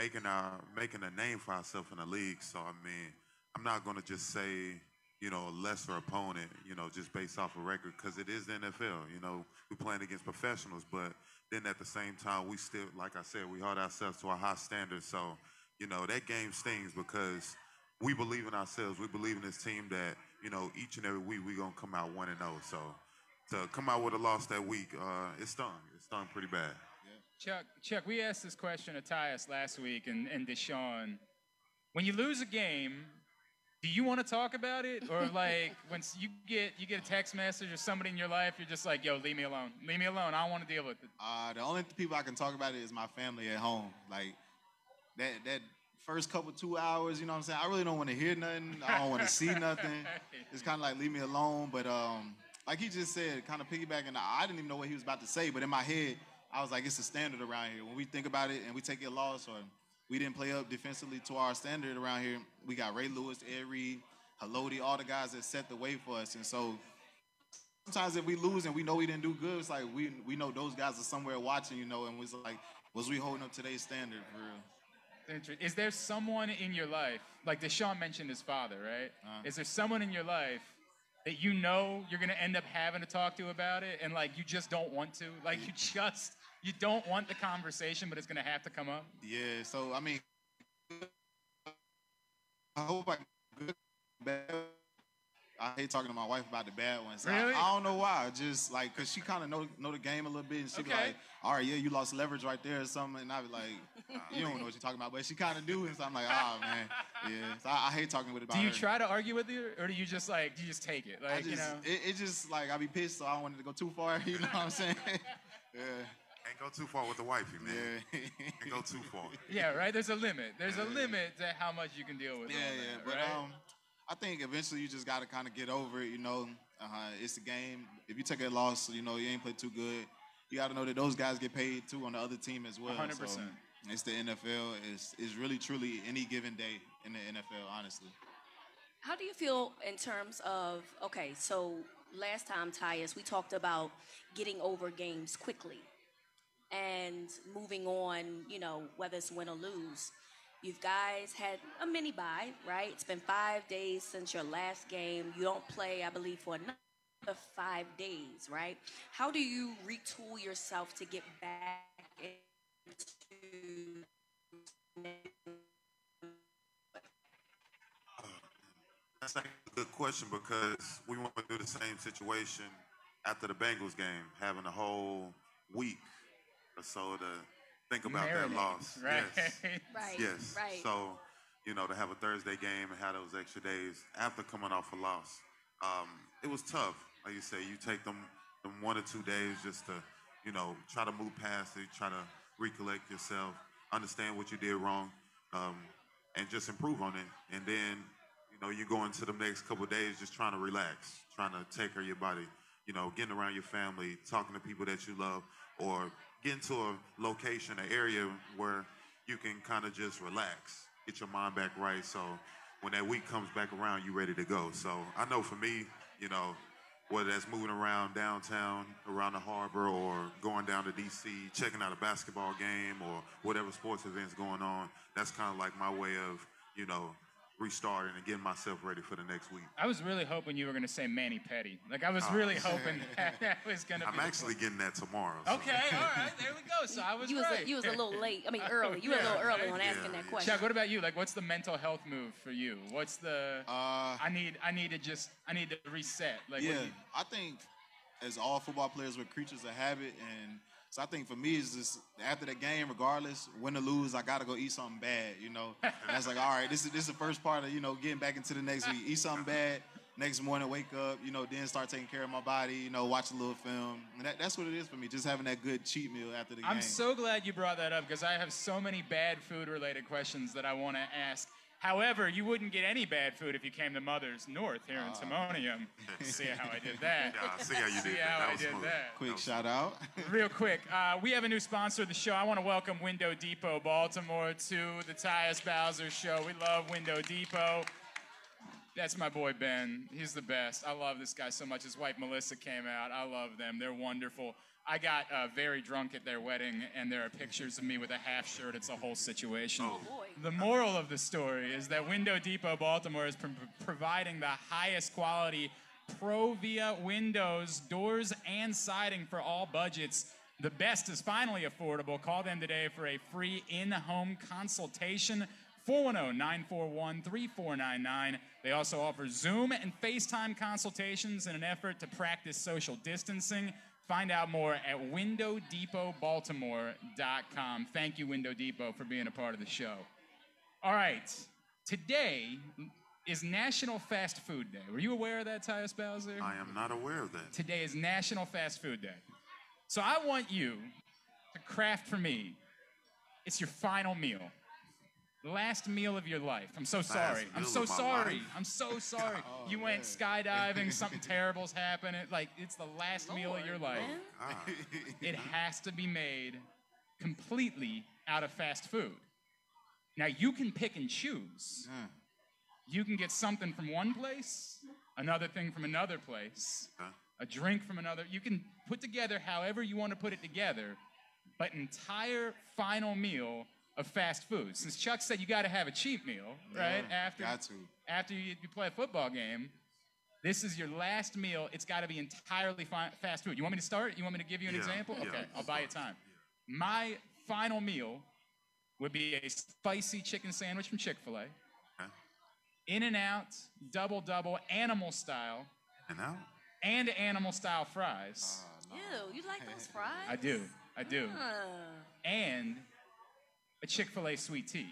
making our making a name for ourselves in the league. So I mean, I'm not gonna just say, you know, a lesser opponent, you know, just based off a record, because it is the NFL. You know, we're playing against professionals, but then at the same time, we still, like I said, we hold ourselves to a high standard. So, you know, that game stings because we believe in ourselves. We believe in this team that, you know, each and every week we're gonna come out one and zero. So to come out with a loss that week, uh, it stung. It stung pretty bad. Chuck, Chuck, we asked this question to Tyus last week and, and Deshaun. When you lose a game, do you want to talk about it? Or (laughs) like when you get you get a text message or somebody in your life, you're just like, yo, leave me alone. Leave me alone. I don't want to deal with it. Uh, the only people I can talk about it is my family at home. Like that that first couple two hours, you know what I'm saying? I really don't want to hear nothing. I don't want to see (laughs) nothing. It's kind of like leave me alone. But um, like he just said, kind of piggybacking. I didn't even know what he was about to say, but in my head, I was like, it's a standard around here. When we think about it and we take a loss or we didn't play up defensively to our standard around here, we got Ray Lewis, Ed Reed, Haloti, all the guys that set the way for us. And so sometimes if we lose and we know we didn't do good, it's like we we know those guys are somewhere watching, you know, and was like, was we holding up today's standard for real? Is there someone in your life, like Deshaun mentioned his father, right? Uh. Is there someone in your life that you know you're gonna end up having to talk to about it, and like you just don't want to, like you just you don't want the conversation, but it's gonna have to come up? Yeah, so I mean, I hope I good. bad. I hate talking to my wife about the bad ones. I- Really? I, don't know why. Just like, cause she kind of know know the game a little bit, and she be like, "All right, yeah, you lost leverage right there or something," and I be like, "Uh, "You don't know what you're talking about," but she kind of do, and so I'm like, "Oh man, yeah." So I, I hate talking with it about Do you her. try to argue with her, or do you just like do you just take it? Like I just, you know. it, it just like I be pissed, so I don't want it to go too far. (laughs) You know what I'm saying? (laughs) yeah. Ain't go too far with the wifey, man. Yeah. Ain't go too far. (laughs) Yeah, right. There's a limit. There's a limit to how much you can deal with. Yeah, all yeah. that, But right? um, I think eventually you just got to kind of get over it. You know, uh, it's a game. If you take a loss, you know you ain't played too good. You got to know that those guys get paid too on the other team as well. 100%. So it's the NFL. It's it's really truly any given day in the NFL. Honestly. How do you feel in terms of okay? So last time, Tyus, we talked about getting over games quickly and moving on. You know, whether it's win or lose. You guys had a mini bye, right? It's been five days since your last game. You don't play, I believe, for another five days, right? How do you retool yourself to get back into That's a good question because we went through the same situation after the Bengals game, having a whole week or so to think about that loss. (laughs) right. Yes. Right, Yes. right. So, you know, to have a Thursday game and have those extra days after coming off a loss, um, it was tough. Like you say, you take them, them one or two days just to, you know, try to move past it, try to recollect yourself, understand what you did wrong, um, and just improve on it. And then, you know, you go into the next couple of days just trying to relax, trying to take care of your body, you know, getting around your family, talking to people that you love, or getting into a location, an area where you can kind of just relax, get your mind back right. So when that week comes back around, you're ready to go. So I know for me, you know, whether that's moving around downtown, around the harbor, or going down to DC, checking out a basketball game, or whatever sports events going on, that's kind of like my way of, you know, restarting and getting myself ready for the next week. I was really hoping you were going to say mani-pedi. Like I was Oh. really (laughs) hoping that, that was going to be. I'm the actually getting that tomorrow. so- Okay, all right, there we go. So I was you was a, you was a little late. I mean, (laughs) early. You were a little early on asking that question. Chuck, what about you? Like, what's the mental health move for you? What's the? I need, I need to just, I need to reset. Like, Uh, yeah, do you- I think as all football players, we're creatures of habit, and so I think for me, it's just after the game, regardless, win or lose, I gotta go eat something bad, you know. And that's like, all right, this is this is the first part of you know getting back into the next week. Eat something bad. Next morning, wake up, you know, then start taking care of my body, you know, watch a little film. And that, that's what it is for me, just having that good cheat meal after the game. I'm so glad you brought that up because I have so many bad food related questions that I want to ask. However, you wouldn't get any bad food if you came to Mother's North here in Timonium. (laughs) see how I did that? Yeah, see how you did See that. how That I was did smooth. that? Quick shout out. (laughs) Real quick, uh, we have a new sponsor of the show. I want to welcome Window Depot Baltimore to the Tyus Bowser Show. We love Window Depot. That's my boy Ben. He's the best. I love this guy so much. His wife Melissa came out. I love them. They're wonderful. I got uh, very drunk at their wedding, and there are pictures of me with a half shirt. It's a whole situation. The moral of the story is that Window Depot Baltimore is pro- providing the highest quality Provia windows, doors, and siding for all budgets. The best is finally affordable. Call them today for a free in home consultation. 410 941 3499. They also offer Zoom and FaceTime consultations in an effort to practice social distancing. Find out more at WindowDepotBaltimore.com. Thank you, Window Depot, for being a part of the show. All right, today is National Fast Food Day. Were you aware of that, Tyus Bowser? I am not aware of that. Today is National Fast Food Day. So I want you to craft for me. It's your final meal. The last meal of your life. I'm so sorry. I'm meal so of my sorry. I'm so (laughs) sorry. Oh, you went skydiving, (laughs) something terrible's happened. It, like it's the last meal of your life. Ah. (laughs) It has to be made completely out of fast food. Now you can pick and choose. You can get something from one place, another thing from another place, a drink from another. You can put together however you want to put it together, but entire final meal of fast food. Since Chuck said you got to have a cheap meal, right? Yeah, after got to. after you, you play a football game, this is your last meal. It's got to be entirely fi- fast food. You want me to start? You want me to give you an Yeah, example? yeah, okay, I'll buy you time. My final meal would be a spicy chicken sandwich from Chick fil A. In-N-Out, double double, animal style. And out? And animal style fries. Ew, you like those (laughs) fries? I do. I do. Ah. And a Chick fil A sweet tea.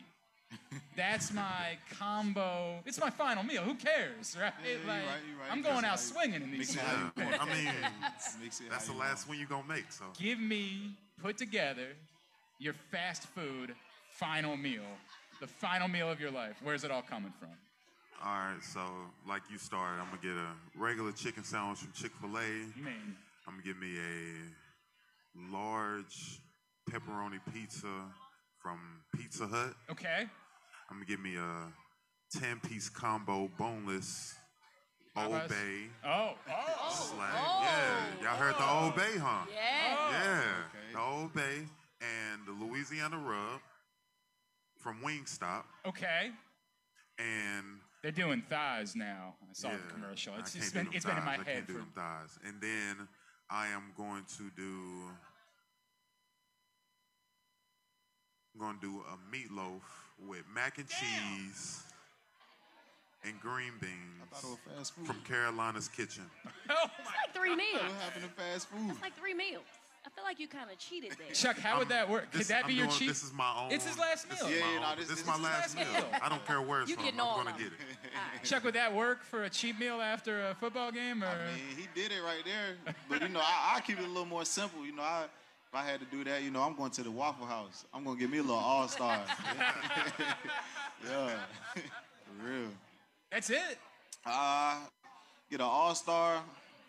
That's my combo. It's my final meal. Who cares, right? Yeah, you Like, right, you right. I'm going got out to- swinging in these. mix it how you things. want. I mean, (laughs) that's the you last one you're gonna make. So Give me put together your fast food final meal, the final meal of your life. Where's it all coming from? all right. So like you started, I'm gonna get a regular chicken sandwich from Chick Fil A. Man. I'm gonna get me a large pepperoni pizza from Pizza Hut. Okay. I'm gonna give me a 10 piece combo boneless Old Popeyes? Bay Oh, oh, slash. Oh. Yeah, y'all heard the Old Bay, huh? Oh. Yeah. Yeah, the Old Bay and the Louisiana rub from Wingstop. Okay. And They're doing thighs now. I saw yeah, the commercial. I It's, can't do been them it's been in my thighs. I head can't do for them thighs. And then I am going to do. I'm going to do a meatloaf with mac and cheese and green beans thought it was fast food. from Carolina's Kitchen. (laughs) It's like three meals. What happened to fast food? It's like three meals. I feel like you kind of cheated there. Chuck, how would that work? Could This- that be I'm your doing- cheat? This is my own. It's his last meal. is Yeah, yeah, no, this- this this is my last last meal. meal. I don't care where it's You from. getting I'm going to get them. it. Chuck, would that work for a cheap meal after a football game? Or I mean, he did it right there. But you know, I, I keep it a little more simple. You know, I if I had to do that, you know, I'm going to the Waffle House. I'm gonna give me a little All Star. (laughs) (laughs) yeah, (laughs) for real. that's it. Uh, get an All Star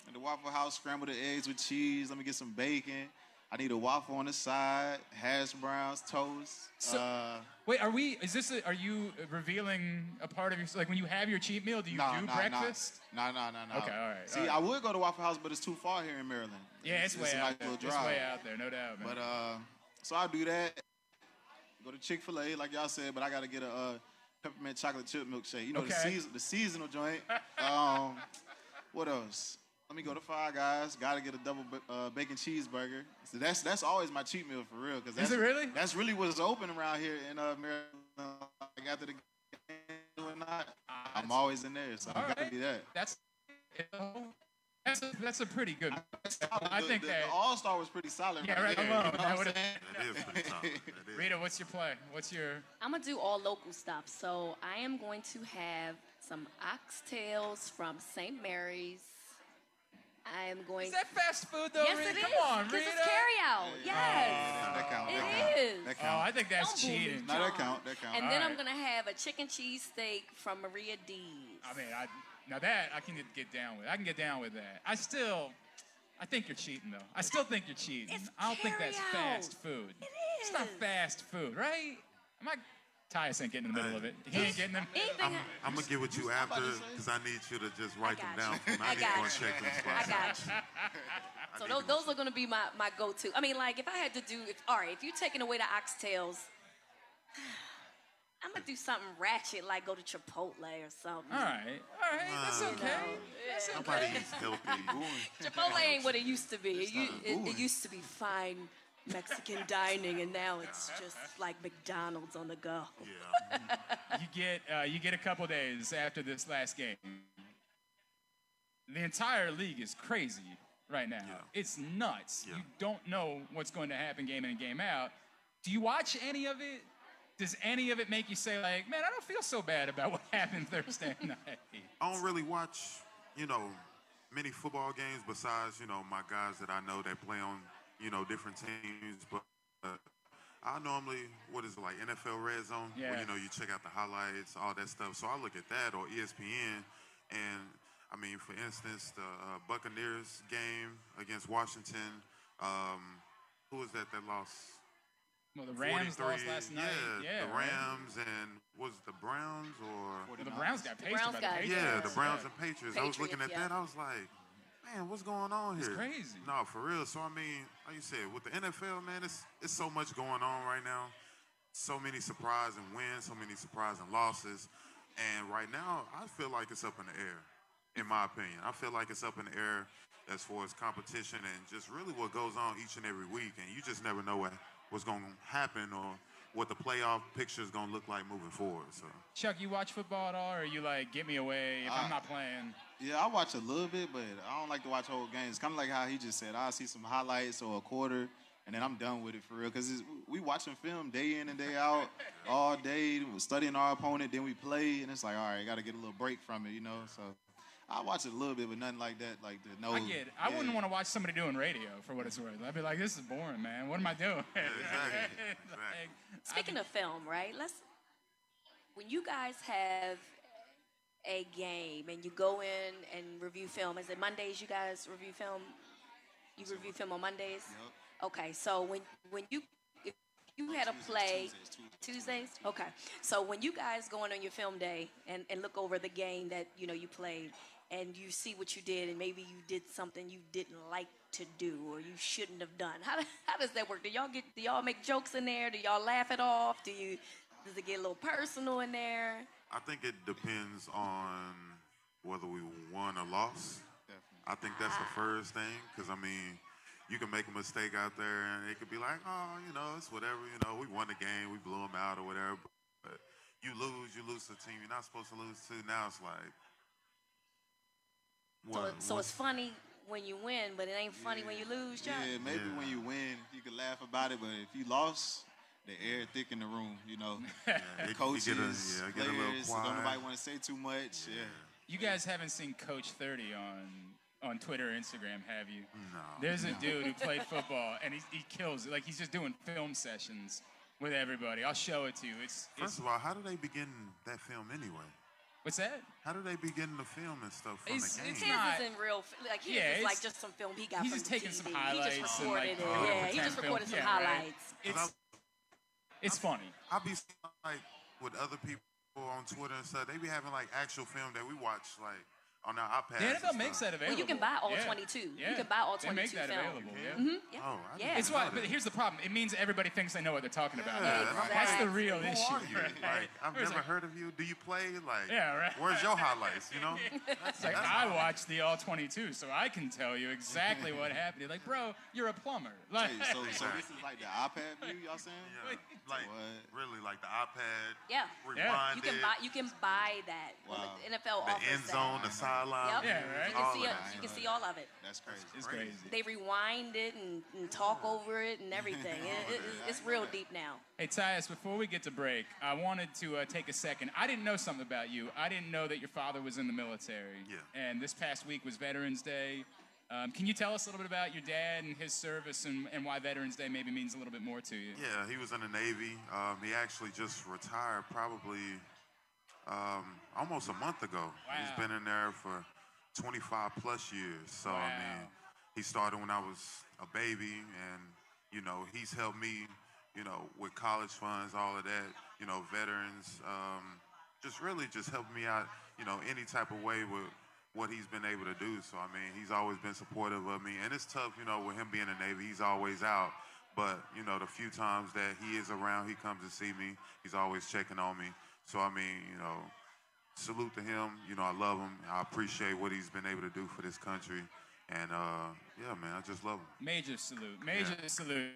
at the Waffle House, scramble the eggs with cheese. Let me get some bacon. I need a waffle on the side, hash browns, toast. So- uh, Wait, are we? Is this? A, are you revealing a part of your like when you have your cheat meal? Do you nah, do nah, breakfast? Nah, nah, nah, nah. Okay, all right, See, all right. I would go to Waffle House, but it's too far here in Maryland. Yeah, it's, way a out there. It's way out there, no doubt, man. But uh, so I do that. Go to Chick Fil A, like y'all said, but I gotta get a uh, peppermint chocolate chip milkshake. You know the season, the seasonal joint. (laughs) um, what else? Let me go to Five Guys. Gotta get a double uh, bacon cheeseburger. So that's that's always my cheat meal for real. Cause that's, it really? That's really what's open around here in uh, Maryland. Like after the game or not, I'm always in there. So all I gotta right. be that. That's that's a, that's a pretty good. I think the, that. the All Star was pretty solid. Yeah, right right. there, you know that what I'm? That is pretty solid. That is. (laughs) Rita, what's your play? What's your? I'm gonna do all local stuff. So I am going to have some oxtails from St. Mary's. I am going. Is that fast food though? yes, Rita? it is. Come on, 'cause Rita. it's carry out. Yes, That count. it that count. is. That Oh, count. I think that's Don't boo me, cheating. No, that count. That count. And All then I'm right. gonna have a chicken cheese steak from Maria D's. I mean, I now that I can get, get down with. I can get down with that. I still, I think you're cheating though. I still think you're cheating. It's I don't think that's carry-out. fast food. It It's not is. fast food, right? Am I? Tyus ain't getting in the middle of it. He ain't getting them. Anything. I'm, I'm gonna get with you after because I need you to just write them got down. you. For me. I I need to got go you. and check them I spots. got out. you. So need those, those are going to be my, my go-to. I mean, like if I had to do, if, all right, if you're taking away the oxtails, I'm gonna do something ratchet, like go to Chipotle or something. All right, all right, that's Uh, okay. That's Nobody okay. eats healthy. Chipotle ain't what it used to be. It, it, it used to be fine Mexican dining, and now it's just like McDonald's on the go. Yeah. you get uh, you get a couple days after this last game. The entire league is crazy right now. Yeah. It's nuts. Yeah. You don't know what's going to happen game in and game out. Do you watch any of it? Does any of it make you say like, man, I don't feel so bad about what (laughs) happened Thursday (laughs) night? I don't really watch, you know, many football games besides, you know, my guys that I know that play on, you know, different teams. But uh, I normally, what is it like NFL Red Zone? Yeah. Where, you know, you check out the highlights, all that stuff. So I look at that or ESPN, and I mean, for instance, the uh, Buccaneers game against Washington. Um, who was that that lost? Well, the Rams lost last night. Yeah, Yeah, the right. Rams and was it the Browns or Well, the Browns got pasted Browns by got- the Patriots. yeah, the Browns Yeah. and Patriots. I was looking at Patriots, that. I was like, man, what's going on here? It's crazy. No, for real. So I mean, like you said, with the NFL, man, it's it's so much going on right now. So many surprising wins, so many surprising losses, and right now I feel like it's up in the air. In my opinion, I feel like it's up in the air as far as competition and just really what goes on each and every week, and you just never know what what's going to happen or what the playoff picture is going to look like moving forward. So. Chuck, you watch football at all, or you like get me away if I'm not playing? Yeah, I watch a little bit, but I don't like to watch whole games. Kind of like how he just said, I see some highlights or a quarter, and then I'm done with it for real. Cause it's, we watching film day in and day out, (laughs) all day, We're studying our opponent. Then we play, and it's like, all right, I got to get a little break from it, you know. So I watch it a little bit, but nothing like that. Like the no. I get it. I yeah. wouldn't want to watch somebody doing radio for what it's worth. I'd be like, this is boring, man. What am I doing? (laughs) exactly. (laughs) Like, Speaking of film, right? Let's. When you guys have a game and you go in and review film, is it Mondays? You guys review film. You review film on Mondays. Yep. Okay, so when when you you had a play Tuesdays. Okay. So when you guys go in on your film day and, and look over the game that you know you played, and you see what you did, and maybe you did something you didn't like to do or you shouldn't have done. How, (laughs) how does that work? Do y'all get do y'all make jokes in there? Do y'all laugh it off? Do you does it get a little personal in there? I think it depends on whether we won or lost. I think that's the first thing because I mean, you can make a mistake out there and it could be like, oh, you know, it's whatever. You know, we won the game, we blew them out or whatever. But you lose, you lose to a team you're not supposed to lose to. Now it's like, So, what- it- so it's funny when you win, but it ain't funny when you lose, John. Yeah, maybe when you win, you can laugh about it, but if you lost, the air thick in the room, you know. (laughs) it- the coaches, get a- yeah, get a little players, don't quiet. nobody want to say too much. Yeah. You guys haven't seen Coach 30 on on Twitter or Instagram, have you? No. There's a dude who played (laughs) football and he, he kills it. Like he's just doing film sessions with everybody. I'll show it to you. It's, it's First of all, how do they begin that film anyway? what's that? How do they begin the film and stuff from It's- the game? it's His not- isn't real. Like his Yeah, is like just some film he got he's from just the taking some highlights He just and, recorded like, it. yeah, he just recorded film. some Yeah, right. It's it's funny. I be like with other people on Twitter and stuff. They be having like actual film that we watch like on our iPads. The and NFL makes stuff. that available. Well, you can buy all Yeah. 22. You can buy all They 22 make that film. available. Yeah. Mhm, yeah. Oh, I yeah. It's why, but here's the problem. It means everybody thinks they know what they're talking about. Yeah, and I'm That's the like, real who issue. Are you? (laughs) right? Like, I've Where's never like- heard of you. Do you play? Like, Yeah, right. Where's your highlights? You know, (laughs) It's like I watched the all 22, so I can tell you exactly what (laughs) happened. You're like, bro, you're a plumber. Like, Hey, so, so this is like the iPad view, y'all saying? Yeah, like really, like the iPad. Yeah. Rewind You can buy you can buy that. Wow. the NFL The end zone, the sideline. Yep. views, You all can see of it, you can see all of it. That's crazy. It's crazy. They rewind it and, and talk over it and everything. It- it- it's real deep now. Hey, Tyus, before we get to break, I wanted to uh, take a second. I didn't know something about you. I didn't know that your father was in the military. Yeah. And this past week was Veterans Day. Um, can you tell us a little bit about your dad and his service and, and why Veterans Day maybe means a little bit more to you? Yeah, he was in the Navy. Um, he actually just retired probably um, almost a month ago. He's been in there for 25 plus years. So, I mean, he started when I was a baby, and, you know, he's helped me, you know, with college funds, all of that, you know, veterans, um, just really just helped me out, you know, any type of way with what he's been able to do. So, I mean, he's always been supportive of me. And it's tough, you know, with him being in the Navy, he's always out. But, you know, the few times that he is around, he comes to see me. He's always checking on me. So, I mean, you know, salute to him. You know, I love him. I appreciate what he's been able to do for this country. And, uh, yeah, man, I just love him. Major salute. Major salute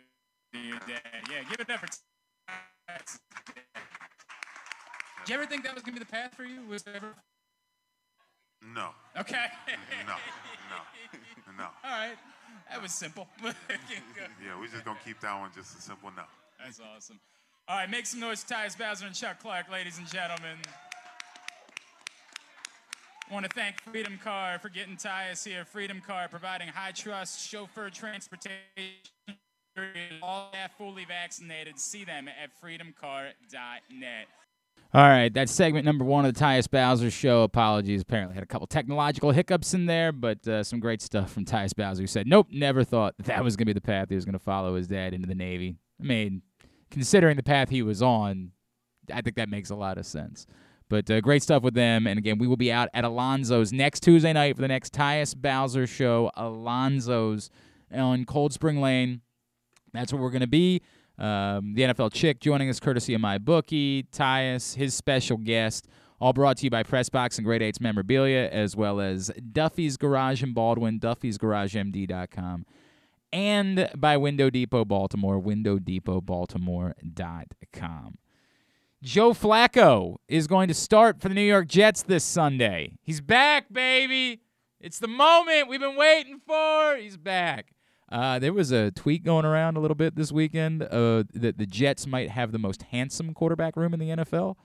to your dad. Yeah, give it up for. Did you ever think that was going to be the path for you? Was ever? No. Okay. (laughs) No. No. No. (laughs) All right. That was simple. (laughs) Yeah, we're just to keep that one just a simple no. That's awesome. All right, make some noise, for Tyus Bowser and Chuck Clark, ladies and gentlemen. I want to thank Freedom Car for getting Tyus here. Freedom Car providing high trust chauffeur transportation. All staff fully vaccinated. See them at freedomcar.net. All right, that's segment number one of the Tyus Bowser Show. Apologies, apparently had a couple technological hiccups in there, but uh, some great stuff from Tyus Bowser, who said, "Nope, never thought that, that was to be the path he was to follow his dad into the Navy." I mean, considering the path he was on, I think that makes a lot of sense. But uh, great stuff with them, and again, we will be out at Alonzo's next Tuesday night for the next Tyus Bowser Show. Alonzo's on Cold Spring Lane. That's where we're going to be. Um, the NFL chick joining us courtesy of my bookie, Tyus, his special guest. All brought to you by Pressbox and Great Eights Memorabilia, as well as Duffy's Garage in Baldwin, duffy's Duffy'sGarageMD.com, and by Window Depot Baltimore, WindowDepotBaltimore.com. Joe Flacco is going to start for the New York Jets this Sunday. He's back, baby. It's the moment we've been waiting for. He's back. Uh, there was a tweet going around a little bit this weekend uh, that the Jets might have the most handsome quarterback room in the NFL.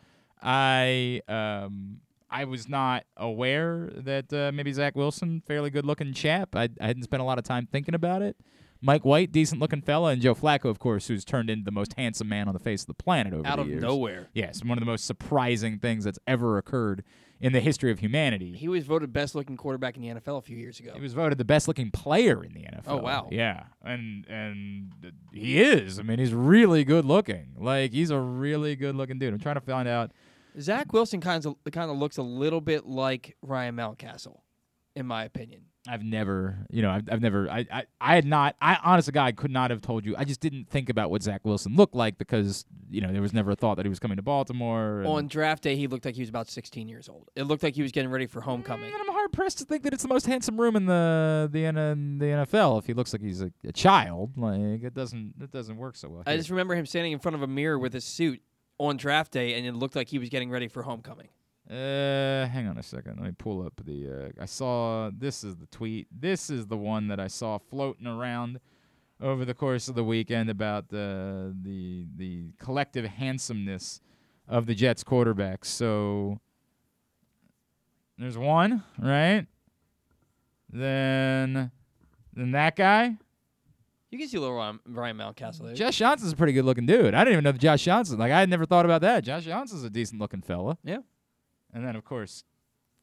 I um, I was not aware that uh, maybe Zach Wilson, fairly good looking chap. I, I hadn't spent a lot of time thinking about it. Mike White, decent looking fella, and Joe Flacco, of course, who's turned into the most handsome man on the face of the planet over years. Out of years. nowhere. Yes, one of the most surprising things that's ever occurred in the history of humanity. He was voted best looking quarterback in the NFL a few years ago. He was voted the best looking player in the NFL. Oh, wow. Yeah, and and he is. I mean, he's really good looking. Like he's a really good looking dude. I'm trying to find out. Zach Wilson kind of kind of looks a little bit like Ryan Mountcastle, in my opinion. I've never, you know, I've, I've never, I, I, I had not, I, honest God, I could not have told you. I just didn't think about what Zach Wilson looked like because, you know, there was never a thought that he was coming to Baltimore. On draft day, he looked like he was about 16 years old. It looked like he was getting ready for homecoming. And I'm hard pressed to think that it's the most handsome room in the the N- the NFL. If he looks like he's a, a child, like it doesn't, it doesn't work so well. I here. just remember him standing in front of a mirror with his suit on draft day, and it looked like he was getting ready for homecoming. Uh, hang on a second. Let me pull up the. Uh, I saw this is the tweet. This is the one that I saw floating around over the course of the weekend about the the the collective handsomeness of the Jets quarterbacks. So there's one, right? Then then that guy. You can see a little Ryan, Ryan Mountcastle there. Josh Johnson's a pretty good looking dude. I didn't even know that Josh Johnson. Like I had never thought about that. Josh Johnson's a decent looking fella. Yeah. And then of course,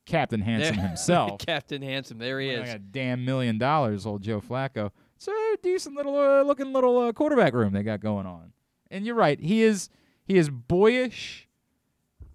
Captain Handsome There- (laughs) himself. Captain Handsome. There he Like is. a damn million dollars, old Joe Flacco. It's a decent little uh, looking little uh, quarterback room they got going on. And you're right, he is he is boyish,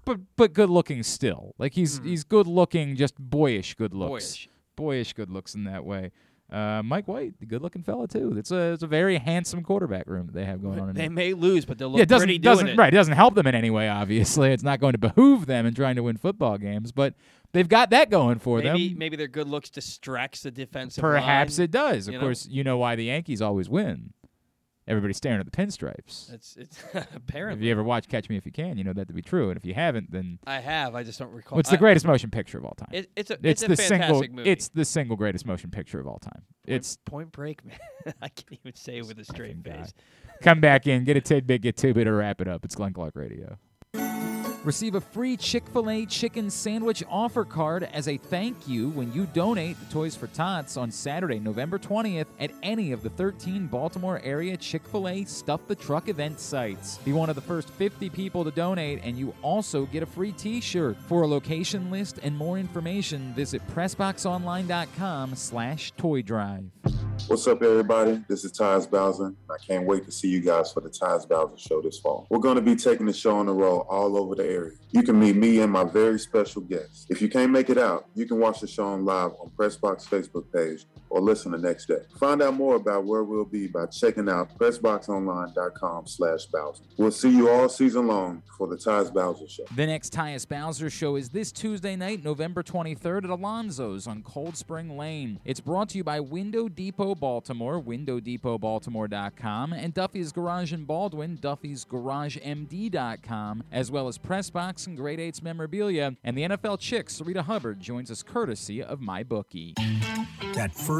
but but good looking still. Like he's he's good looking, just boyish good looks. Boyish. boyish good looks in that way. Uh, Mike White, the good looking fella too. It's a it's a very handsome quarterback room that they have going on. In They there. may lose, but they'll look yeah, it doesn't pretty doesn't doing it. right. It doesn't help them in any way. Obviously, it's not going to behoove them in trying to win football games. But they've got that going for Maybe them. maybe their good looks distracts the defensive Perhaps line, it does. Of you know? course, you know why the Yankees always win. Everybody's staring at the pinstripes. It's it's (laughs) If you ever watch Catch Me If You Can, you know that to be true. And if you haven't, then I have. I just don't recall. what's the I- greatest motion picture of all time? It- it's a- it's it's a the single fantastic movie. it's the single greatest motion picture of all time. It's Point Break, man. (laughs) I can't even say it with a straight face. come back in, get a tidbit, get two bit, or wrap it up. It's Glenn Clark Radio. Receive a free Chick fil A chicken sandwich offer card as a thank you when you donate to Toys for Tots on Saturday, November 20th at any of the 13 Baltimore area Chick fil A Stuff the Truck event sites. Be one of the first 50 people to donate, and you also get a free t shirt. For a location list and more information, visit PressBoxOnline.com slash toy drive. What's up, everybody? This is Tyus Bowser. I can't wait to see you guys for the Tyus Bowser Show this fall. We're going to be taking the show on the road all over the area. You can meet me and my very special guests. If you can't make it out, you can watch the show on live on Pressbox Facebook page or listen the next day. Find out more about where we'll be by checking out PressBoxOnline.com slash Bowser. We'll see you all season long for the Tyus Bowser Show. The next Tyus Bowser show is this Tuesday night, November 23rd at Alonzo's on Cold Spring Lane. It's brought to you by Window Depot Baltimore, windowdepotbaltimore.com, and Duffy's Garage in Baldwin, duffysgaragemd.com, as well as Pressbox and Great Eights memorabilia. And the NFL Chicks, Sarita Hubbard, joins us courtesy of MyBookie. That first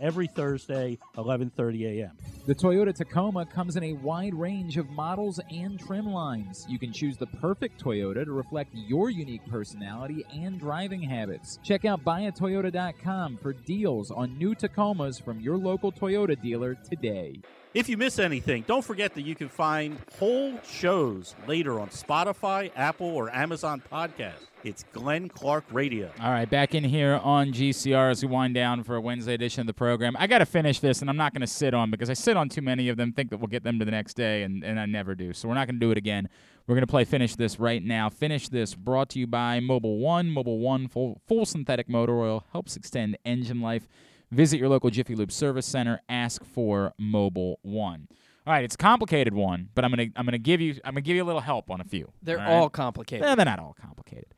Every Thursday, 11:30 a.m. The Toyota Tacoma comes in a wide range of models and trim lines. You can choose the perfect Toyota to reflect your unique personality and driving habits. Check out buyatoyota.com for deals on new Tacomas from your local Toyota dealer today. If you miss anything, don't forget that you can find whole shows later on Spotify, Apple, or Amazon Podcast. It's Glenn Clark Radio. All right, back in here on GCR as we wind down for a Wednesday edition of the program. I got to finish this, and I'm not going to sit on because I sit on too many of them, think that we'll get them to the next day, and, and I never do. So we're not going to do it again. We're going to play Finish This right now. Finish This brought to you by Mobil One. Mobil One, full, full synthetic motor oil, helps extend engine life. Visit your local Jiffy Lube service center. Ask for Mobil One. All right, it's a complicated one, but I'm gonna I'm gonna give you I'm gonna give you a little help on a few. They're right? all complicated. Eh, they're not all complicated.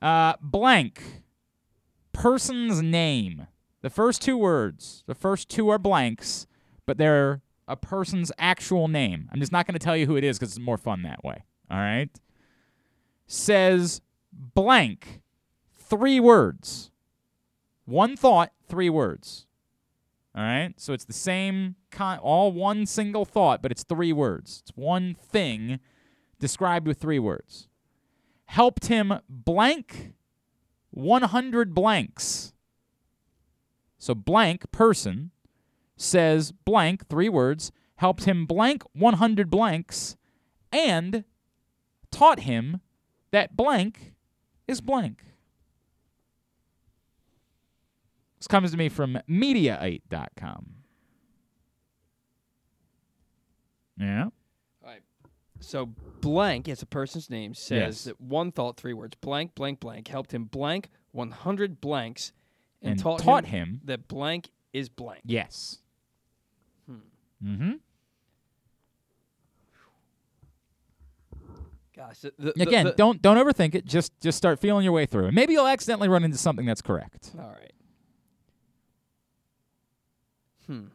Uh, blank. Person's name. The first two words. The first two are blanks, but they're a person's actual name. I'm just not going to tell you who it is because it's more fun that way. All right. Says blank. Three words. One thought, three words. All right. So it's the same, con- all one single thought, but it's three words. It's one thing described with three words. Helped him blank 100 blanks. So blank person says blank, three words, helped him blank 100 blanks and taught him that blank is blank. This comes to me from Mediaite.com. Yeah. All right. So blank is a person's name. Says Yes. that one thought, three words. Blank, blank, blank. Helped him blank 100 blanks and, And taught, taught him, him- that blank is blank. Yes. Hmm. Mm-hmm. Gosh. The, the, Again, the- don't don't overthink it. Just just start feeling your way through it. Maybe you'll accidentally run into something that's correct. All right. Hmm.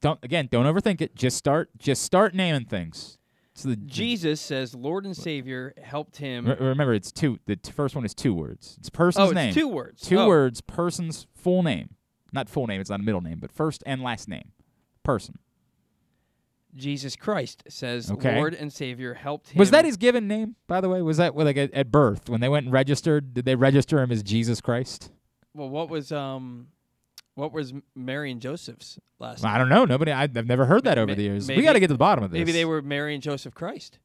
Don't again, don't overthink it. Just start just start naming things. So the Jesus says, Lord and Savior helped him. Re- remember, it's two. The t- first one is two words. It's person's Oh, it's name. two words. Two Oh. words. Person's full name. Not full name. It's not a middle name, but first and last name. Person. Jesus Christ says, Okay. Lord and Savior helped him. Was that his given name, by the way? Was that like at, at birth when they went and registered? Did they register him as Jesus Christ? Well, what was um, what was Mary and Joseph's last? I don't know. Nobody. I, I've never heard that over the years. maybe- we got to get to the bottom of this. Maybe they were Mary and Joseph Christ.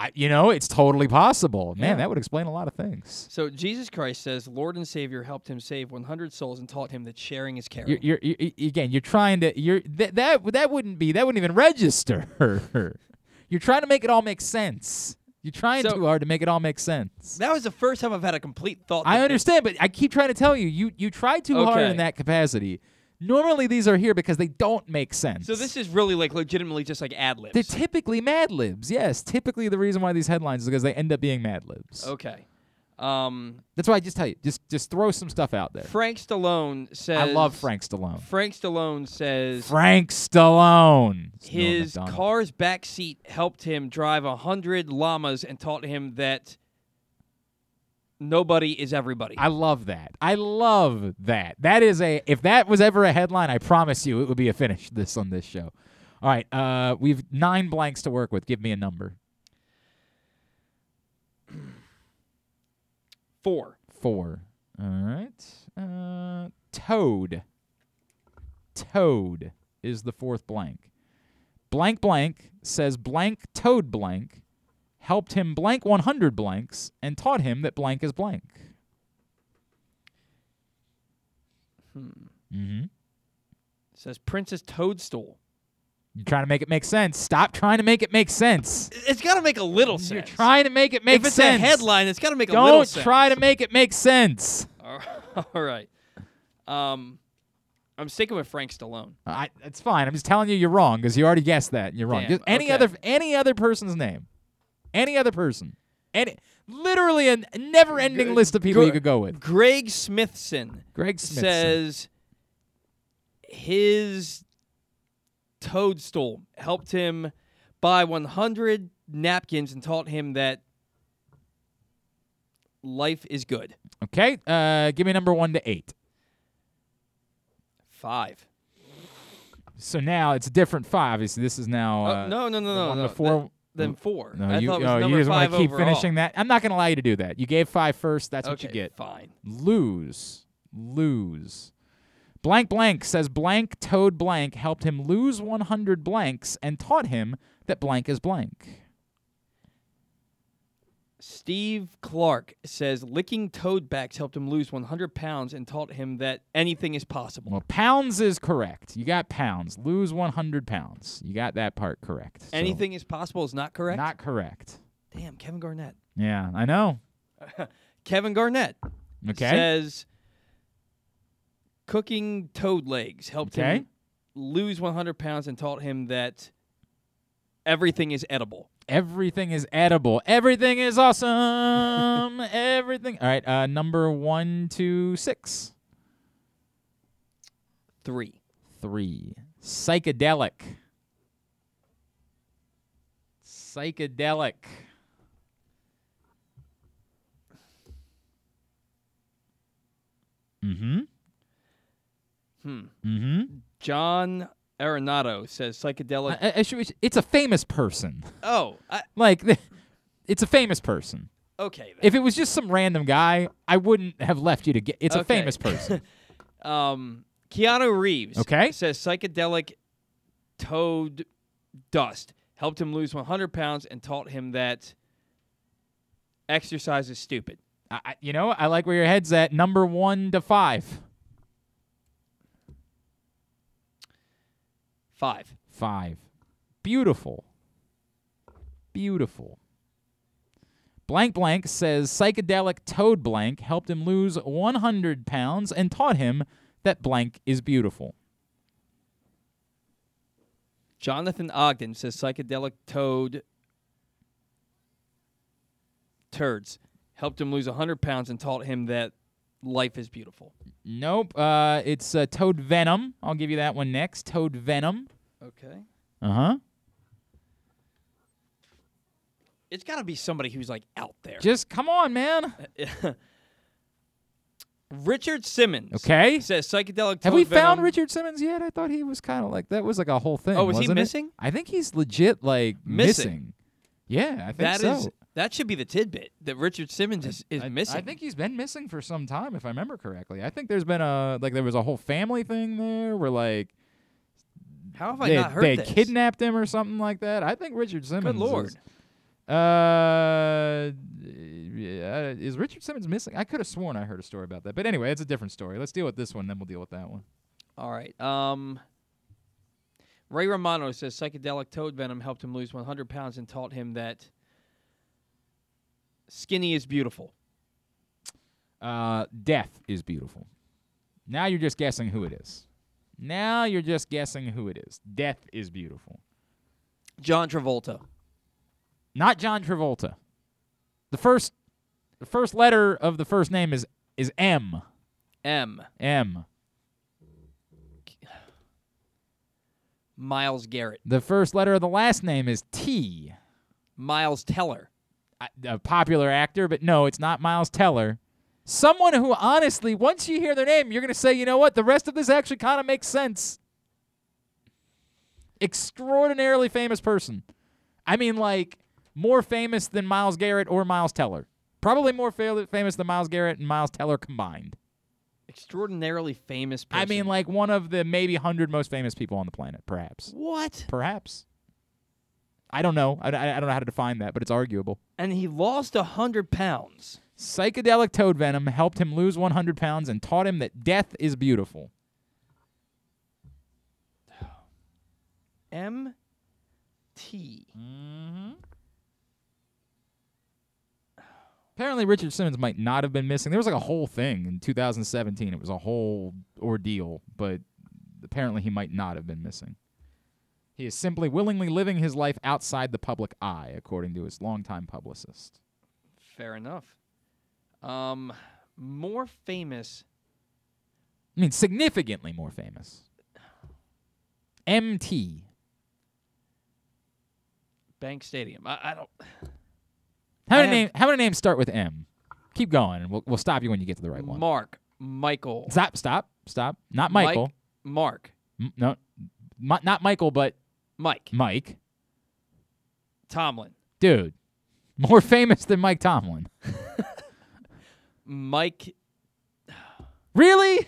I, you know, it's totally possible. Man, Yeah. that would explain a lot of things. So Jesus Christ says, Lord and Savior helped him save 100 souls and taught him that sharing is caring. You're, you're, you again. You're trying to. You're that that that wouldn't be. That wouldn't even register. (laughs) you're trying to make it all make sense. You're trying So- too hard to make it all make sense. that was the first time I've had a complete thought. I understand, but I keep trying to tell you. You you try too hard in that capacity. Normally, these are here because they don't make sense. So this is really like legitimately just like ad libs. They're typically Mad Libs. Yes, typically the reason why these headlines is because they end up being Mad Libs. Okay. Um, That's why I just tell you, just just throw some stuff out there. Frank Stallone says. I love Frank Stallone. Frank Stallone says. Frank Stallone. Norm His Macdonald. car's back seat helped him drive a hundred llamas and taught him that nobody is everybody. I love that. I love that. That is a if that was ever a headline, I promise you it would be a finish this on this show. All right, uh, we've nine blanks to work with. Give me a number. Four. Four. All right. Uh, toad. Toad is the fourth blank. Blank blank says blank toad blank helped him blank 100 blanks and taught him that blank is blank. Hmm. Mm-hmm. Says Princess Toadstool. You're trying to make it make sense. Stop trying to make it make sense. It's got to make a little sense. You're trying to make it make sense. if it's sense. a headline, it's got to make a Don't little sense. try to make it make sense. (laughs) All right. Um, I'm sticking with Frank Stallone. I, it's fine. I'm just telling you you're wrong because you already guessed that. You're wrong. Damn, any okay. other any other person's name, any other person, any literally a never-ending list of people you could go with. Greg Smithson. Greg Smithson. says his toadstool helped him buy 100 napkins and taught him that life is good. Okay, uh, give me number one to eight. Five. So now it's a different five. Obviously, this is now. Oh, Uh, no, no, no, no, one no. Before. Th- then four. No, I you, thought it was oh, you just want to keep overall. finishing that. I'm not going to allow you to do that. You gave five first. That's what you get. fine. Lose. Lose. Blank blank says blank toad blank helped him lose 100 blanks and taught him that blank is blank. Steve Clark says licking toad backs helped him lose 100 pounds and taught him that anything is possible. Well, pounds is correct. You got pounds. Lose 100 pounds. You got that part correct. So, anything is possible is not correct. Not correct. Damn, Kevin Garnett. Yeah, I know. (laughs) Kevin Garnett Okay. says cooking toad legs helped Okay. him lose 100 pounds and taught him that everything is edible. Everything is edible. Everything is awesome. (laughs) Everything. All right. Uh, number one, two, six. Three. Three. Psychedelic. Psychedelic. Mm-hmm. Hmm. Mm-hmm. John Arenado says psychedelic. I, I should- it's a famous person. oh, I, Like, (laughs) it's a famous person. okay. If it was just some random guy, I wouldn't have left you to get. It's a famous person. (laughs) Um, Keanu Reeves Okay. says psychedelic toad dust helped him lose 100 pounds and taught him that exercise is stupid. I- you know, I like where your head's at. Number one to five. Five. Five. Beautiful. Beautiful. Blank blank says psychedelic toad blank helped him lose 100 pounds and taught him that blank is beautiful. Jonathan Ogden says psychedelic toad turds helped him lose 100 pounds and taught him that life is beautiful. Nope. Uh, it's uh, toad venom. I'll give you that one next. Toad venom. Okay. Uh huh. It's got to be somebody who's like out there. Just come on, man. (laughs) Richard Simmons. Okay. Says psychedelic toad Have we found Richard Simmons yet? I thought he was kind of like that was like a whole thing. Oh, was he wasn't it? missing? I think he's legit like Missing. Yeah, I think That so. is- that should be the tidbit that Richard Simmons is, is I, missing. I think he's been missing for some time, if I remember correctly. I think there's been a like there was a whole family thing there where like How have I they, not heard they this? kidnapped him or something like that. I think Richard Simmons. Good lord. Is, uh, yeah, is Richard Simmons missing? I could have sworn I heard a story about that, but anyway, it's a different story. Let's deal with this one, then we'll deal with that one. All right. Um, Ray Romano says psychedelic toad venom helped him lose 100 pounds and taught him that skinny is beautiful. Uh, death is beautiful. Now you're just guessing who it is. Now you're just guessing who it is. Death is beautiful. John Travolta. Not John Travolta. The first the first letter of the first name is is M. M. M. Myles Garrett. The first letter of the last name is T. Miles Teller. A, popular actor, but no, it's not Miles Teller. Someone who honestly, once you hear their name, you're going to say, you know what? The rest of this actually kind of makes sense. Extraordinarily famous person. I mean, like, more famous than Myles Garrett or Miles Teller. Probably more fa- famous than Myles Garrett and Miles Teller combined. Extraordinarily famous person. I mean, like, one of the maybe 100 most famous people on the planet, perhaps. What? Perhaps. I don't know. I, I, I don't know how to define that, but it's arguable. And he lost 100 pounds. Psychedelic toad venom helped him lose 100 pounds and taught him that death is beautiful. M. T. Mm-hmm. Apparently, Richard Simmons might not have been missing. There was like a whole thing in 2017. It was a whole ordeal, but apparently he might not have been missing. He is simply willingly living his life outside the public eye, according to his longtime publicist. Fair enough. Um, more famous. I mean, significantly more famous. MT. Bank Stadium. I, I don't. How I many names? How many names start with M? Keep going, and we'll we'll stop you when you get to the right one. Mark. Michael. Stop! Stop! Stop! Not Michael. Mark. M- no, Mi- not Michael, but Mike. Mike. Tomlin. Dude, more famous than Mike Tomlin. (laughs) Mike. Really?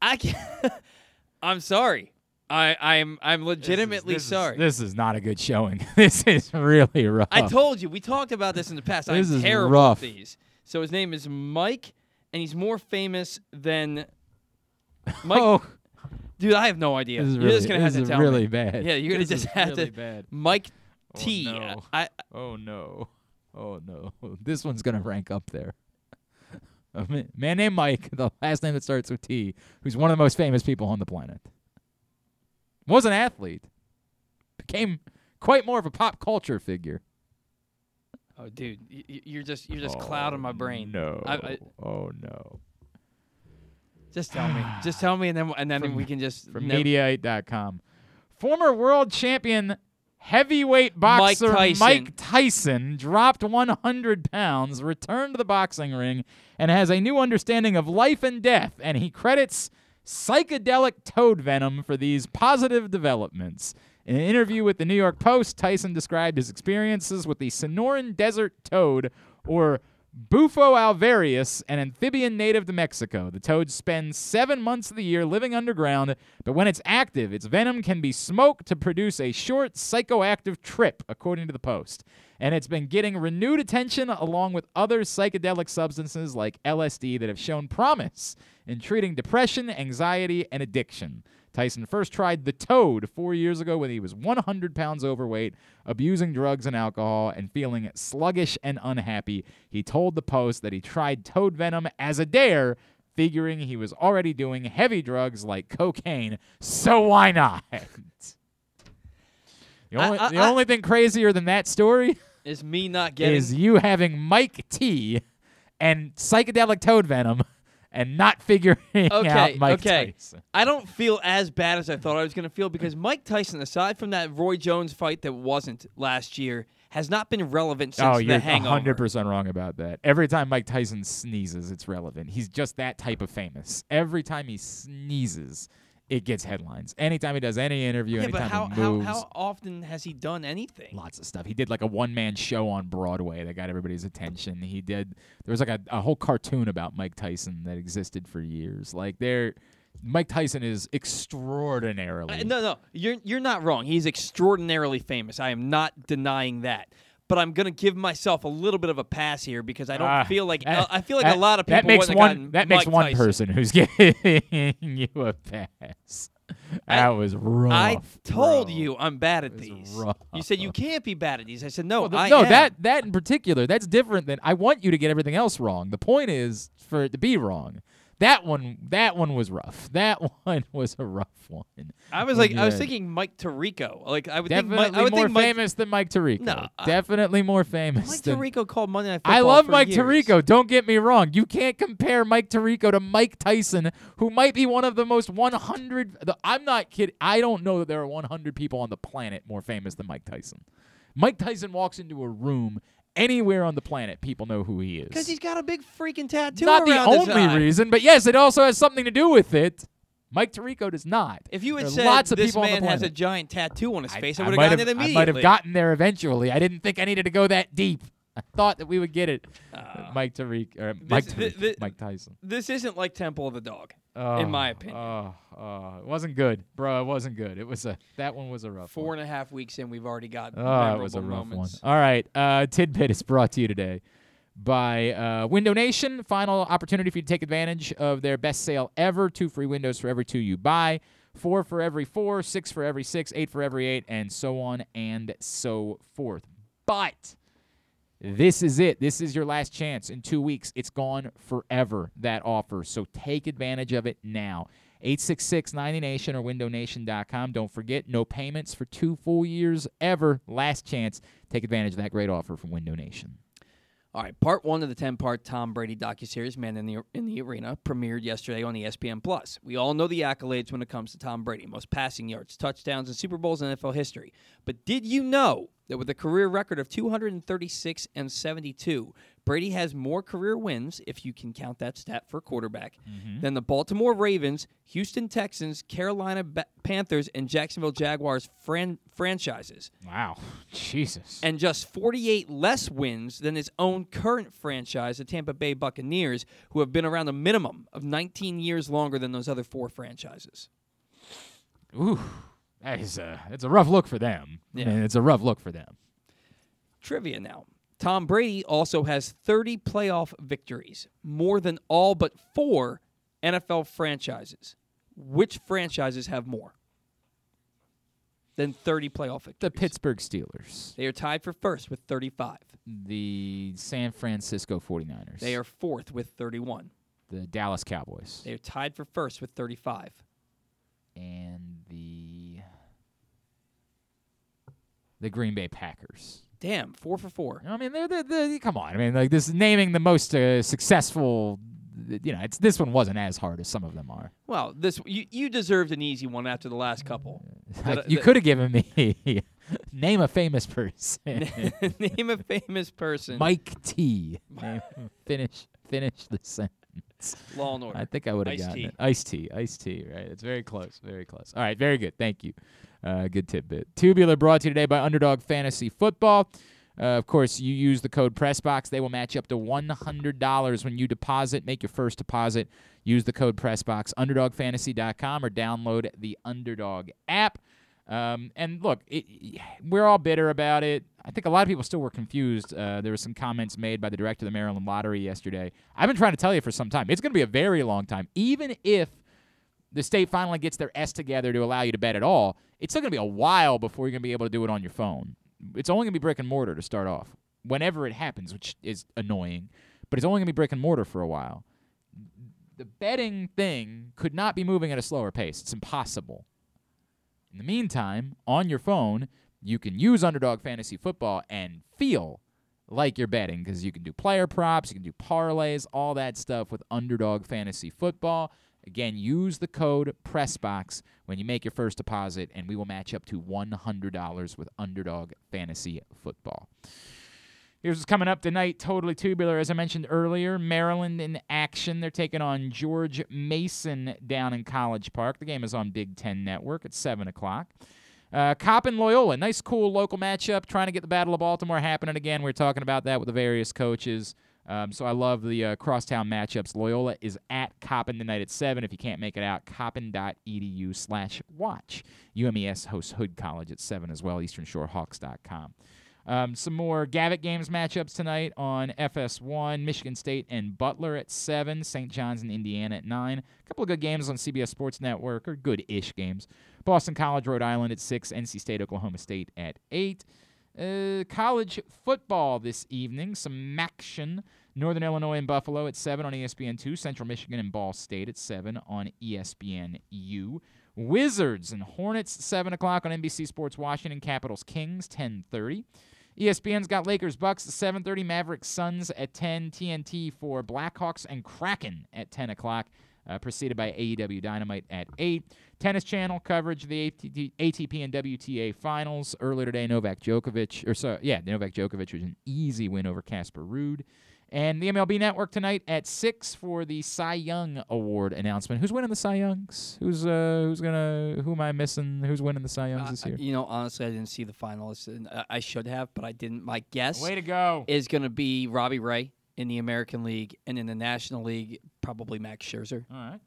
I can't. (laughs) I'm sorry. I I'm I'm legitimately this is- sorry. This is not a good showing. (laughs) this is really rough. I told you we talked about this in the past. This I'm is terrible rough. at these. So his name is Mike, and he's more famous than Mike. Oh. Dude, I have no idea. This is you're really- just gonna have this to is tell really me. bad. Yeah, you're gonna just have really to. bad. Mike Oh, T. no. I Oh no. Oh no. (laughs) This one's gonna rank up there. A ma- man named Mike, the last name that starts with T, who's one of the most famous people on the planet. Was an athlete. Became quite more of a pop culture figure. Oh, dude, you're just you're just clouding my oh, brain. No. I, I, oh no. Just tell me. (sighs) Just tell me, and then and then From- we can just From nev- Mediaite.com. Former world champion heavyweight boxer Tyson. Mike Tyson dropped 100 pounds, returned to the boxing ring, and has a new understanding of life and death. And he credits psychedelic toad venom for these positive developments. In an interview with the New York Post, Tyson described his experiences with the Sonoran desert toad, or Bufo alvarius, an amphibian native to Mexico. The toad spends seven months of the year living underground, but when it's active, its venom can be smoked to produce a short psychoactive trip, according to the Post. And it's been getting renewed attention along with other psychedelic substances like LSD that have shown promise in treating depression, anxiety, and addiction. Tyson first tried the toad four years ago when he was 100 pounds overweight, abusing drugs and alcohol, and feeling sluggish and unhappy. He told the Post that he tried toad venom as a dare, figuring he was already doing heavy drugs like cocaine, so why not? (laughs) The I- only, I- the I- only thing crazier than that story is me not getting. is you having Mike T and psychedelic toad venom (laughs) and not figuring okay, out Mike okay. Tyson. I don't feel as bad as I thought I was going to feel because Mike Tyson, aside from that Roy Jones fight that wasn't last year, has not been relevant since oh, the you're Hangover. 100% wrong about that. Every time Mike Tyson sneezes, it's relevant. He's just that type of famous. Every time he sneezes, it gets headlines. Anytime he does any interview, Okay, but how, he how how often has he done anything? lots of stuff. He did like a one man show on Broadway that got everybody's attention. He did there was like a, a whole cartoon about Mike Tyson that existed for years. Like there Mike Tyson is extraordinarily Uh, no, no, you're you're not wrong. He's extraordinarily famous. I am not denying that. But I'm gonna give myself a little bit of a pass here because I don't Ah, feel like that- I feel like that- a lot of people that makes one that makes Mike one Tyson. person who's (laughs) giving you a pass. That was rough. I told bro. you I'm bad at these. You said you can't be bad at these. I said no. Well, th- I no, am. that that in particular, that's different than I want you to get everything else wrong. The point is for it to be wrong. That one, that one was rough. That (laughs) one was a rough one. I was like, I was thinking Mike Tirico. Like I would definitely think Mike, I would more think Mike, famous than Mike Tirico. No, definitely more famous. Mike than, Tirico called Monday Night Football. I love Mike years. Tirico. Don't get me wrong. You can't compare Mike Tirico to Mike Tyson, who might be one of the most 100. The, I'm not kidding. I don't know that there are 100 people on the planet more famous than Mike Tyson. Mike Tyson walks into a room anywhere on the planet, people know who he is. Because he's got a big freaking tattoo. not the only reason, but yes, it also has something to do with it. Mike Tirico does not. If you had There said lots of this people man has a giant tattoo on his face, I, I would have gotten it have- I might have gotten there eventually. I didn't think I needed to go that deep. I thought that we would get it. Ah. Mike Tariq or Mike This- Tariq, Mike Tyson. This isn't like Temple of the Dog, Oh, in my opinion. Oh, oh, it wasn't good, bro. It wasn't good. It was a that one was a rough. Four and a half weeks in, we've already got Oh, memorable it was a rough moments. one. All right, uh, tidbit is brought to you today by uh, Window Nation. Final opportunity for you to take advantage of their best sale ever. Two free windows for every two you buy. Four for every four, six for every six, eight for every eight, and so on and so forth. But this is it. This is your last chance. In two weeks, it's gone forever, that offer. So take advantage of it now. 866 90Nation or windownation.com. Don't forget, no payments for two full years ever. Last chance. Take advantage of that great offer from Window Nation. All right, part one of the ten-part Tom Brady docuseries, "Man in the in the Arena," premiered yesterday on ESPN Plus. We all know the accolades when it comes to Tom Brady: most passing yards, touchdowns, and Super Bowls in NFL history. But did you know that with a career record of 236 and 72, Brady has more career wins, if you can count that stat for quarterback, Mhm. than the Baltimore Ravens, Houston Texans, Carolina ba- Panthers, and Jacksonville Jaguars fran- franchises. Wow. (laughs) Jesus. And just 48 less wins than his own current franchise, the Tampa Bay Buccaneers, who have been around a minimum of 19 years longer than those other four franchises. Ooh, that is a it's a rough look for them. Yeah. I mean, it's a rough look for them. Trivia now. Tom Brady also has 30 playoff victories, more than all but four NFL franchises. Which franchises have more than 30 playoff victories? The Pittsburgh Steelers, They are tied for first with 35. the San Francisco 49ers, They are fourth with 31. the Dallas Cowboys, They are tied for first with 35. and the the Green Bay Packers. Damn, four for four. I mean, they're, they're, they're come on. I mean, like this naming the most uh, successful. You know, it's this one wasn't as hard as some of them are. Well, this you, you deserved an easy one after the last couple. (laughs) That- you could have given me (laughs) name a famous person. (laughs) name a famous person. Mike T. Name- finish finish the sentence. Law and Order. I think I would have gotten T. it. Ice T. Ice T. Right. It's very close. Very close. All right. Very good. Thank you. Uh, good tidbit. Tubular brought to you today by Underdog Fantasy Football. Uh, of course, you use the code PressBox. They will match up to $100 when you deposit. Make your first deposit. Use the code PressBox. UnderdogFantasy.com or download the Underdog app. Um, and look, it, we're all bitter about it. I think a lot of people still were confused. Uh, there were some comments made by the director of the Maryland Lottery yesterday. I've been trying to tell you for some time. It's going to be a very long time. Even if the state finally gets their S together to allow you to bet at all, it's still going to be a while before you're going to be able to do it on your phone. It's only going to be brick and mortar to start off, whenever it happens, which is annoying, but it's only going to be brick and mortar for a while. The betting thing could not be moving at a slower pace. It's impossible. In the meantime, on your phone, you can use Underdog Fantasy Football and feel like you're betting because you can do player props, you can do parlays, all that stuff with Underdog Fantasy Football. Again, use the code PRESSBOX when you make your first deposit, and we will match up to $100 with Underdog Fantasy Football. Here's what's coming up tonight. Totally tubular, as I mentioned earlier. Maryland in action. They're taking on George Mason down in College Park. The game is on Big Ten Network at 7 o'clock. Uh, Coppin Loyola, nice, cool local matchup. Trying to get the Battle of Baltimore happening again. We are talking about that with the various coaches. Um, so I love the uh, crosstown matchups. Loyola is at Coppin tonight at 7. If you can't make it out, coppin.edu slash watch. UMES hosts Hood College at 7 as well, easternshorehawks.com. Um, some more Gavitt Games matchups tonight on FS1. Michigan State and Butler at 7. St. John's and Indiana at 9. A couple of good games on CBS Sports Network, or good-ish games. Boston College, Rhode Island at 6. NC State, Oklahoma State at 8. Uh, college football this evening. Some action. Northern Illinois and Buffalo at 7 on E ESPN2. Central Michigan and Ball State at 7 on ESPNU. Wizards and Hornets 7 o'clock on NBC Sports Washington. Capitals Kings 1030. ESPN's got Lakers Bucks at 7:30, Mavericks Suns at 10, TNT for Blackhawks and Kraken at 10 o'clock, uh, preceded by AEW Dynamite at 8. Tennis Channel coverage of the ATP, ATP and WTA finals earlier today. Novak Djokovic, or so yeah, Novak Djokovic was an easy win over Casper Ruud. And the MLB Network tonight at six for the Cy Young Award announcement. Who's winning the Cy Youngs? Who's uh who's gonna who am I missing? Who's winning the Cy Youngs this year? You know, honestly, I didn't see the finalists, and I- I should have, but I didn't. My guess Way to go. is going to be Robbie Ray in the American League, and in the National League, probably Max Scherzer. All right.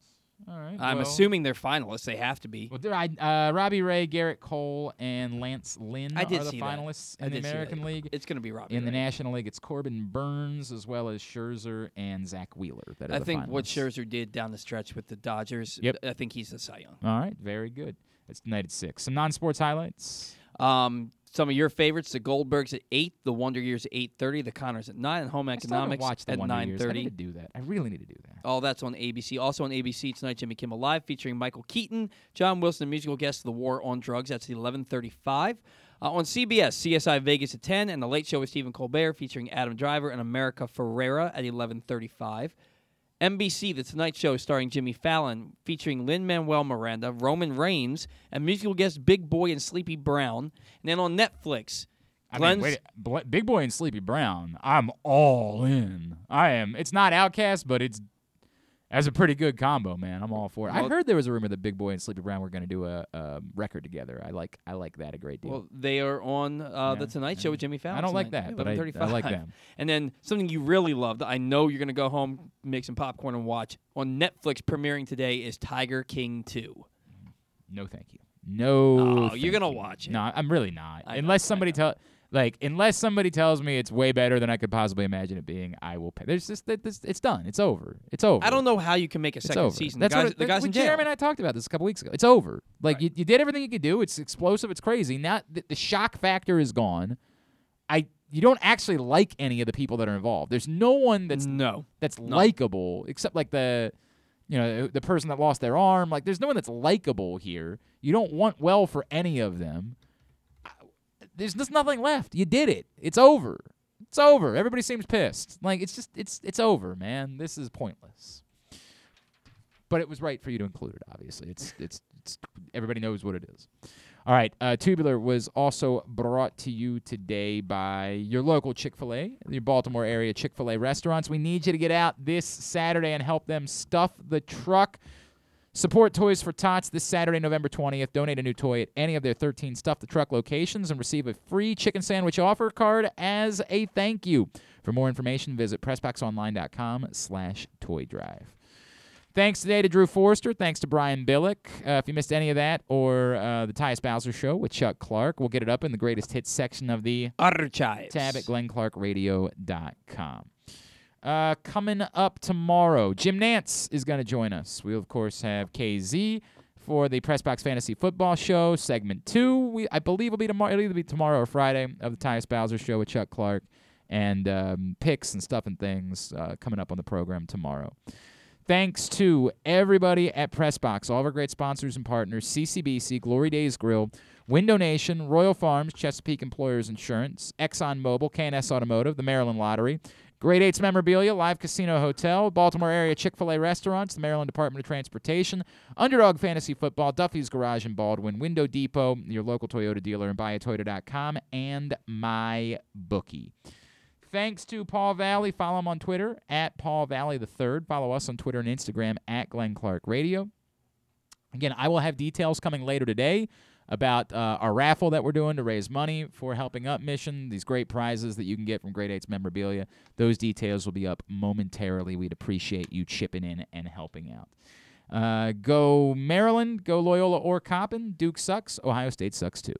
All right. I'm well- assuming they're finalists. They have to be. Well, there, I, uh, Robbie Ray, Gerrit Cole, and Lance Lynn I did are the see that. finalists I in the did see that. American League. It's going to be Robbie In the National League, it's Corbin Burnes as well as Scherzer and Zack Wheeler. That are I think what. Scherzer did down the stretch with the Dodgers, Yep. I think he's the Cy Young. All right, very good. It's tonight at six. Some non-sports highlights. Um, some of your favorites: the Goldbergs at eight, the Wonder Years at eight thirty, the Connors at nine, and Home I still haven't Economics watched the at Wonder Years. I need to do that. I really need to do that. All that's on ABC. Also on ABC tonight, Jimmy Kimmel Live featuring Michael Keaton, John Wilson, and musical guest of The War on Drugs. That's at 11:35. Uh, on CBS, CSI Vegas at 10, and The Late Show with Stephen Colbert featuring Adam Driver and America Ferrera at 11:35. NBC, The Tonight Show, starring Jimmy Fallon, featuring Lin Manuel Miranda, Roman Reigns, and musical guest Big Boy and Sleepy Brown. And then on Netflix, I mean, wait, Big Boy and Sleepy Brown. I'm all in. I am. It's not OutKast, but it's as a pretty good combo, man. I'm all for it. I heard there was a rumor that Big Boy and Sleepy Brown were going to do a, a record together. I like I like that a great deal. Well, they are on uh, the Yeah, Tonight Show with Jimmy Fallon. I don't like that, Yeah, but I- I 11:35. like them. (laughs) And then something you really loved, I know you're going to go home, make some popcorn, and watch on Netflix premiering today is Tiger King 2. no, thank you. No. Oh, you're gonna you. watch it. No, I'm really not. I know, unless somebody tell like unless somebody tells me it's way better than I could possibly imagine it being, I will pay. There's just that this, it's done. It's over. It's over. I don't know how you can make a second season. That's the guys, what the guys in jail. Jeremy and I talked about this a couple weeks ago. It's over. Like you, you did everything you could do. It's explosive. It's crazy. Now the, the shock factor is gone. I you don't actually like any of the people that are involved. There's no one that's no that's No. likable except like the you know the person that lost their arm. Like there's no one that's likable here. You don't want well for any of them. There's just nothing left. You did it. It's over. It's over. Everybody seems pissed. Like it's just it's it's over, man. This is pointless. But it was right for you to include it. Obviously, it's it's, it's everybody knows what it is. All right, uh, Tubular was also brought to you today by your local Chick Fil A, your Baltimore area Chick Fil A restaurants. We need you to get out this Saturday and help them stuff the truck. Support Toys for Tots this Saturday, November 20th. Donate a new toy at any of their 13 Stuff the Truck locations and receive a free chicken sandwich offer card as a thank you. For more information, visit PressBoxOnline.com slash toy drive. Thanks today to Drew Forrester. Thanks to Brian Billick. Uh, if you missed any of that or uh, the Tyus Bowser Show with Chuck Clark, we'll get it up in the greatest hits section of the Archives. tab at glennclarkradio.com. Uh, coming up tomorrow, Jim Nantz is going to join us. We, of course, have KZ for the Pressbox Fantasy Football Show, segment two. We, I believe, will be tomorrow. It'll either be tomorrow or Friday of the Tyus Bowser Show with Chuck Clark and um, picks and stuff and things uh, coming up on the program tomorrow. Thanks to everybody at Pressbox, all of our great sponsors and partners CCBC, Glory Days Grill, Window Nation, Royal Farms, Chesapeake Employers Insurance, ExxonMobil, KNS Automotive, the Maryland Lottery, Great Eights Memorabilia, Live Casino Hotel, Baltimore area Chick fil A restaurants, the Maryland Department of Transportation, Underdog Fantasy Football, Duffy's Garage in Baldwin, Window Depot, your local Toyota dealer, and buyatoyota.com, and my bookie. Thanks to Paul Valle. Follow him on Twitter at Paul Valle the Third. Follow us on Twitter and Instagram at Glenn Clark Radio. Again, I will have details coming later today about uh, our raffle that we're doing to raise money for Helping Up Mission. These great prizes that you can get from Great Eights memorabilia. Those details will be up momentarily. We'd appreciate you chipping in and helping out. Uh, go Maryland, go Loyola or Coppin. Duke sucks. Ohio State sucks too.